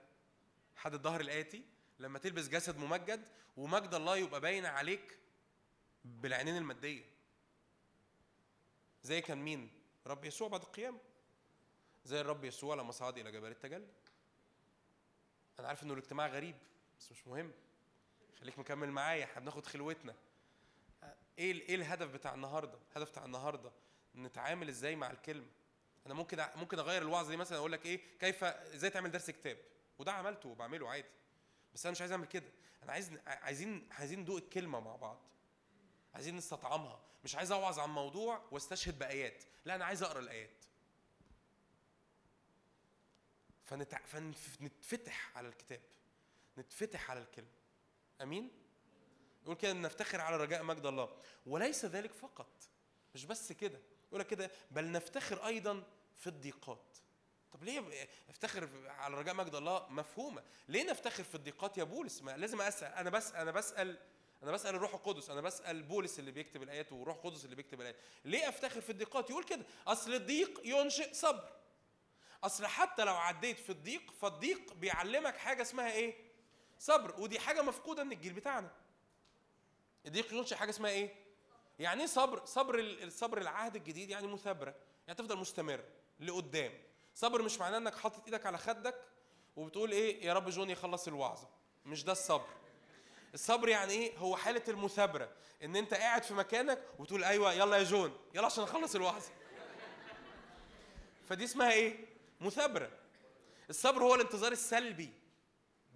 Speaker 3: لحد الظهر الآتي لما تلبس جسد ممجد ومجد الله يبقى باين عليك بالعينين المادية. زي كان مين؟ رب يسوع بعد القيامة. زي الرب يسوع لما صعد إلى جبل التجلي. أنا عارف إنه الاجتماع غريب بس مش مهم. خليك مكمل معايا إحنا بناخد خلوتنا. إيه إيه الهدف بتاع النهارده؟ الهدف بتاع النهارده نتعامل إزاي مع الكلمة؟ أنا ممكن ممكن أغير الوعظ دي مثلا أقول لك إيه كيف إزاي تعمل درس كتاب. وده عملته وبعمله عادي. بس أنا مش عايز أعمل كده. أنا عايز عايزين عايزين ندوق الكلمة مع بعض. عايزين نستطعمها. مش عايز أوعظ عن موضوع واستشهد بآيات. لا أنا عايز أقرأ الآيات. فنتع... فنتفتح على الكتاب. نتفتح على الكلمة. أمين؟ يقول كده نفتخر على رجاء مجد الله. وليس ذلك فقط. مش بس كده. يقول كده بل نفتخر أيضا في الضيقات. طب ليه افتخر على رجاء مجد الله مفهومة؟ ليه نفتخر في الضيقات يا بولس؟ ما لازم أسأل. أنا بس أنا بسأل أنا بسأل الروح القدس أنا بسأل بولس اللي بيكتب الآيات والروح القدس اللي بيكتب الآيات. ليه أفتخر في الضيقات؟ يقول كده أصل الضيق ينشئ صبر. أصل حتى لو عديت في الضيق فالضيق بيعلمك حاجة اسمها إيه؟ صبر. ودي حاجة مفقودة من الجيل بتاعنا. الضيق ينشئ حاجة اسمها إيه؟ يعني إيه صبر؟ صبر الصبر العهد الجديد يعني مثابرة. يعني تفضل مستمر لقدام. صبر مش معناه إنك حاطط إيدك على خدك وبتقول إيه؟ يا رب جون يخلص الوعظة. مش ده الصبر. الصبر يعني إيه؟ هو حالة المثابرة. إن أنت قاعد في مكانك وتقول أيوه يلا يا جون. يلا عشان نخلص الوعظه فدي اسمها إيه؟ مثابرة. الصبر هو الانتظار السلبي.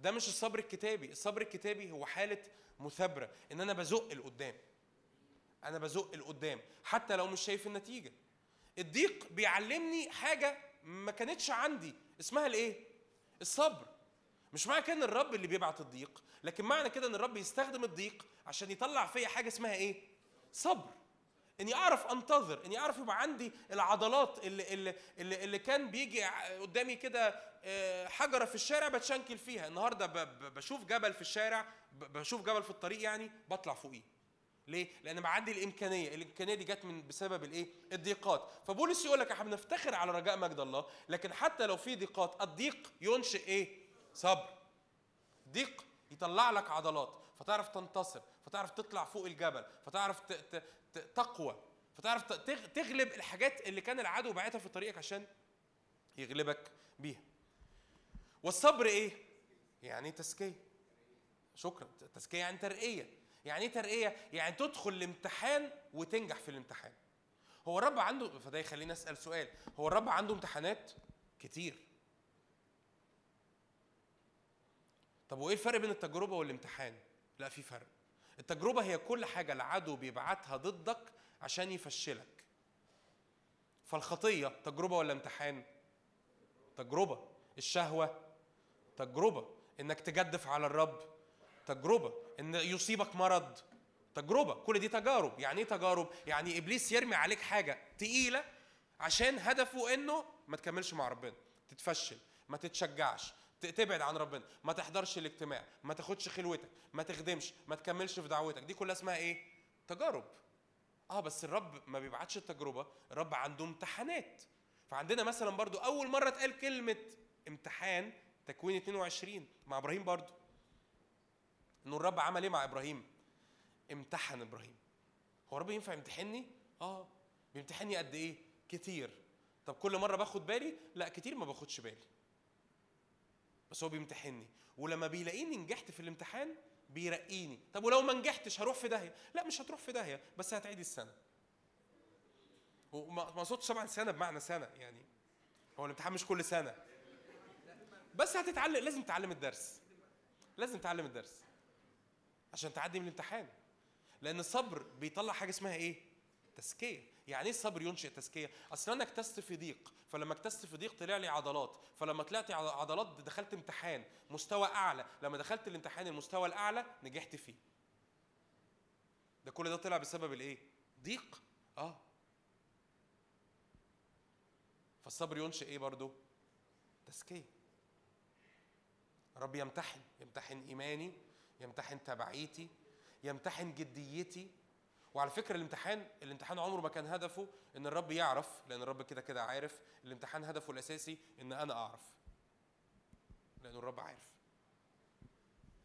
Speaker 3: ده مش الصبر الكتابي. الصبر الكتابي هو حالة مثابرة. إن أنا بزق لقدام. أنا بزق لقدام. حتى لو مش شايف النتيجة. الضيق بيعلمني حاجة ما كانتش عندي. اسمها الإيه؟ الصبر. مش معنى كده إن الرب اللي بيبعت الضيق لكن معنى كده إن الرب يستخدم الضيق عشان يطلع فيا حاجة اسمها إيه صبر إني أعرف أنتظر إني أعرف يبقى عندي العضلات اللي اللي اللي, اللي كان بيجي قدامي كده حجرة في الشارع بتشنكل فيها النهارده بشوف جبل في الشارع بشوف جبل في الطريق يعني بطلع فوقيه ليه؟ لأن بقى عندي الإمكانية، الإمكانية دي جت من بسبب الإيه؟ الضيقات، فبولس يقول لك إحنا بنفتخر على رجاء مجد الله، لكن حتى لو في ضيقات، الضيق ينشئ إيه؟ صبر. ضيق يطلع لك عضلات، فتعرف تنتصر، فتعرف تطلع فوق الجبل، فتعرف تقوى، فتعرف تغلب الحاجات اللي كان العدو باعتها في طريقك عشان يغلبك بيها. والصبر إيه؟ يعني تزكية. شكرا، تزكية يعني ترقية. يعني إيه ترقية؟ يعني تدخل الامتحان وتنجح في الامتحان. هو الرب عنده فده يخليني أسأل سؤال، هو الرب عنده امتحانات؟ كتير. طب وإيه الفرق بين التجربة والامتحان؟ لا في فرق. التجربة هي كل حاجة العدو بيبعتها ضدك عشان يفشلك. فالخطية تجربة ولا امتحان؟ تجربة. الشهوة؟ تجربة. إنك تجدف على الرب؟ تجربة. إن يصيبك مرض؟ تجربة. كل دي تجارب. يعني إيه تجارب؟ يعني إبليس يرمي عليك حاجة تقيلة عشان هدفه إنه ما تكملش مع ربنا تتفشل ما تتشجعش تبعد عن ربنا. ما تحضرش الاجتماع. ما تاخدش خلوتك. ما تخدمش. ما تكملش في دعوتك. دي كلها اسمها إيه؟ تجارب. آه بس الرب ما بيبعتش التجربة. الرب عنده امتحانات. فعندنا مثلا برضو أول مرة اتقال كلمة امتحان تكوين 22 مع إبراهيم برضو. إنه الرب عمل إيه مع إبراهيم؟ امتحن إبراهيم. هو الرب ينفع يمتحني آه. بيمتحني قد إيه؟ كتير. طب كل مرة باخد بالي؟ لا كتير ما باخدش بالي. بس هو بيمتحني ولما بيلاقيني نجحت في الامتحان بيرقيني. طب ولو ما نجحتش هروح في داهية؟ لا مش هتروح في داهية بس هتعيد السنة. وما ما أقصدش طبعا سنة بمعنى سنة يعني هو الامتحان مش كل سنة. بس هتتعلم لازم تتعلم الدرس. لازم تتعلم الدرس عشان تعدي من الامتحان. لأن الصبر بيطلع حاجة اسمها إيه؟ تزكيه يعني إيه الصبر ينشئ تزكية؟ أصل أنا اكتست في ضيق فلما اكتست في ضيق طلع لي عضلات. فلما طلعت عضلات دخلت امتحان مستوى أعلى. لما دخلت الامتحان المستوى الأعلى نجحت فيه. ده كل ده طلع بسبب الإيه؟ ضيق. آه. فالصبر ينشئ إيه برضو؟ تزكية. رب يمتحن يمتحن إيماني يمتحن تبعيتي يمتحن جديتي. وعلى فكرة الامتحان الامتحان عمره ما كان هدفه إن الرب يعرف لأن الرب كده كده عارف. الامتحان هدفه الأساسي إن أنا أعرف. لأنه الرب عارف.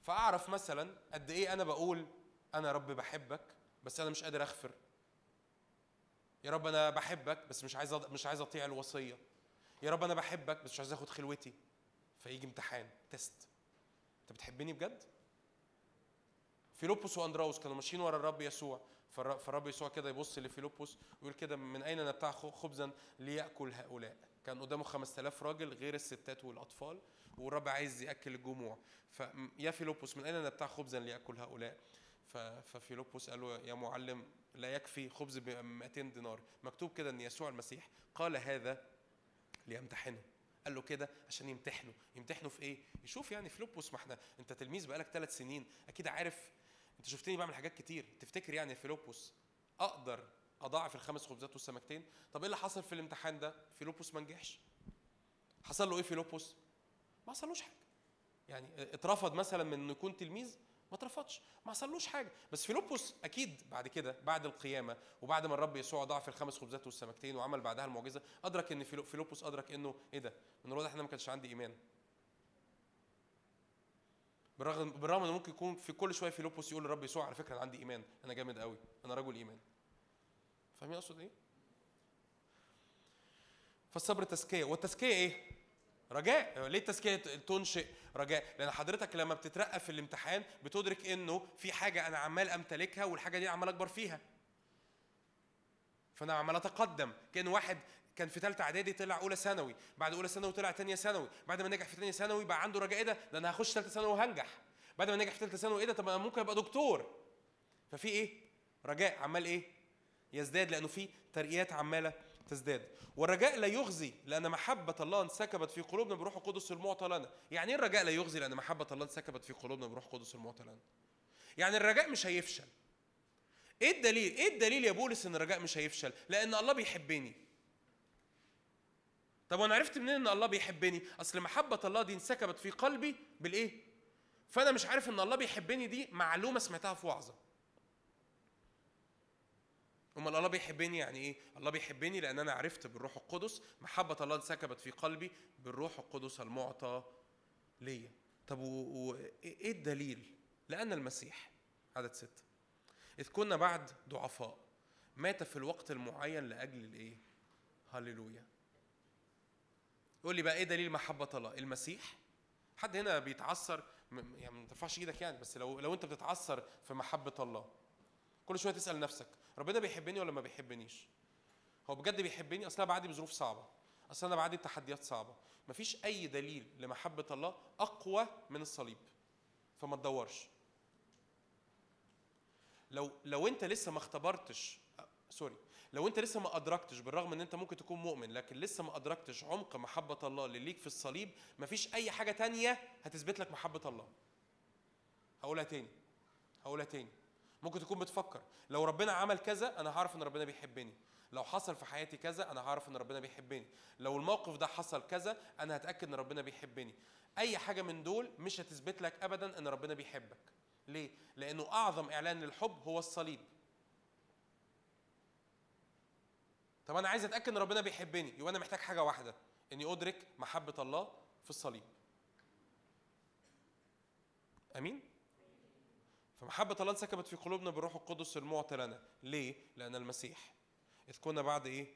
Speaker 3: فأعرف مثلا قد إيه أنا بقول أنا يا رب بحبك بس أنا مش قادر أغفر. يا رب أنا بحبك بس مش عايز مش عايز اطيع الوصية. يا رب أنا بحبك بس مش عايز آخد خلوتي. فيجي امتحان test أنت بتحبني بجد؟ فيلبس وأندراوس كانوا ماشيين ورا الرب يسوع. فالرب يسوع كده يبص لفيلبس ويقول كده من أين نبتاع خبزا ليأكل هؤلاء؟ كان قدامه 5000 راجل غير الستات والأطفال والرب عايز يأكل الجموع. فيا فيلبس من أين نبتاع خبزا ليأكل هؤلاء؟ ففيلبس قال له يا معلم لا يكفي خبز ب 200 دينار. مكتوب كده إن يسوع المسيح قال هذا ليمتحنه. قال له كده عشان يمتحنه. يمتحنه في إيه؟ يشوف يعني فيلبس ما إحنا أنت تلميذ بقالك ثلاث سنين أكيد عارف انت شفتني بعمل حاجات كتير. تفتكر يعني فيلبس أقدر اضاعف الخمس خبزات والسمكتين؟ طب إيه اللي حصل في الامتحان ده؟ فيلبس ما نجحش. حصل له إيه فيلبس ما حصلوش حاجة. يعني اترفض مثلا من انه يكون تلميذ؟ ما اترفضش. ما حصلوش حاجة. بس فيلبس أكيد بعد كده بعد القيامة وبعد ما الرب يسوع ضاعف الخمس خبزات والسمكتين وعمل بعدها المعجزة أدرك إن فيلو- فيلبس أدرك إنه إيه ده؟ من الواضح ان أنا ما كانش عندي إيمان. بالرغم بالرغم إنه ممكن يكون في كل شوية فيلبس يقول للرب يسوع على فكرة أنا عندي إيمان أنا جامد قوي أنا رجل إيمان. فاهمين أقصد إيه؟ فالصبر تزكية. والتزكية إيه؟ رجاء. ليه التزكية تنشئ رجاء؟ لأن حضرتك لما بتترقى في الامتحان بتدرك إنه في حاجة أنا عمال أمتلكها والحاجة دي عمال أكبر فيها. فأنا عمال أتقدم. كأن واحد كان في ثالثه إعدادي طلع أولى ثانوي بعد أولى ثانوي طلع ثانية ثانوي بعد ما نجح في ثانية ثانوي بقى عنده رجاء إيه ده؟ ده أنا هخش ثالثه ثانوي وهنجح. بعد ما نجح في ثالثه ثانوي إيه ده؟ طب أنا ممكن أبقى دكتور. ففي إيه؟ رجاء عمال إيه؟ يزداد لأنه في ترقيات عمالة تزداد. والرجاء لا يخزي لأن محبة الله انسكبت في قلوبنا بروح القدس المعطى لنا يعني إيه الرجاء لا يخزي لأن محبة الله انسكبت في قلوبنا بروح القدس المعطى لنا يعني الرجاء مش هيفشل. إيه الدليل؟ إيه الدليل يا بولس إن الرجاء مش هيفشل؟ لأن الله بيحبني. طب وأنا عرفت منين إن الله بيحبني؟ أصل محبة الله دي انسكبت في قلبي بالإيه؟ فأنا مش عارف إن الله بيحبني دي معلومة سمعتها في وعظة. أمال الله بيحبني يعني إيه؟ الله بيحبني لأن أنا عرفت بالروح القدس. محبة الله انسكبت في قلبي بالروح القدس المعطى ليا. طب وايه الدليل؟ لأن المسيح عدد ستة إذ كنا بعد ضعفاء مات في الوقت المعين لأجل الإيه؟ هللويا. يقول لي بقى إيه دليل محبة الله؟ المسيح. حد هنا بيتعثر؟ يعني ما ترفعش إيدك يعني بس لو لو أنت بتتعثر في محبة الله كل شوية تسأل نفسك ربنا بيحبني ولا ما بيحبنيش؟ هو بجد بيحبني؟ أصل أنا بعدي بظروف صعبة أصل أنا بعدي بتحديات صعبة. مفيش أي دليل لمحبة الله أقوى من الصليب فما تدورش. لو لو أنت لسه ما اختبرتش سوري. لو انت لسه ما أدركتش بالرغم ان انت ممكن تكون مؤمن لكن لسه ما أدركتش عمق محبة الله اللي ليك في الصليب مفيش أي حاجة تانية هتثبت لك محبة الله. هقولها تاني. هقولها تاني. ممكن تكون بتفكر لو ربنا عمل كذا أنا هعرف إن ربنا بيحبني. لو حصل في حياتي كذا أنا هعرف إن ربنا بيحبني. لو الموقف ده حصل كذا أنا هتأكد إن ربنا بيحبني. أي حاجة من دول مش هتثبت لك ابدا إن ربنا بيحبك. ليه؟ لأنه أعظم إعلان للحب هو الصليب. طب أنا عايز أتأكد إن ربنا بيحبني يبقى أنا محتاج حاجة واحدة إني أدرك محبة الله في الصليب آمين فمحبة الله انسكبت في قلوبنا بالروح القدس المعطي لنا، ليه؟ لأن المسيح إذ كنا بعد إيه؟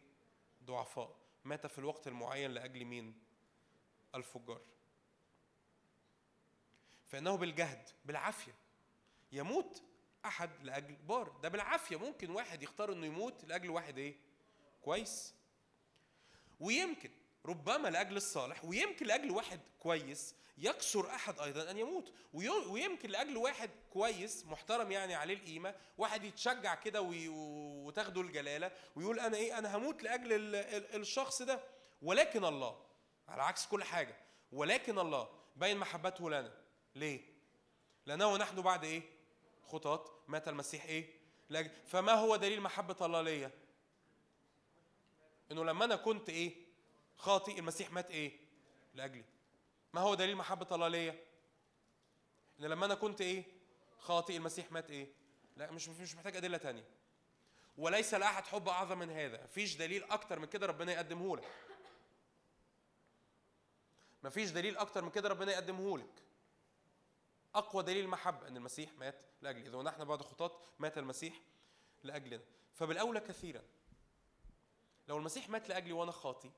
Speaker 3: ضعفاء، مات في الوقت المعين لأجل مين؟ الفجار. فإنه بالجهد، بالعافية يموت أحد لأجل بار، ده بالعافية ممكن واحد يختار إنه يموت لأجل واحد إيه؟ كويس. ويمكن ربما لأجل الصالح ويمكن لأجل واحد كويس يكسر أحد أيضا أن يموت. وي- ويمكن لأجل واحد كويس محترم يعني عليه القيمة واحد يتشجع كده وتاخده الجلالة ويقول أنا إيه أنا هموت لأجل ال- ال- الشخص ده. ولكن الله على عكس كل حاجة ولكن الله بين محبته لنا. ليه؟ لأنه ونحن بعد إيه؟ خطاة. مات المسيح إيه؟ فما هو دليل محبة الله ليا؟ انه لما أنا كنت إيه خاطئ المسيح مات إيه؟ لاجلي. ما هو دليل محبة الله ليا؟ ان لما أنا كنت إيه خاطئ المسيح مات إيه؟ لا مش مش محتاج أدلة تانية. وليس لأحد حب أعظم من هذا. مفيش دليل أكتر من كده ربنا يقدمه لك. مفيش دليل أكتر من كده ربنا يقدمه لك. أقوى دليل محبة إن المسيح مات لأجلي. إذا ونحن بعد خطاة مات المسيح لأجلنا. فبالأولى كثيرا لو المسيح مات لأجلي وأنا خاطي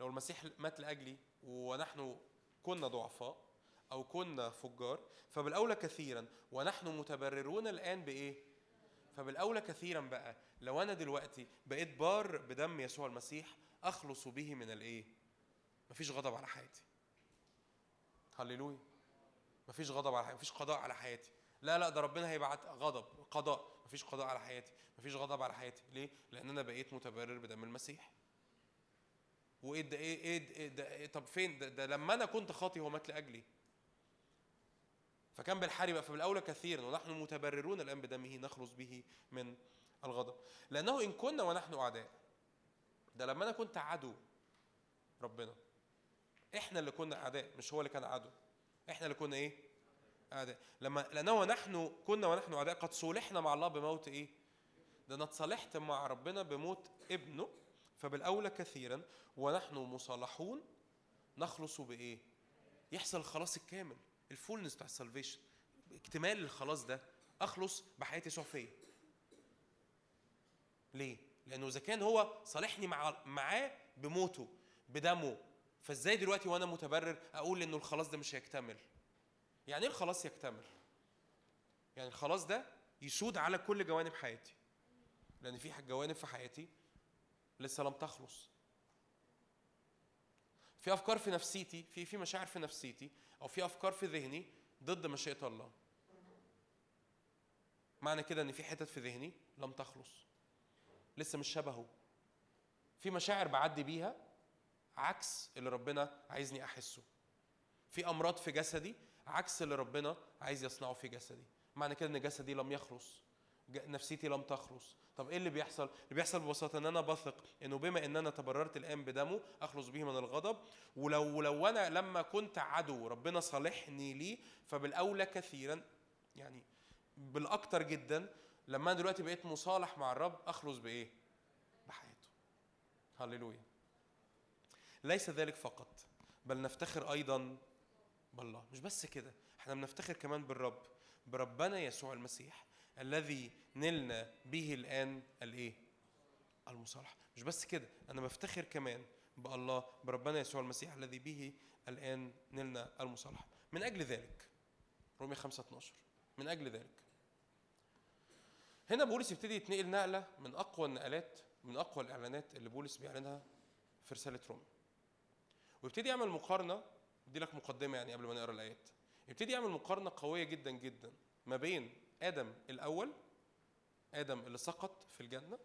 Speaker 3: لو المسيح مات لأجلي ونحن كنا ضعفاء أو كنا فجار فبالأولى كثيرا ونحن متبررون الآن بإيه؟ فبالأولى كثيرا بقى لو أنا دلوقتي بقيت بار بدم يسوع المسيح أخلص به من الإيه؟ مفيش غضب على حياتي. هللويا. مفيش غضب على حياتي مفيش قضاء على حياتي. لا لا ده ربنا هيبعت غضب قضاء. مفيش قضاء على حياتي مفيش غضب على حياتي. ليه؟ لأن أنا بقيت متبرر بدم المسيح. وإيه ده إيه إيه ده, إيه إيه طب فين؟ ده, ده لما أنا كنت خاطي هو مات لأجلي. فكان بالحري بقى فبالأولى كثيرا ونحن متبررون الآن بدمه نخلص به من الغضب. لأنه إن كنا ونحن أعداء ده لما أنا كنت عدو ربنا إحنا اللي كنا أعداء مش هو اللي كان عدو. إحنا اللي كنا إيه؟ لما لأنه نحن كنا ونحن أعداء قد صولحنا مع الله بموت إيه؟ ده أنا اتصالحت مع ربنا بموت ابنه فبالأولى كثيرا ونحن مصالحون نخلص بإيه؟ يحصل الخلاص الكامل ال fullness بتاع ال salvation اكتمال الخلاص ده أخلص بحياه يسوع ليه؟ لأنه إذا كان هو صالحني مع معاه بموته بدمه فإزاي دلوقتي وأنا متبرر أقول إنه الخلاص ده مش هيكتمل؟ يعني إيه الخلاص يكتمل؟ يعني الخلاص ده يسود على كل جوانب حياتي. لأن في جوانب في حياتي لسه لم تخلص. في أفكار في نفسيتي في في مشاعر في نفسيتي أو في أفكار في ذهني ضد مشيئة الله. معنى كده إن في حتت في ذهني لم تخلص. لسه مش شبهه. في مشاعر بعدي بيها عكس اللي ربنا عايزني أحسه. في أمراض في جسدي عكس اللي ربنا عايز يصنعه في جسدي. معنى كده إن جسدي لم يخلص. نفسيتي لم تخلص. طب إيه اللي بيحصل؟ اللي بيحصل ببساطة إن أنا بثق إنه بما إن أنا تبررت الان بدمه أخلص به من الغضب. ولو لو أنا لما كنت عدو ربنا صالحني ليه فبالأولى كثيرا يعني بالأكتر جدا لما أنا دلوقتي بقيت مصالح مع الرب أخلص بإيه؟ بحياته. هللويا. ليس ذلك فقط بل نفتخر أيضا بالله. مش بس كده إحنا بنفتخر كمان بالرب بربنا يسوع المسيح الذي نلنا به الآن الإيه؟ المصالحة. مش بس كده أنا بفتخر كمان بالله بربنا يسوع المسيح الذي به الآن نلنا المصالحة. من أجل ذلك رومية 5 12 من أجل ذلك. هنا بولس يبتدي يتنقل نقلة من أقوى النقلات من أقوى الإعلانات اللي بولس بيعلنها في رسالة رومية ويبتدي يعمل مقارنة دي لك مقدمة يعني قبل ما نقرأ الآيات. يبتدي يعمل مقارنة قوية جدا جدا ما بين آدم الأول آدم اللي سقط في الجنة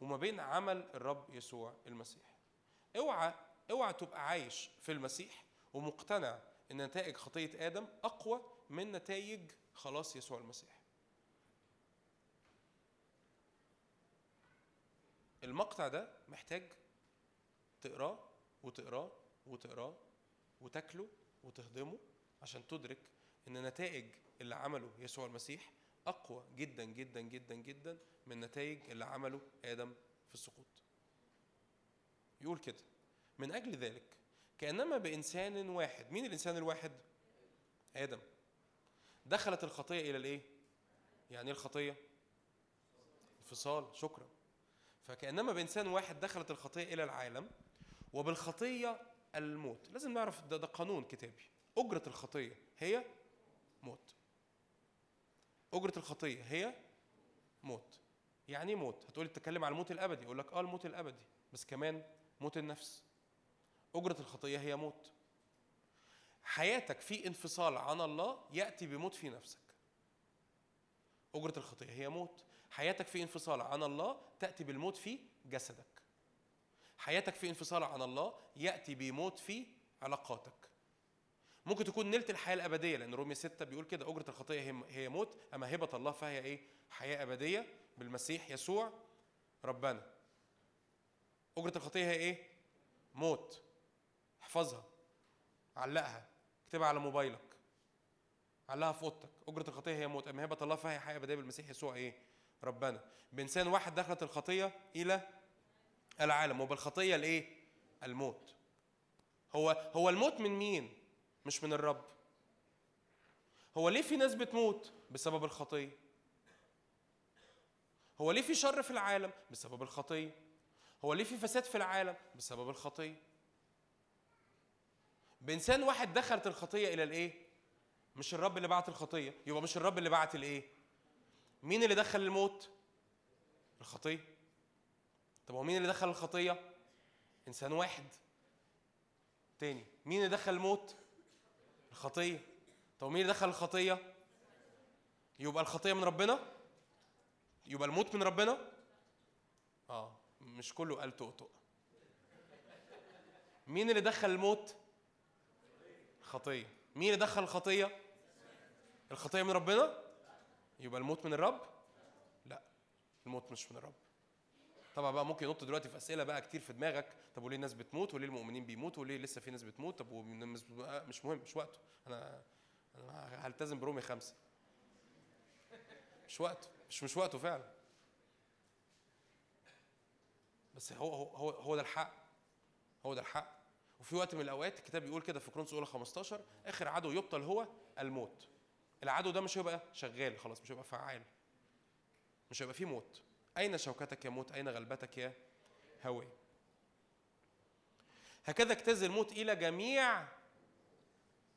Speaker 3: وما بين عمل الرب يسوع المسيح. اوعى اوعى تبقى عايش في المسيح ومقتنع إن نتائج خطية آدم أقوى من نتائج خلاص يسوع المسيح. المقطع ده محتاج تقراه وتقراه وتقراه وتاكله وتهضمه عشان تدرك إن نتائج اللي عمله يسوع المسيح أقوى جدا جدا جدا جدا من نتائج اللي عمله آدم في السقوط. يقول كده من أجل ذلك كأنما بإنسان واحد مين الإنسان الواحد؟ آدم. دخلت الخطية إلى الإيه؟ يعني إيه الخطية؟ انفصال شكرا. فكأنما بإنسان واحد دخلت الخطية إلى العالم وبالخطية الموت. لازم نعرف ده, ده قانون كتابي. أجرة الخطية هي موت. أجرة الخطية هي موت. يعني إيه موت؟ هتقولي تتكلم على الموت الأبدي. أقول لك آه الموت الأبدي. بس كمان موت النفس. أجرة الخطية هي موت. حياتك في انفصال عن الله يأتي بموت في نفسك. أجرة الخطية هي موت. حياتك في انفصال عن الله تأتي بالموت في جسدك. حياتك في انفصال عن الله يأتي بموت في علاقاتك. ممكن تكون نلت الحياة الأبدية لأن رومية 6 بيقول كده أجرة الخطيه هي هي موت أما هبة الله فهي إيه؟ حياة أبدية بالمسيح يسوع ربنا. أجرة الخطيه هي إيه؟ موت. احفظها. علقها. اكتبها على موبايلك. علقها في أوضتك. أجرة الخطيه هي موت أما هبة الله فهي حياة أبدية بالمسيح يسوع إيه؟ ربنا. بإنسان واحد دخلت الخطيه إلى العالم وبالخطية الإيه؟ الموت. هو هو الموت من مين؟ مش من الرب. هو ليه في ناس بتموت؟ بسبب الخطية. هو ليه في شر في العالم؟ بسبب الخطية. هو ليه في فساد في العالم؟ بسبب الخطية. بإنسان واحد دخلت الخطية إلى الإيه؟ مش الرب اللي بعت الخطية. يبقى مش الرب اللي بعت الإيه؟ مين اللي دخل الموت؟ الخطية. طب هو مين اللي دخل الخطية؟ إنسان واحد. تاني مين اللي دخل الموت؟ الخطية. طب مين اللي دخل الخطية؟ يبقى الخطية من ربنا؟ يبقى الموت من ربنا؟ آه مش كله قال تقطق مين اللي دخل الموت؟ الخطية. مين اللي دخل الخطية؟ الخطية من ربنا؟ يبقى الموت من الرب؟ لا الموت مش من الرب. طبعا بقى ممكن ينط دلوقتي في أسئلة بقى كتير في دماغك. طب وليه الناس بتموت؟ وليه المؤمنين بيموتوا؟ وليه لسه في ناس بتموت؟ طب بت- مش مهم مش وقته. أنا أنا هلتزم برومي خمسة. مش وقته مش مش وقته فعلا. بس هو هو هو, ده الحق. هو ده الحق. وفي وقت من الأوقات الكتاب بيقول كده في كورنثوس اولى 15 آخر عدو يبطل هو الموت. العدو ده مش هيبقى شغال خلاص مش هيبقى فعال. مش هيبقى فيه موت. أين شوكتك يا موت؟ أين غلبتك يا هوي؟ هكذا اجتاز الموت إلى جميع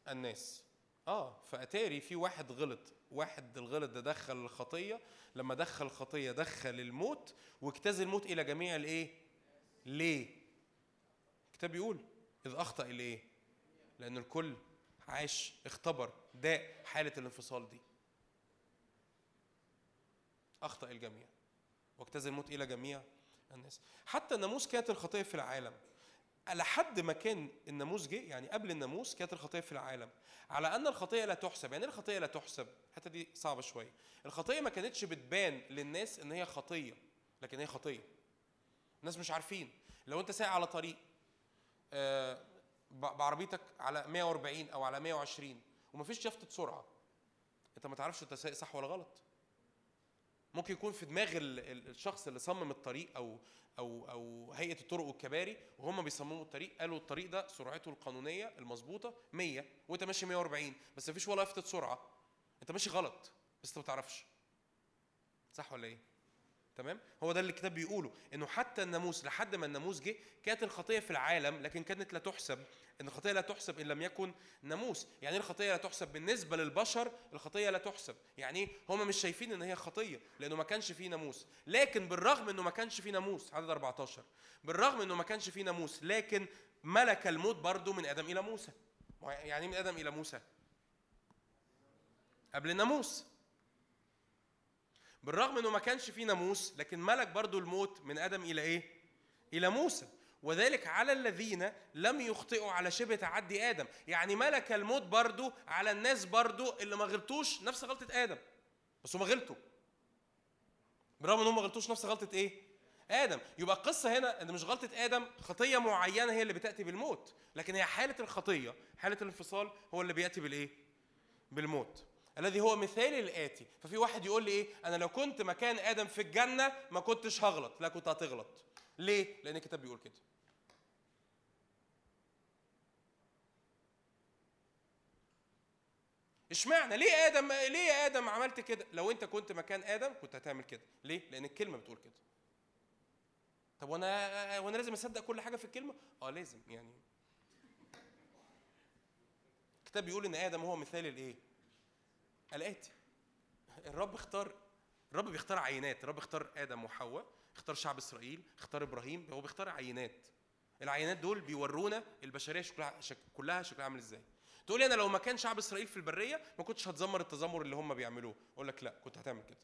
Speaker 3: الناس. آه فأتاري في واحد غلط واحد الغلط ده دخل الخطية. لما دخل الخطية دخل الموت واجتاز الموت إلى جميع الإيه؟ ليه؟ الكتاب بيقول إذ أخطأ الإيه؟ لأن الكل عاش اختبر داء حالة الانفصال دي. أخطأ الجميع. واجتاز الموت إلى جميع الناس. حتى الناموس كانت الخطية في العالم. لحد ما كان الناموس جه يعني قبل الناموس كانت الخطية في العالم. على أن الخطية لا تحسب يعني إيه الخطية لا تحسب؟ الحتة دي صعبة شوية. الخطية ما كانتش بتبان للناس إن هي خطية لكن هي خطية. الناس مش عارفين. لو أنت سايق على طريق آه، بعربيتك على 140 أو على 120 ومفيش يافطة سرعة أنت ما تعرفش أنت سايق صح ولا غلط. ممكن يكون في دماغ ال- ال- الشخص اللي صمم الطريق أو أو أو هيئة الطرق والكباري وهم بيصمموا الطريق قالوا الطريق ده سرعته القانونية المظبوطة 100 وانت ماشي 140 بس مفيش ولا يافطه سرعة. انت ماشي غلط بس انت ما تعرفش. صح ولا إيه؟ تمام؟ هو ده اللي الكتاب بيقوله إنه حتى الناموس لحد ما الناموس جه كانت الخطية في العالم لكن كانت لا تحسب إن الخطية لا تحسب إن لم يكن ناموس. يعني إيه الخطية لا تحسب؟ بالنسبة للبشر الخطية لا تحسب. يعني إيه؟ هم مش شايفين إن هي خطية لأنه ما كانش فيه ناموس. لكن بالرغم إنه ما كانش فيه ناموس عدد 14 بالرغم إنه ما كانش فيه ناموس لكن ملك الموت برضه من آدم إلى موسى. يعني إيه من آدم إلى موسى؟ قبل الناموس. بالرغم إنه ما كانش فيه ناموس لكن ملك برضو الموت من آدم إلى إيه؟ إلى موسى. وذلك على الذين لم يخطئوا على شبه تعدي آدم. يعني ملك الموت برضو على الناس برضو اللي ما غلطوش نفس غلطة آدم. بس هم غلطوا. بالرغم إن هم ما غلطوش نفس غلطة إيه؟ آدم. يبقى القصة هنا إن مش غلطة آدم خطية معينة هي اللي بتأتي بالموت. لكن هي حالة الخطية حالة الانفصال هو اللي بيأتي بالإيه؟ بالموت. الذي هو مثال الاتي ففي واحد يقول لي إيه؟ أنا لو كنت مكان آدم في الجنة ما كنتش هغلط لا كنت هتغلط. ليه؟ لأن الكتاب بيقول كده. اشمعنى؟ ليه آدم ليه يا آدم عملت كده؟ لو أنت كنت مكان آدم كنت هتعمل كده. ليه؟ لأن الكلمة بتقول كده. طب وأنا وأنا لازم أصدق كل حاجة في الكلمة؟ آه لازم يعني. الكتاب بيقول إن آدم هو مثال الايه الاتي الرب اختار الرب بيختار عينات. الرب اختار آدم وحواء اختار شعب إسرائيل اختار إبراهيم هو بيختار عينات. العينات دول بيورونا البشرية شكلها شك... كلها شكلها عامل إزاي. تقول لي أنا لو مكان شعب إسرائيل في البرية ما كنتش هتذمر التذمر اللي هم بيعملوه. أقول لك لا كنت هتعمل كده.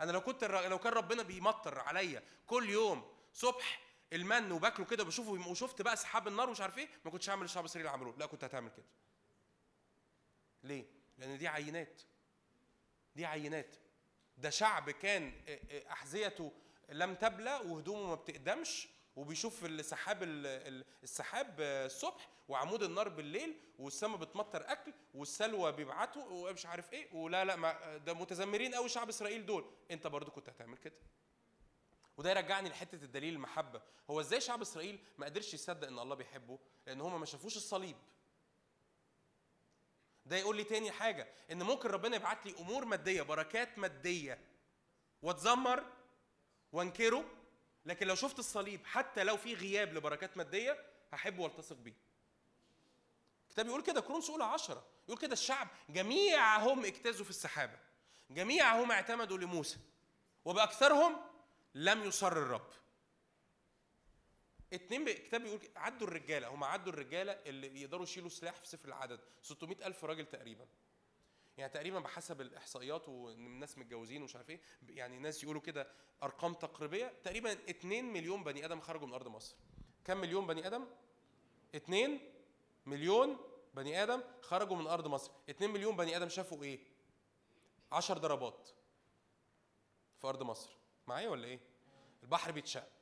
Speaker 3: أنا لو كنت لو كان ربنا بيمطر عليا كل يوم صبح المن وباكله كده بشوفه وشفت بقى سحاب النار ومش عارف إيه ما كنتش هعمل الشعب الاسرائيلي اللي عملوه. لا كنت هتعمل كده. ليه؟ لأن دي عينات. دي عينات. ده شعب كان أحذيته لم تبلى وهدومه ما بتقدمش وبيشوف السحاب السحاب الصبح وعمود النار بالليل والسماء بتمطر أكل والسلوى بيبعتوا ومش عارف إيه ولا لا ما ده متذمرين قوي شعب إسرائيل دول. أنت برضو كنت هتعمل كده. وده يرجعني لحتة الدليل المحبة. هو إزاي شعب إسرائيل ما قدرش يصدق إن الله بيحبه؟ لأن هم ما شافوش الصليب. ده يقول لي تاني حاجة إن ممكن ربنا يبعت لي أمور مادية بركات مادية واتذمر وانكره لكن لو شفت الصليب حتى لو في غياب لبركات مادية هحبه والتصق بيه. الكتاب يقول كده كرونس أولى عشرة يقول كده الشعب جميعهم اجتازوا في السحابة جميعهم اعتمدوا لموسى وبأكثرهم لم يصر الرب. اتنين الكتاب بيقول عدوا الرجالة هم عدوا الرجالة اللي يقدروا يشيلوا سلاح في سفر العدد 600 ألف راجل تقريبا. يعني تقريبا بحسب الإحصائيات وإن الناس متجوزين ومش عارف إيه يعني ناس يقولوا كده أرقام تقريبية تقريبا 2 مليون بني آدم خرجوا من أرض مصر. كم مليون بني آدم؟ 2 مليون بني آدم خرجوا من أرض مصر. 2 مليون بني آدم شافوا إيه؟ 10 ضربات في أرض مصر. معايا ولا إيه؟ البحر بيتشق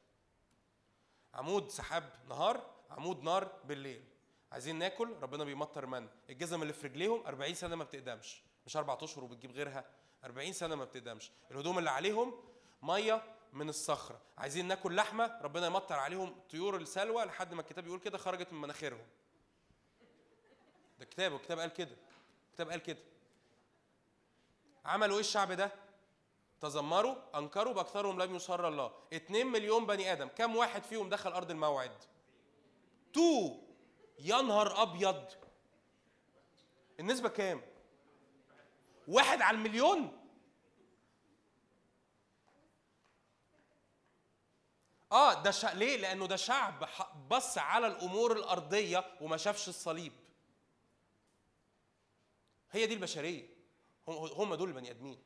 Speaker 3: عمود سحاب نهار عمود نار بالليل. عايزين ناكل ربنا بيمطر من. الجزم اللي في رجليهم 40 سنة ما بتقدمش. مش أربع أشهر وبتجيب غيرها. 40 سنة ما بتقدمش. الهدوم اللي عليهم مية من الصخرة. عايزين ناكل لحمة ربنا يمطر عليهم طيور السلوى لحد ما الكتاب يقول كده خرجت من مناخيرهم. ده كتاب الكتاب قال كده. الكتاب قال كده. عملوا إيه الشعب ده؟ تذمروا أنكروا بأكثرهم لم يصر الله. 2 مليون بني آدم. كم واحد فيهم دخل أرض الموعد؟ تو. يا نهار أبيض. النسبة كام؟ واحد على المليون. آه ده شع... ليه؟ لأنه ده شعب بص على الأمور الأرضية وما شافش الصليب. هي دي البشرية. هم دول البني آدمين.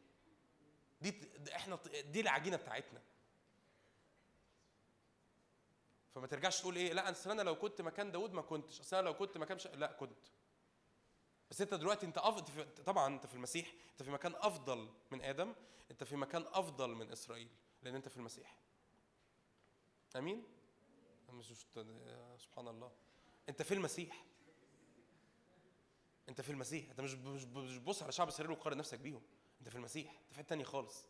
Speaker 3: دي إحنا دي العجينة بتاعتنا. فما ترجعش تقول إيه لا أصل أنا لو كنت مكان داود ما كنتش أصل أنا لو كنت مكان. لا كنت. بس أنت دلوقتي أنت افضل طبعا أنت في المسيح أنت في مكان أفضل من آدم أنت في مكان أفضل من إسرائيل لأن أنت في المسيح. آمين؟ سبحان الله. أنت في المسيح. أنت في المسيح. أنت مش مش بتبص على شعب إسرائيل وتقارن نفسك بيهم. انت في المسيح انت في حتة ثانية خالص.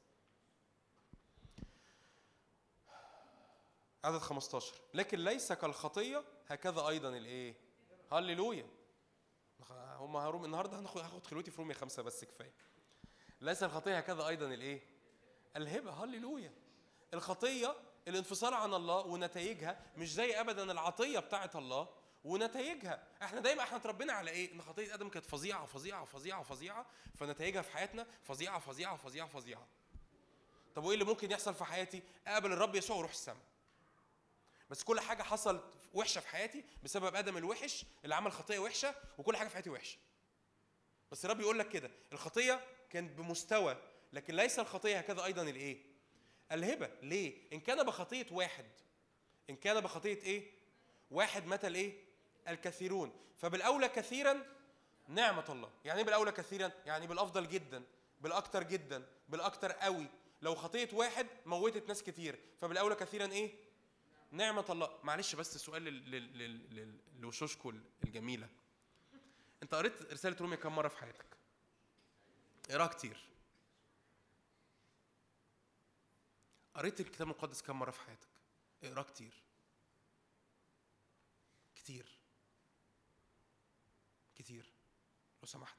Speaker 3: عدد 15 لكن ليس كالخطية هكذا أيضا الإيه؟ هللويا. هم هروم النهارده هناخد هاخد خلوتي في رومية خمسة بس كفاية. ليس الخطية هكذا أيضا الإيه؟ الهبة. هللويا. الخطية الانفصال عن الله ونتائجها مش زي ابدا العطية بتاعه الله ونتائجها. إحنا دايما إحنا اتربينا على إيه؟ إن خطيه آدم كانت فظيعة فظيعة فظيعة فظيعة فنتائجها في حياتنا فظيعة فظيعة فظيعة فظيعة. طب وإيه اللي ممكن يحصل في حياتي؟ اقابل الرب يسوع وأروح السماء. بس كل حاجة حصلت وحشة في حياتي بسبب آدم الوحش اللي عمل خطيه وحشة وكل حاجة في حياتي وحشة. بس الرب يقول لك كده الخطيه كانت بمستوى لكن ليس الخطيه هكذا أيضا الإيه؟ الهبة. ليه؟ إن كان بخطيه واحد. إن كان بخطيه إيه؟ واحد متى الإيه؟ الكثيرون. فبالأولى كثيرا نعمة الله. يعني إيه بالأولى كثيرا؟ يعني بالأفضل جدا بالاكثر جدا بالاكثر قوي. لو خطيه واحد موتت ناس كتير. فبالأولى كثيرا إيه؟ نعمة الله. معلش بس سؤال لوشوشكو الجميلة. أنت قريت رسالة روميا كم مرة في حياتك؟ اقراها كتير. قريت الكتاب المقدس كم مرة في حياتك؟ اقراه كتير. كتير. كتير. لو سمحت.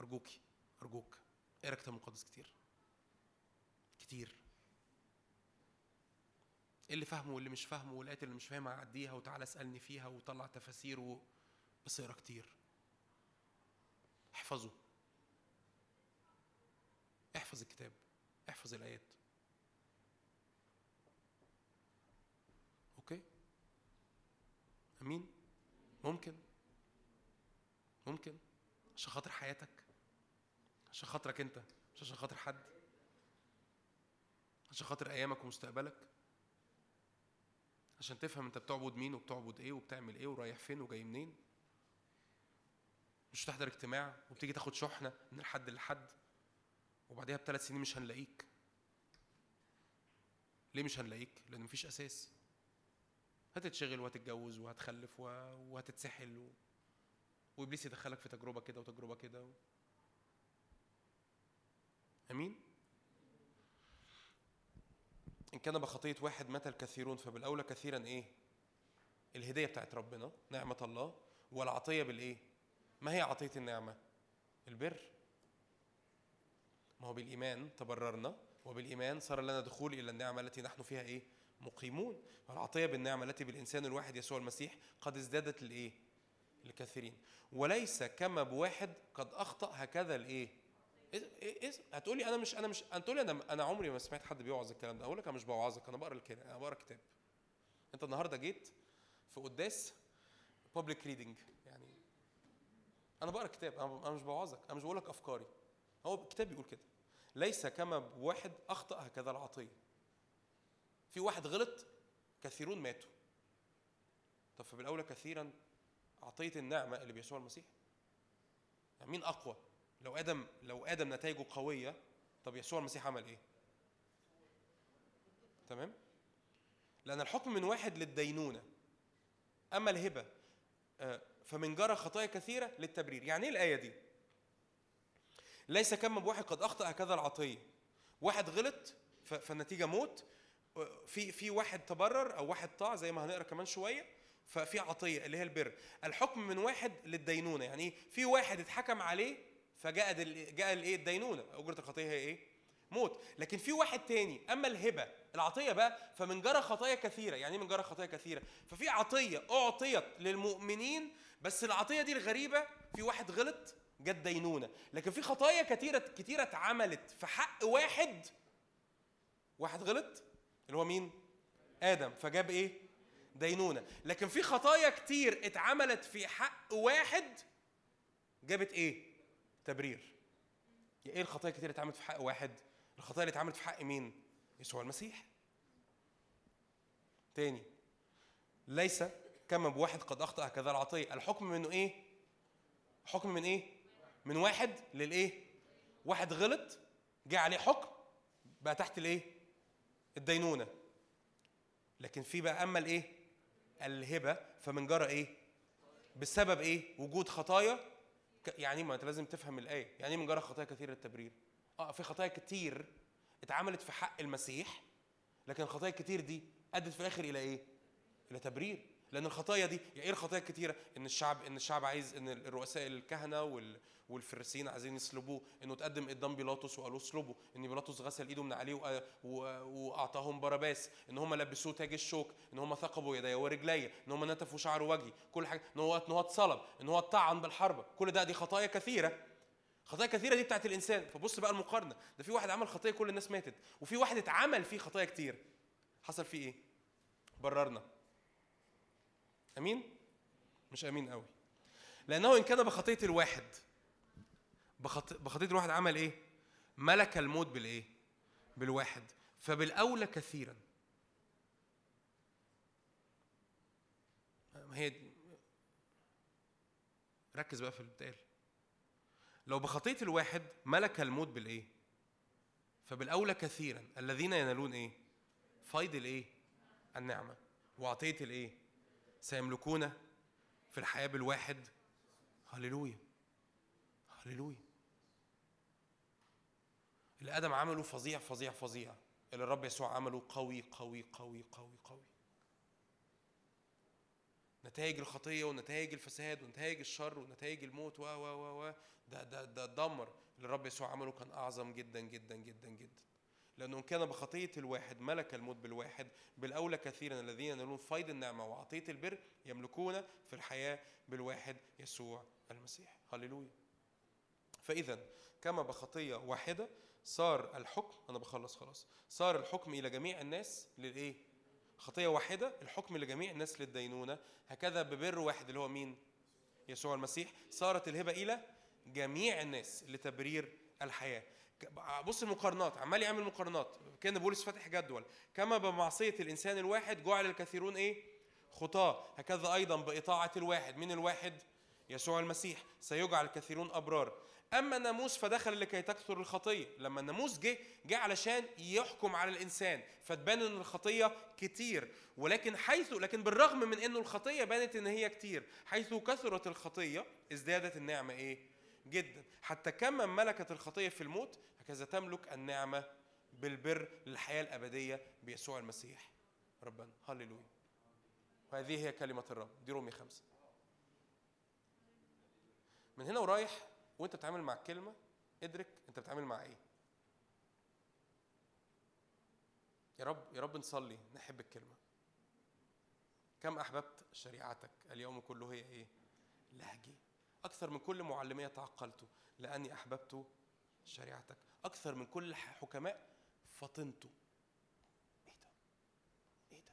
Speaker 3: أرجوكي أرجوك. اقرا الكتاب المقدس كتير؟ كتير. إيه اللي فاهمه واللي مش فاهمه والآيات اللي مش فاهمها عديها وتعالى اسألني فيها وطلع تفاسير و... بس اقرأ كتير. احفظه. احفظ الكتاب. احفظ الآيات. أوكي؟ أمين؟ ممكن؟ ممكن. عشان خاطر حياتك. عشان خاطرك انت. مش عشان خاطر حد. عشان خاطر أيامك ومستقبلك. عشان تفهم انت بتعبد مين وبتعبد إيه وبتعمل إيه ورايح فين وجاي منين. مش تحضر اجتماع وبتيجي تاخد شحنة من الحد لحد وبعديها بثلاث سنين مش هنلاقيك. ليه مش هنلاقيك؟ لأن مفيش أساس. هتتشغل وهتتجوز وهتخلف وهتتسحل. وإبليس يدخلك في تجربة كده وتجربة كده و... أمين؟ إن كان بخطية واحد مات الكثيرون فبالأولى كثيرا إيه؟ الهدية بتاعت ربنا نعمة الله والعطية بالإيه؟ ما هي عطية النعمة؟ البر. ما هو بالإيمان تبررنا وبالإيمان صار لنا دخول إلى النعمة التي نحن فيها إيه؟ مقيمون. والعطية بالنعمة التي بالإنسان الواحد يسوع المسيح قد ازدادت للايه لكثيرين وليس كما بواحد قد أخطأ هكذا الإيه؟ إيه هتقولي أنا مش أنا مش هتقولي أنا أنا عمري ما سمعت حد بيوعظ الكلام ده. أقول لك أنا مش بوعظك أنا بقرأ الكلام أنا بقرأ كتاب. أنت النهارده جيت في قداس بابليك ريدنج يعني أنا بقرأ كتاب أنا مش بوعظك أنا مش بقول لك أفكاري. هو الكتاب بيقول كده. ليس كما بواحد أخطأ هكذا العطية. في واحد غلط كثيرون ماتوا. طب فبالأولى كثيرا عطيه النعمة اللي بيسوع المسيح. يعني مين أقوى؟ لو آدم لو آدم نتائجه قوية طب يسوع المسيح عمل إيه؟ تمام؟ لأن الحكم من واحد للدينونة. أما الهبة آه، فمن جرى خطايا كثيرة للتبرير. يعني إيه الآية دي؟ ليس كما بواحد قد أخطأ هكذا العطية. واحد غلط فالنتيجة موت. آه، في في واحد تبرر أو واحد طاع زي ما هنقرأ كمان شوية. ففي عطية اللي هي البر. الحكم من واحد للدينونة. يعني إيه في واحد اتحكم عليه فجاء. جاء الإيه؟ الدينونة. أجرة الخطية هي إيه؟ موت. لكن في واحد تاني. أما الهبة. العطية بقى فمن جرى خطايا كثيرة. يعني إيه من جرى خطايا كثيرة؟ ففي عطية أعطيت للمؤمنين بس العطية دي الغريبة. في واحد غلط جت دينونة. لكن في خطايا كثيرة كثيرة اتعملت في حق واحد. واحد غلط اللي هو مين؟ آدم. فجاب إيه؟ دينونة. لكن في خطايا كتير اتعملت في حق واحد جابت إيه؟ تبرير. يا إيه الخطايا كتير اتعملت في حق واحد؟ الخطايا اللي اتعملت في حق مين؟ يسوع المسيح. تاني ليس كما بواحد قد أخطأ هكذا العطية. الحكم منه إيه؟ حكم من إيه؟ من واحد للإيه؟ واحد غلط جه عليه حكم بقى تحت الإيه؟ الدينونة. لكن في بقى أما الإيه؟ الهبة فمن جرى إيه؟ بسبب إيه؟ وجود خطايا. يعني ما أنت لازم تفهم الآية. يعني إيه من جرى خطايا كثيرة التبرير؟ آه في خطايا كتير اتعملت في حق المسيح لكن الخطايا الكتير دي أدت في الآخر إلى إيه؟ إلى تبرير. لأن الخطايا دي يعني إيه الخطايا الكتيرة؟ إن الشعب إن الشعب عايز إن الرؤساء الكهنة وال والفريسيين عايزين يصلبوه إنه تقدم قدام بيلاطس وقالوا اصلبوا إن بيلاطس غسل إيده من عليه وأعطاهم باراباس إن هم لبسوه تاج الشوك إن هم ثقبوا يديه ورجليه إن هم نتفوا شعر وجهي كل حاجة إن هو إن هو اتصلب إن هو اتطعن بالحربه كل ده دي خطايا كثيرة. خطايا كثيرة دي بتاعت الإنسان. فبص بقى المقارنة ده في واحد عمل خطيه كل الناس ماتت وفي واحد اتعمل فيه خطايا كتير. حصل فيه إيه؟ بررنا. أمين؟ مش أمين قوي. لأنه ان كان بخطيه الواحد. بخطيه الواحد عمل إيه؟ ملك الموت بالإيه؟ بالواحد. فبالأولى كثيرا. هي ركز بقى في اللي بتقال لو بخطية الواحد ملك الموت بالإيه؟ فبالأولى كثيرا. الذين ينالون إيه؟ فيض الإيه؟ النعمة. وعطية الإيه؟ سيملكون في الحياة بالواحد. هللويا. هللويا. اللي آدم عمله فظيع فظيع فظيع. اللي الرب يسوع عمله قوي قوي قوي قوي قوي. نتائج الخطية ونتائج الفساد ونتائج الشر ونتائج الموت و و و ده ده ده دمر اللي الرب يسوع عمله كان أعظم جدا جدا جدا جدا. لأنه إن كان بخطية الواحد ملك الموت بالواحد بالأولى كثيرا الذين ينالون فيض النعمة وعطية البر يملكون في الحياة بالواحد يسوع المسيح. هللويا. فاذا كما بخطية واحدة صار الحكم أنا بخلص خلاص صار الحكم إلى جميع الناس للإيه؟ خطية واحدة الحكم لجميع الناس للدينونة هكذا ببر واحد اللي هو مين؟ يسوع المسيح صارت الهبة إلى جميع الناس لتبرير الحياة. ك- بص المقارنات عمال يعمل مقارنات كان بولس فاتح جدول كما بمعصية الإنسان الواحد جعل الكثيرون إيه؟ خطاة هكذا أيضا بإطاعة الواحد من الواحد؟ يسوع المسيح سيجعل الكثيرون أبرار. أما الناموس فدخل لكي تكثر الخطية. لما الناموس جه جه علشان يحكم على الإنسان فتبان إن الخطية كتير. ولكن حيث لكن بالرغم من إنه الخطية بانت إن هي كتير حيث كثرت الخطية ازدادت النعمة إيه؟ جدا. حتى كما ملكت الخطية في الموت هكذا تملك النعمة بالبر للحياة الأبدية بيسوع المسيح. ربنا. هللويا. وهذه هي كلمة الرب. دي رومية خمسة. من هنا ورايح وانت بتتعامل مع الكلمة ادرك انت بتتعامل مع إيه. يا رب يا رب نصلي نحب الكلمة. كم أحببت شريعتك اليوم كله هي إيه؟ لهجي أكثر من كل معلميه تعقلت لأني أحببت شريعتك. أكثر من كل حكماء فطنت. ده؟ إيه ده؟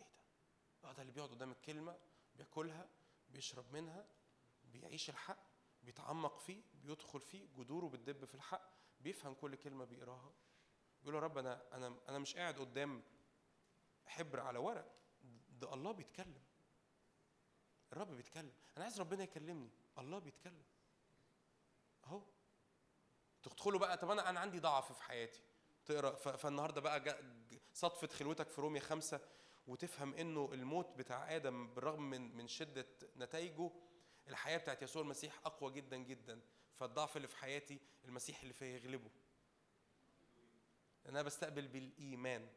Speaker 3: إيه ده؟ آه ده اللي بيقعد قدام الكلمة بياكلها بيشرب منها بيعيش الحق بيتعمق فيه بيدخل فيه جذوره بتدب في الحق بيفهم كل كلمة بيقراها. بيقول يا رب أنا أنا أنا مش قاعد قدام حبر على ورق. ده الله بيتكلم. الرب بيتكلم. أنا عايز ربنا يكلمني. الله بيتكلم. أهو. تدخلوا بقى طب أنا أنا عندي ضعف في حياتي. تقرأ فالنهاردة بقى صدفة خلوتك في رومية خمسة وتفهم إنه الموت بتاع آدم بالرغم من من شدة نتائجه الحياة بتاعت يسوع المسيح أقوى جدا جدا فالضعف اللي في حياتي المسيح اللي فيا يغلبه أنا بستقبل بالإيمان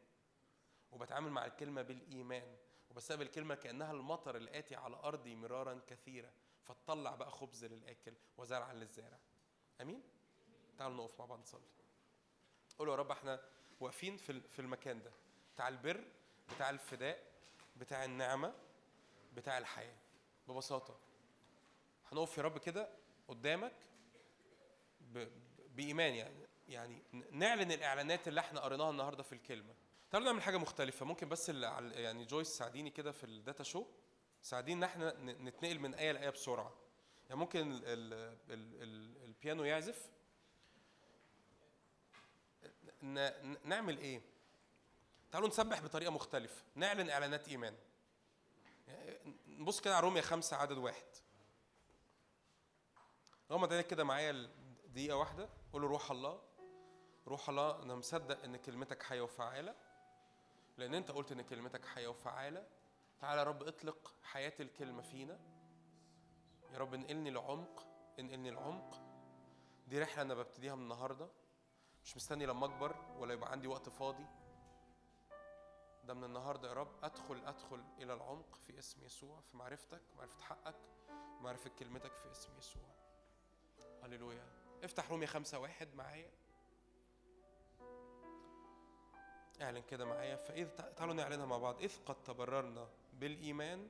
Speaker 3: وبتعامل مع الكلمة بالإيمان وبستقبل الكلمة كأنها المطر الاتي على أرضي مرارا كثيرا فتطلع بقى خبز للآكل وزرعا للزارع. آمين؟ تعالوا نقف مع بعض نصلي. قولوا يا رب إحنا واقفين في في المكان ده بتاع البر بتاع الفداء بتاع النعمة بتاع الحياة. ببساطة هنقف يا رب كده قدامك بإيمان يعني. يعني نعلن الإعلانات اللي إحنا قريناها النهارده في الكلمة. تعالوا نعمل حاجة مختلفة. ممكن بس يعني جويس ساعديني كده في الداتا شو. ساعديني إن إحنا نتنقل من آية لآية بسرعة. يعني ممكن ال ال ال ال البيانو يعزف. نعمل إيه؟ تعالوا نسبح بطريقة مختلفة. نعلن إعلانات إيمان. يعني نبص كده على رومية خمسة عدد واحد. غمض عينك كده معايا دقيقة واحدة قول له روح الله روح الله أنا مصدق إن كلمتك حية وفعالة. لأن أنت قلت إن كلمتك حية وفعالة. تعالى يا رب اطلق حياة الكلمة فينا. يا رب انقلني لعمق انقلني لعمق. دي رحلة أنا ببتديها من النهاردة. مش مستني لما أكبر ولا يبقى عندي وقت فاضي. ده من النهارده يا رب. أدخل أدخل إلى العمق في اسم يسوع في معرفتك معرفة حقك معرفة كلمتك في اسم يسوع. هللويا. افتح رومية خمسة واحد معايا. اعلن كده معايا. فإذ تعالوا نعلنها مع بعض. إذ قد تبررنا بالإيمان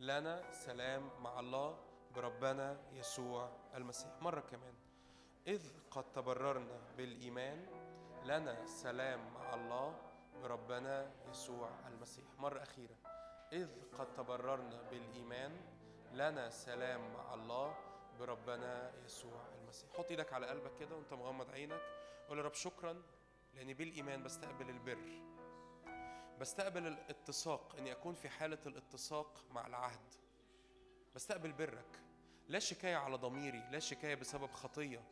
Speaker 3: لنا سلام مع الله بربنا يسوع المسيح. مرة كمان. إذ قد تبررنا بالإيمان لنا سلام مع الله بربنا يسوع المسيح. مرة أخيرة. إذ قد تبررنا بالإيمان لنا سلام مع الله بربنا يسوع المسيح. حط إيدك على قلبك كده وانت مغمض عينك. قول يا رب شكرا لأني بالإيمان بستقبل البر. بستقبل الاتساق إني أكون في حالة الاتساق مع العهد. بستقبل برك. لا شكاية على ضميري لا شكاية بسبب خطية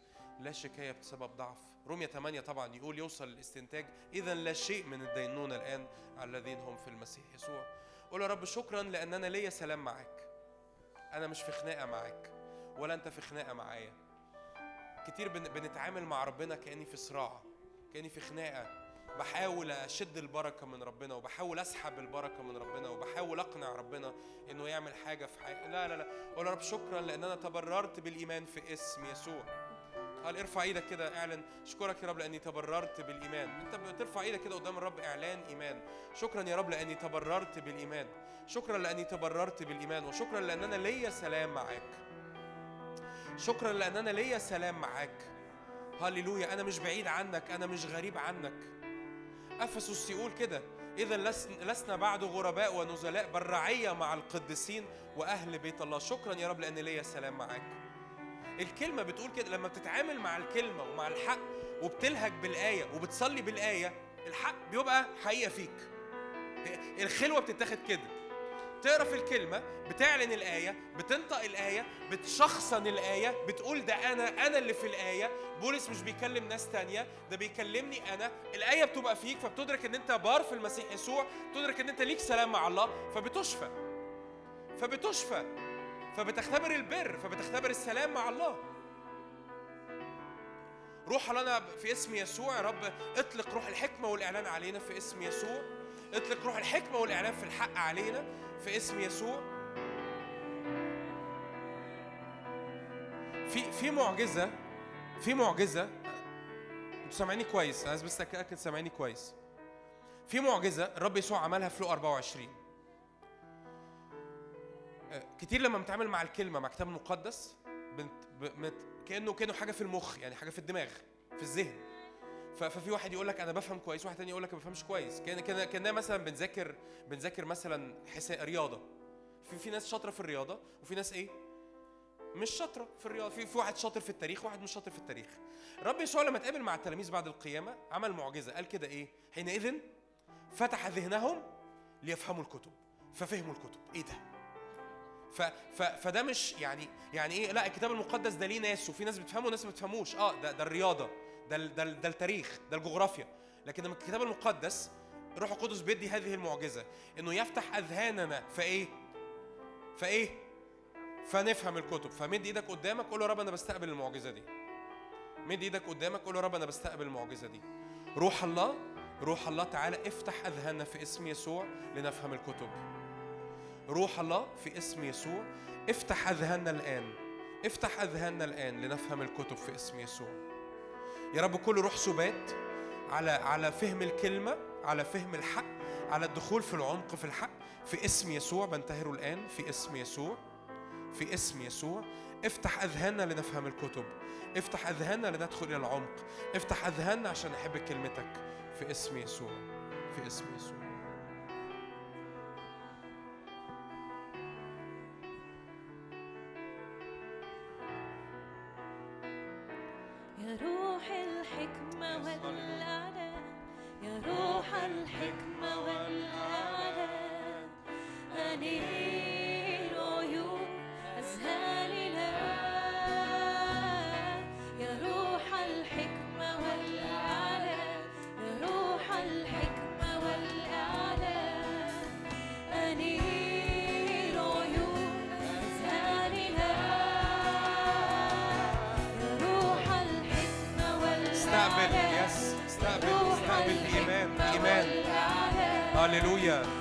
Speaker 3: لا شكاية بسبب ضعف. رومية 8 طبعا يقول يوصل للاستنتاج اذا لا شيء من الدينونة الآن على الذين هم في المسيح يسوع. قول يا رب شكرا لأن أنا ليا سلام معاك. أنا مش في خناقة معاك. ولا انت في خناقة معايا. كتير بن- بنتعامل مع ربنا كأني في صراع كأني في خناقة. بحاول أشد البركة من ربنا وبحاول أسحب البركة من ربنا وبحاول أقنع ربنا إنه يعمل حاجة في حياتي. لا لا لا. قول يا رب شكرا لأن أنا تبررت بالإيمان في اسم يسوع. قال ارفع إيدك كده اعلن. اشكرك يا رب لأني تبررت بالإيمان. أنت بترفع إيدك كده قدام الرب إعلان إيمان. شكرا يا رب لأني تبررت بالإيمان. شكرا لأني تبررت بالإيمان وشكرا لأن أنا ليا سلام معاك. شكرا لأن أنا ليا سلام معاك. هللويا أنا مش بعيد عنك أنا مش غريب عنك. أفسس يقول كده لسن- لسنا بعد غرباء ونزلاء بل رعيه مع القديسين وأهل بيت الله. شكرا يا رب لأن ليا سلام معاك. الكلمة بتقول كده لما بتتعامل مع الكلمة ومع الحق وبتلهج بالآية وبتصلي بالآية الحق بيبقى حقيقة فيك. الخلوة بتتاخد كده. تقرا في الكلمة بتعلن الآية بتنطق الآية بتشخصن الآية بتقول ده أنا أنا اللي في الآية. بولس مش بيكلم ناس تانية ده بيكلمني أنا. الآية بتبقى فيك فبتدرك إن أنت بار في المسيح يسوع تدرك إن أنت ليك سلام مع الله فبتشفى. فبتشفى. فبتختبر البر فبتختبر السلام مع الله. روح لنا في اسم يسوع يا رب اطلق روح الحكمة والإعلان علينا في اسم يسوع. اطلق روح الحكمة والإعلان في الحق علينا في اسم يسوع. في في معجزة في معجزة. أنتوا سامعيني كويس عايز بس أتأكد سامعيني كويس. في معجزة الرب يسوع عملها في لو 24 آه، كتير لما بنتعامل مع الكلمة مع الكتاب المقدس بنت كأنه كأنه حاجة في المخ يعني حاجة في الدماغ في الذهن. ففي واحد يقول لك أنا بفهم كويس واحد تاني يقول لك ما بفهمش كويس. كان كان كاننا مثلا بنذاكر بنذاكر مثلا حساب رياضة. في في ناس شاطرة في الرياضة وفي ناس إيه؟ مش شاطرة في الرياضة. في في واحد شاطر في التاريخ وواحد مش شاطر في التاريخ. الرب يسوع لما اتقابل مع التلاميذ بعد القيامة عمل معجزة. قال كده إيه؟ حينئذ فتح ذهنهم ليفهموا الكتب. ففهموا الكتب. إيه ده؟ ف ف فده مش يعني يعني إيه؟ لا الكتاب المقدس ده ليه ناس وفي ناس بتفهمه وناس ما بتفهموش. آه ده ده الرياضة. ده ده, ده التاريخ ده الجغرافيا. لكن لما الكتاب المقدس الروح القدس بيدي هذه المعجزة إنه يفتح أذهاننا فإيه؟ فإيه؟ فنفهم الكتب. فمد إيدك قدامك قول له يا رب أنا بستقبل المعجزة دي. مد إيدك قدامك قول له يا رب أنا بستقبل المعجزة دي. روح الله روح الله تعالى افتح أذهاننا في اسم يسوع لنفهم الكتب. روح الله في اسم يسوع افتح أذهاننا الآن. افتح أذهاننا الآن لنفهم الكتب في اسم يسوع. يا رب كل روح سبات على على فهم الكلمة على فهم الحق على الدخول في العمق في الحق. في اسم يسوع بنتهره الآن. في اسم يسوع. في اسم يسوع. افتح أذهاننا لنفهم الكتب. افتح أذهاننا لندخل إلى العمق. افتح أذهاننا عشان نحب كلمتك. في اسم يسوع. في اسم يسوع.
Speaker 2: يا روح الحكمة والإعلان يا روح الحكمة والإعلان أنير عيون أذهاننا
Speaker 3: هللويا
Speaker 2: أنير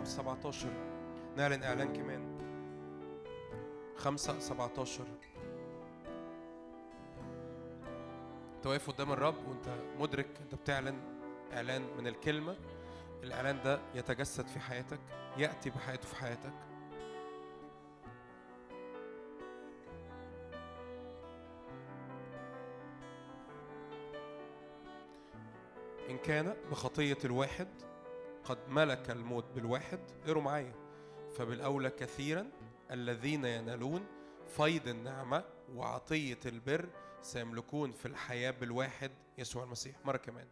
Speaker 3: 5 17 نعلن إعلان كمان. 5 17 أنت واقف قدام الرب وأنت مدرك أنت بتعلن إعلان من الكلمة. الإعلان ده يتجسد في حياتك يأتي بحياته في حياتك. إن كان بخطية الواحد قد ملك الموت بالواحد اقروا معايا. فبالأولى كثيرا الذين ينالون فيض النعمة وعطية البر سيملكون في الحياة بالواحد يسوع المسيح. مرة كمان.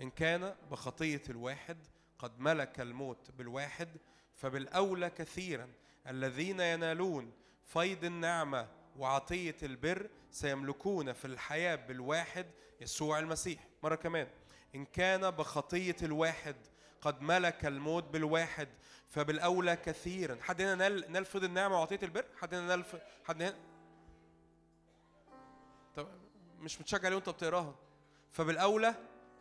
Speaker 3: إن كان بخطية الواحد قد ملك الموت بالواحد فبالأولى كثيرا الذين ينالون فيض النعمة وعطية البر سيملكون في الحياة بالواحد يسوع المسيح. مرة كمان. إن كان بخطية الواحد قد ملك الموت بالواحد فبالأولى كثيرا. حد هنا نال نال فضل النعمة وعطية البر؟ حد هنا نال. حد هنا؟ طب مش متشجع ليه وانت بتقراها. فبالأولى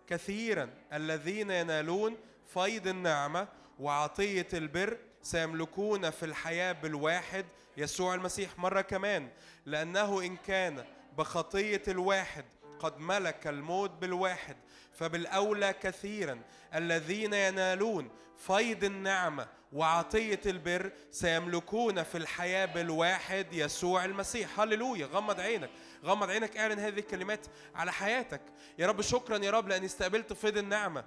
Speaker 3: كثيرا الذين ينالون فيض النعمة وعطية البر سيملكون في الحياة بالواحد يسوع المسيح مرة كمان. لأنه إن كان بخطية الواحد قد ملك الموت بالواحد فبالأولى كثيرا الذين ينالون فيض النعمة وعطية البر سيملكون في الحياة بالواحد يسوع المسيح. هللويا. غمض عينك. غمض عينك اعلن هذه الكلمات على حياتك. يا رب شكرا يا رب لأني استقبلت فيض النعمة.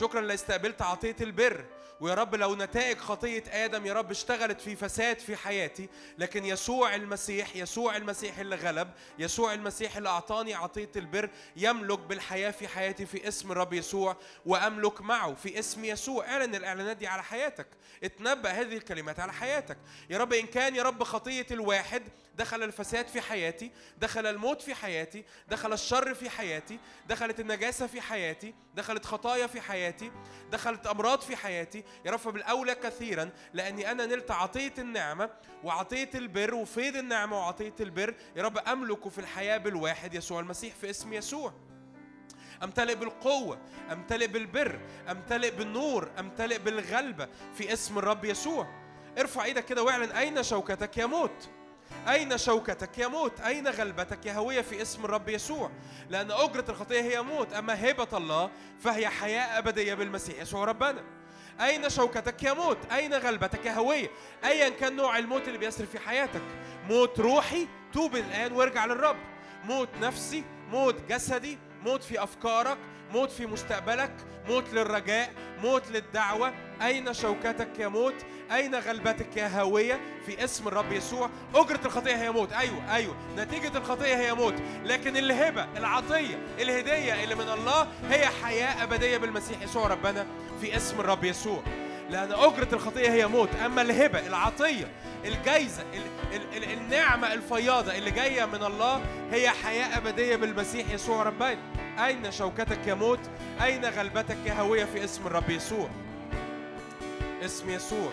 Speaker 3: شكرا لأني استقبلت عطية البر. ويا رب لو نتائج خطية آدم يا رب اشتغلت في فساد في حياتي لكن يسوع المسيح يسوع المسيح اللي غلب يسوع المسيح اللي أعطاني عطية البر يملك بالحياة في حياتي في اسم الرب يسوع وأملك معه في اسم يسوع. اعلن الإعلانات دي على حياتك. اتنبأ هذه الكلمات على حياتك. يا رب إن كان يا رب خطية الواحد دخل الفساد في حياتي دخل الموت في حياتي دخل الشر في حياتي دخلت النجاسة في حياتي دخلت خطايا في حياتي دخلت أمراض في حياتي يا رب بالأولى كثيرا لأني أنا نلت عطية النعمة وعطية البر وفيض النعمة وعطية البر. يا رب أملك في الحياة بالواحد يسوع المسيح في اسم يسوع. امتلئ بالقوة امتلئ بالبر امتلئ بالنور امتلئ بالغلبة في اسم الرب يسوع. ارفع إيدك كده واعلن أين شوكتك يا موت؟ أين شوكتك يا موت؟ أين غلبتك يا هوية في اسم الرب يسوع؟ لأن أجرة الخطية هي موت أما هبة الله فهي حياة أبدية بالمسيح يسوع ربنا. أين شوكتك يا موت؟ أين غلبتك يا هوية أيا كان نوع الموت اللي بيسري في حياتك. موت روحي توب الآن وارجع للرب. موت نفسي موت جسدي موت في أفكارك موت في مستقبلك موت للرجاء موت للدعوة. أين شوكتك يا موت؟ أين غلبتك يا هاوية في اسم الرب يسوع. أجرة الخطية هي موت. أيوة أيوة. نتيجة الخطية هي موت. لكن الهبة العطية الهدية اللي من الله هي حياة أبدية بالمسيح يسوع ربنا في اسم الرب يسوع. لأن أجرة الخطية هي موت. أما الهبة العطية الجايزة ال ال ال النعمة الفياضة اللي جاية من الله هي حياة أبدية بالمسيح يسوع ربنا. أين شوكتك يا موت؟ أين غلبتك يا هوية في اسم الرب يسوع؟ اسم يسوع.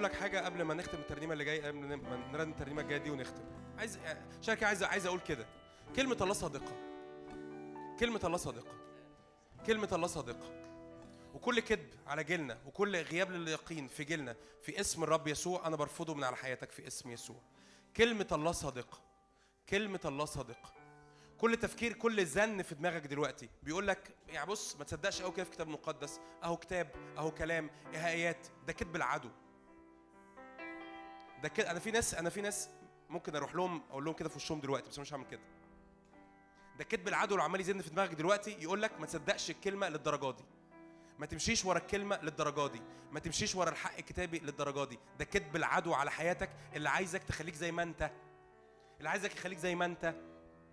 Speaker 3: أقول لك حاجة قبل ما نختم الترنيمة اللي جاية قبل ما نرن الترنيمة الجاية دي ونختم. عايز شارك عايز عايز أقول كده. كلمة الله صادقة. كلمة الله صادقة. كلمة الله صادقة. وكل كذب على جيلنا وكل غياب لليقين في جيلنا في اسم الرب يسوع أنا برفضه من على حياتك في اسم يسوع. كلمة الله صادقة. كلمة الله صادقة. كل تفكير كل زن في دماغك دلوقتي. بيقول لك يعني بص ما تصدقش قوي كده في كتاب مقدس. أهو كتاب أهو كلام إيهايات. ده كذب العدو. ده كده أنا في ناس أنا في ناس ممكن أروح لهم أقول لهم كده في وشهم دلوقتي بس مش هعمل كده. ده كذب العدو اللي عمال يزن في دماغك دلوقتي يقول لك ما تصدقش الكلمة للدرجة دي. ما تمشيش ورا الكلمة للدرجة دي. ما تمشيش ورا الحق الكتابي للدرجة دي. ده كذب العدو على حياتك اللي عايزك تخليك زي ما أنت. اللي عايزك يخليك زي ما أنت.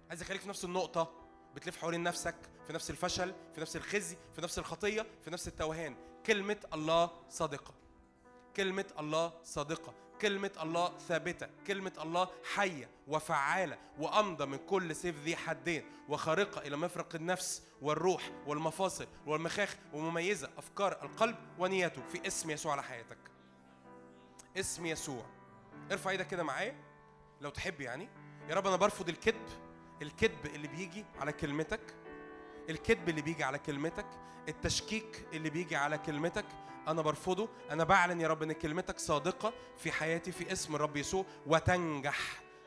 Speaker 3: عايز يخليك في نفس النقطة. بتلف حوالين نفسك في نفس الفشل في نفس الخزي في نفس الخطية في نفس التوهان. كلمة الله صادقة. كلمة الله صادقة. كلمة الله ثابتة كلمة الله حية وفعالة وأمضى من كل سيف ذي حدين وخارقة إلى مفرق النفس والروح والمفاصل والمخاخ ومميزة أفكار القلب ونياته في اسم يسوع على حياتك. اسم يسوع. ارفع إيدك كده معايا لو تحب يعني. يا رب أنا برفض الكذب الكذب اللي بيجي على كلمتك. الكذب اللي بيجي على كلمتك التشكيك اللي بيجي على كلمتك أنا برفضه أنا بعلن يا رب إن كلمتك صادقة في حياتي في اسم الرب يسوع وتنجح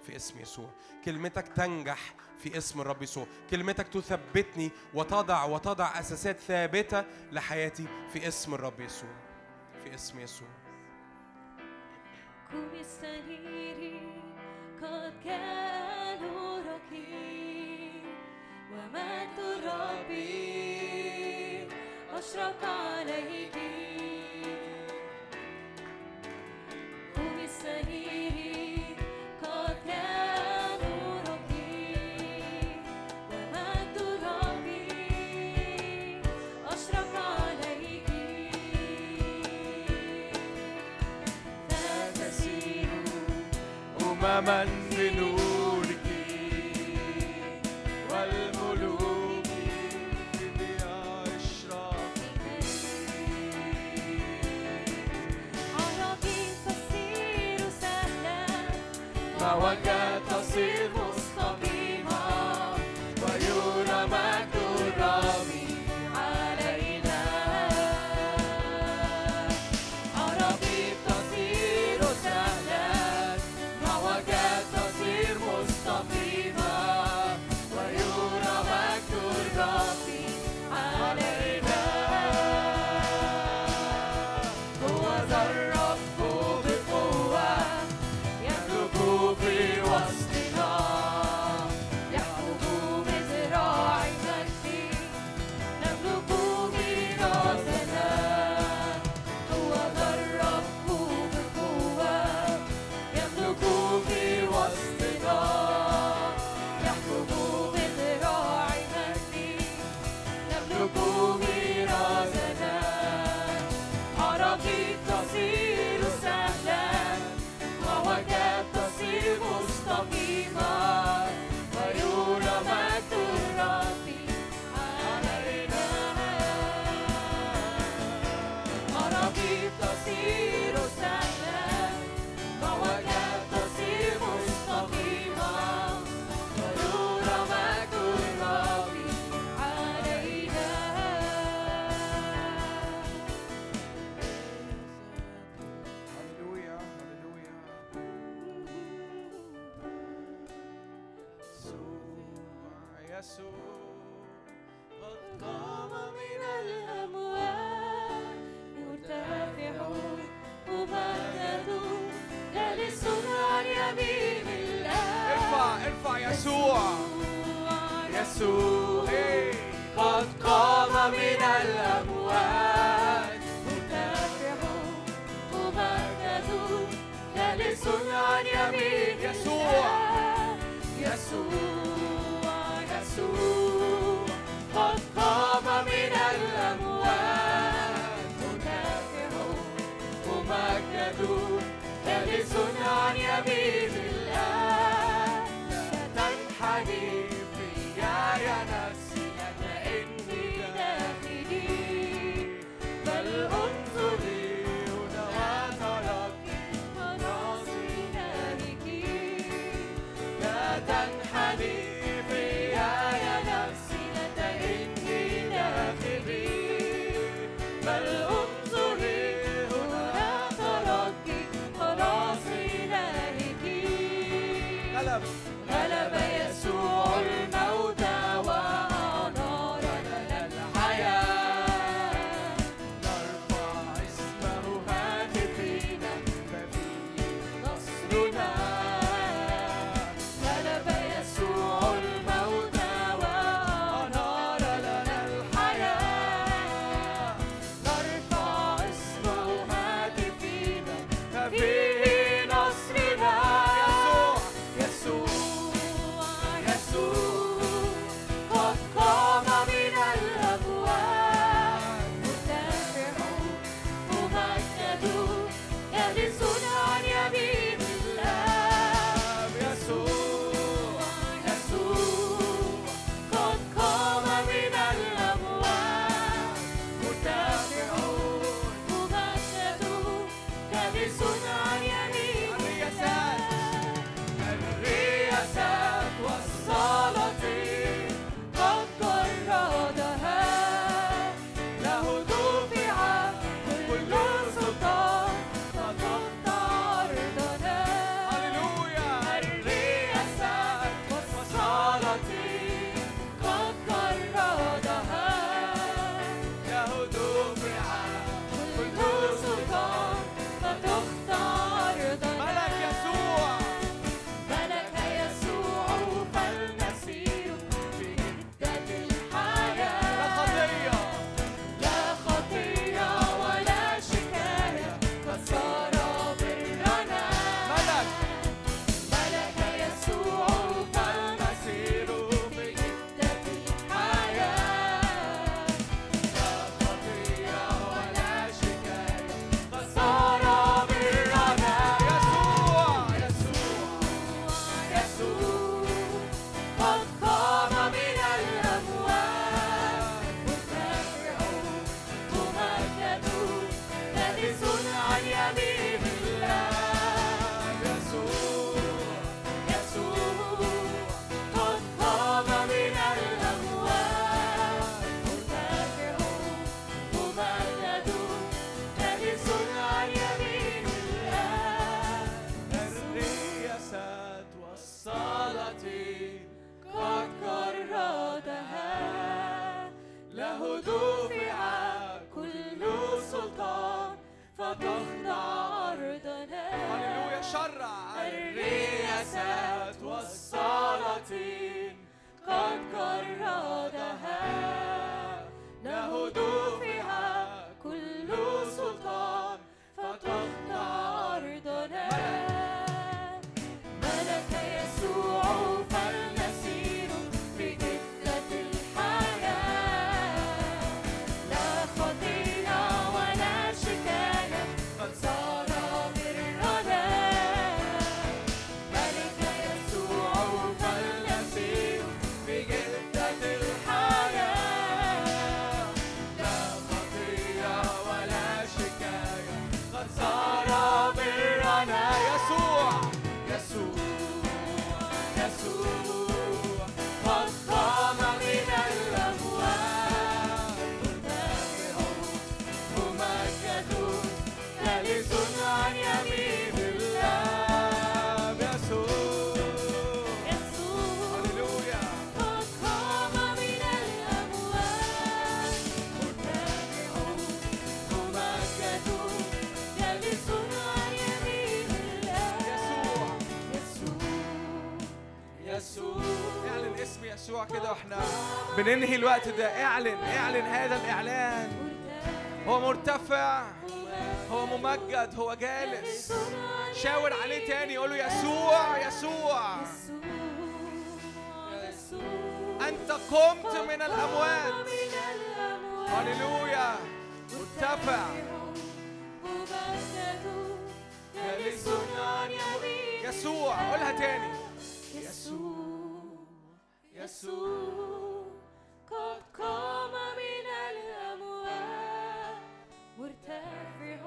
Speaker 3: في اسم يسوع. كلمتك تنجح في اسم الرب يسوع. كلمتك تثبتني وتضع وتضع أساسات ثابتة لحياتي في اسم الرب يسوع في اسم يسوع.
Speaker 2: Come السرير قد كان نورك ومجد الرب أشرق عليك. قومي السرير قد كان نورك عليك.
Speaker 4: بننهي الوقت ده. اعلن اعلن هذا الإعلان. هو مرتفع هو ممجد هو جالس. شاور عليه تاني قول له يسوع يسوع. أنت قمت من الأموات. هللويا. مرتفع. يسوع قولها تاني.
Speaker 2: يسوع يسوع. قد قام من الأموات مرتفع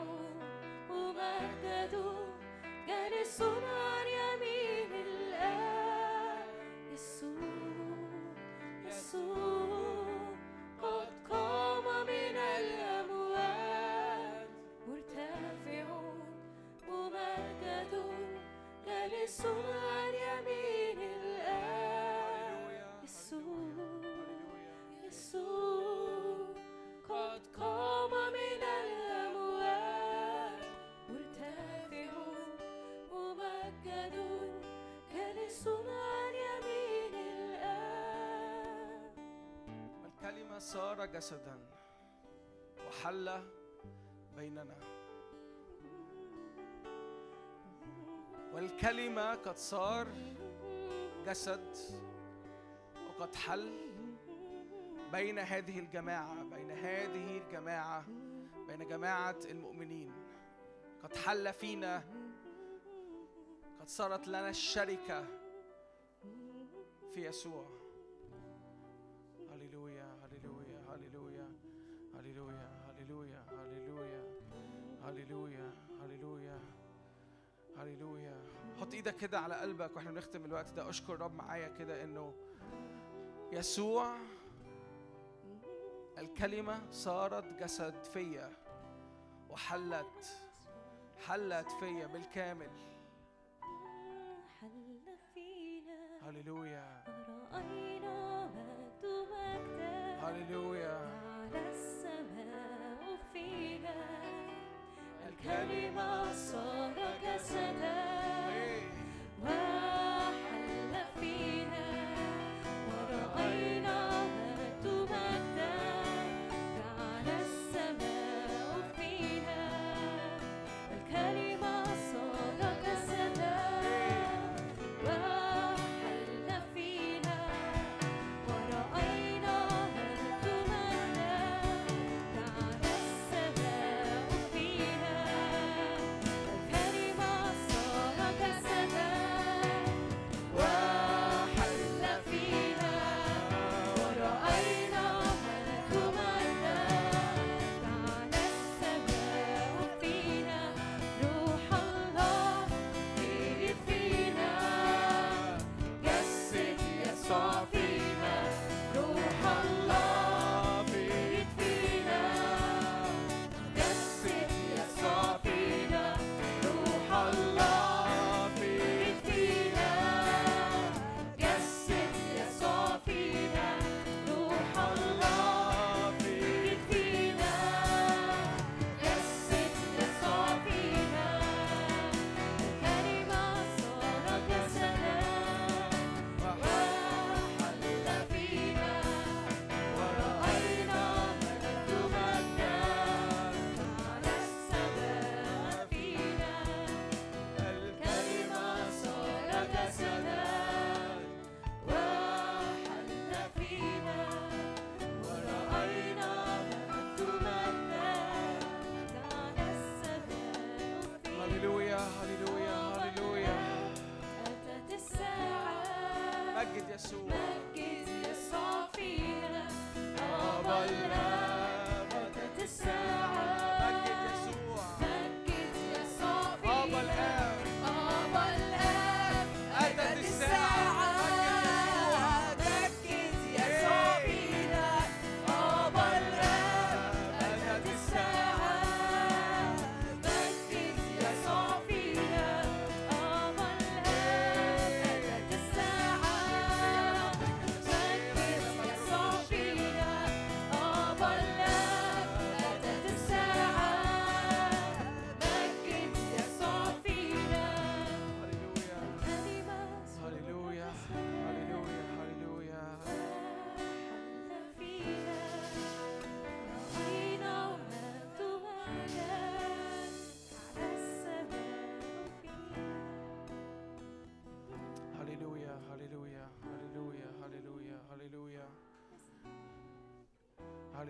Speaker 2: ممجد جالس عن يمين الآب يسوع يسوع قد قام من الأموات مرتفع ممجد جالس عن يمين الآب يسوع
Speaker 4: صار جسدا وحل بيننا. والكلمة قد صار جسد وقد حل بين هذه الجماعة بين هذه الجماعة بين جماعة المؤمنين. قد حل فينا قد صارت لنا الشركة في يسوع. هللويا هللويا هللويا هللويا هللويا هللويا هللويا هللويا هللويا. حط إيدك كده على قلبك وإحنا بنختم الوقت ده. اشكر رب معايا كده انه يسوع الكلمة صارت جسد فيا وحلت حلت فيا بالكامل.
Speaker 2: حل فينا.
Speaker 4: هللويا.
Speaker 2: رأينا مجد
Speaker 4: هللويا.
Speaker 2: على السماء فينا الكلمة صار جسدا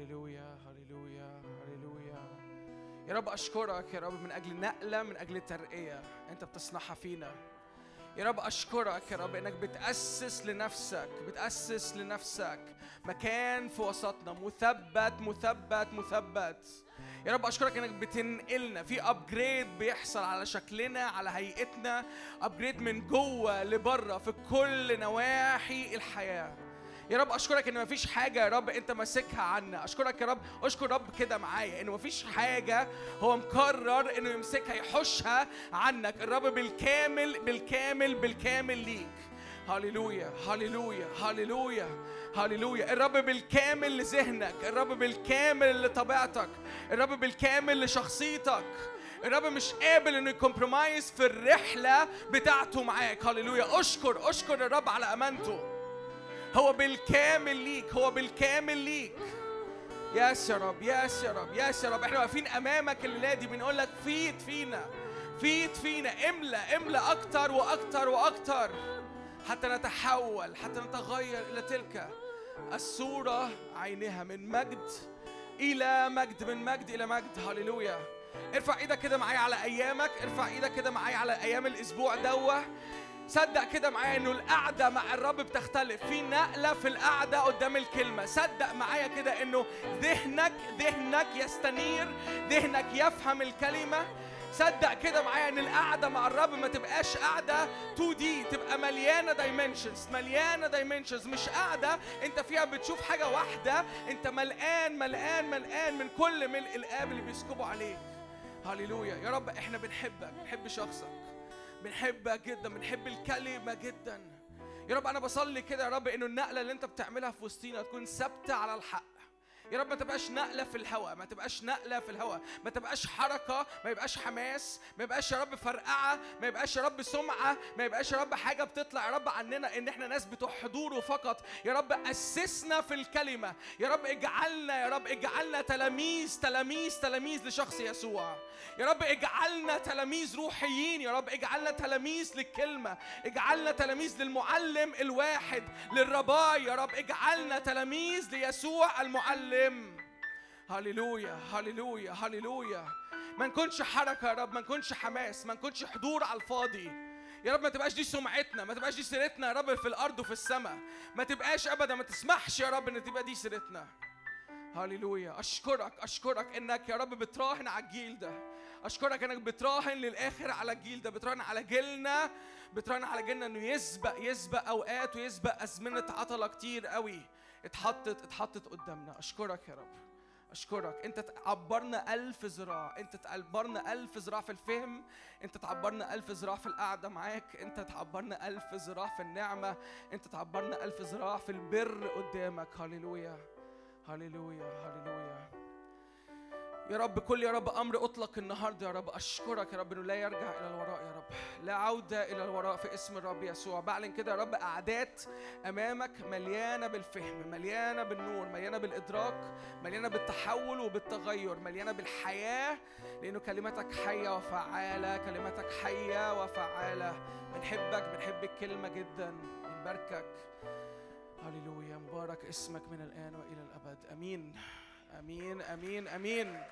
Speaker 4: هللويا هللويا هللويا يا رب أشكرك يا رب من أجل نقله من أجل ترقيه أنت بتصنعها فينا. يا رب أشكرك يا رب إنك بتأسس لنفسك بتأسس لنفسك مكان في وسطنا مثبت مثبت مثبت. يا رب أشكرك إنك بتنقلنا. في upgrade بيحصل على شكلنا على هيئتنا. upgrade من جوه لبره في كل نواحي الحياة. يا رب أشكرك إن مفيش حاجة يا رب أنت ماسكها عنا. أشكرك يا رب أشكر رب كده معايا إن مفيش حاجة هو مقرر إنه يمسكها يحوشها عنك. الرب بالكامل بالكامل بالكامل ليك. هللويا هللويا هللويا هللويا. الرب بالكامل لذهنك الرب بالكامل لطبيعتك الرب بالكامل لشخصيتك. الرب مش قابل إنه يكمبرومايز في الرحلة بتاعته معاك. هللويا. أشكر أشكر الرب على أمانته. هو بالكامل ليك هو بالكامل ليك. يا رب يا رب يا رب. إحنا واقفين أمامك الليلة دي بنقول لك فيت فينا فيت فينا. املى املى أكتر وأكتر وأكتر. حتى نتحول حتى نتغير إلى تلك الصورة عينها من مجد إلى مجد من مجد إلى مجد. هللويا. ارفع إيدك كده معايا على أيامك ارفع إيدك كده معايا على أيام الأسبوع دوة. صدق كده معايا إنه القعدة مع الرب بتختلف. في نقلة في القعدة قدام الكلمة. صدق معايا كده إنه ذهنك ذهنك يستنير ذهنك يفهم الكلمة. صدق كده معايا إن القعدة مع الرب ما تبقاش قعدة 2D تبقى مليانة dimensions مليانة dimensions مش قعدة أنت فيها بتشوف حاجة واحدة أنت مليان مليان مليان من كل ملء الآب اللي بيسكبوا عليك. هللويا يا رب إحنا بنحبك بنحب شخصك. بنحبك جدا بنحب الكلمة جدا. يا رب أنا بصلي كده يا رب إنه النقلة اللي أنت بتعملها في وسطينا تكون ثابتة على الحق. يا رب ما تبقاش نقلة في الهواء ما تبقاش نقلة في الهواء ما تبقاش حركة ما يبقاش حماس ما يبقاش يا رب فرقعة ما يبقاش يا رب سمعة ما يبقاش يا رب حاجة بتطلع يا رب عننا إن إحنا ناس بتوع حضور فقط يا رب أسسنا في الكلمة. يا رب اجعلنا يا رب اجعلنا تلاميذ تلاميذ تلاميذ لشخص يسوع. يا رب اجعلنا تلاميذ روحيين يا رب اجعلنا تلاميذ للكلمة اجعلنا تلاميذ للمعلم الواحد للرباي يا رب اجعلنا تلاميذ ليسوع المعلم. هللويا هللويا هللويا. ما نكونش حركة يا رب ما نكونش حماس ما نكونش حضور على الفاضي. يا رب ما تبقاش دي سمعتنا ما تبقاش دي سيرتنا يا رب في الأرض وفي السماء. ما تبقاش ابدا ما تسمحش يا رب إن تبقى دي سيرتنا. هللويا. أشكرك أشكرك إنك يا رب بتراهن على الجيل ده. أشكرك إنك بتراهن للآخر على الجيل ده. بتراهن على جيلنا بتراهن على جيلنا إنه يسبق يسبق أوقات ويسبق أزمنة عطلة كتير قوي اتحطت اتحطت قدامنا. أشكرك يا رب. أشكرك. أنت تعبرنا ألف ذراع. أنت تعبرنا ألف ذراع في الفهم. أنت تعبرنا ألف ذراع في القعدة معاك. أنت تعبرنا ألف ذراع في النعمة. أنت تعبرنا ألف ذراع في البر قدامك. هللويا. هللويا هللويا يا رب كل يا رب أمر اطلق النهارده يا رب اشكرك يا رب انه لا يرجع إلى الوراء يا رب لا عوده إلى الوراء في اسم الرب يسوع بعلن كده يا رب قعدات امامك مليانه بالفهم مليانه بالنور مليانه بالادراك مليانه بالتحول وبالتغير مليانه بالحياة لأنه كلمتك حيه وفعاله كلمتك حيه وفعاله بنحبك بنحب الكلمة جدا بنباركك هللويا مبارك اسمك من الان والى الابد امين امين امين امين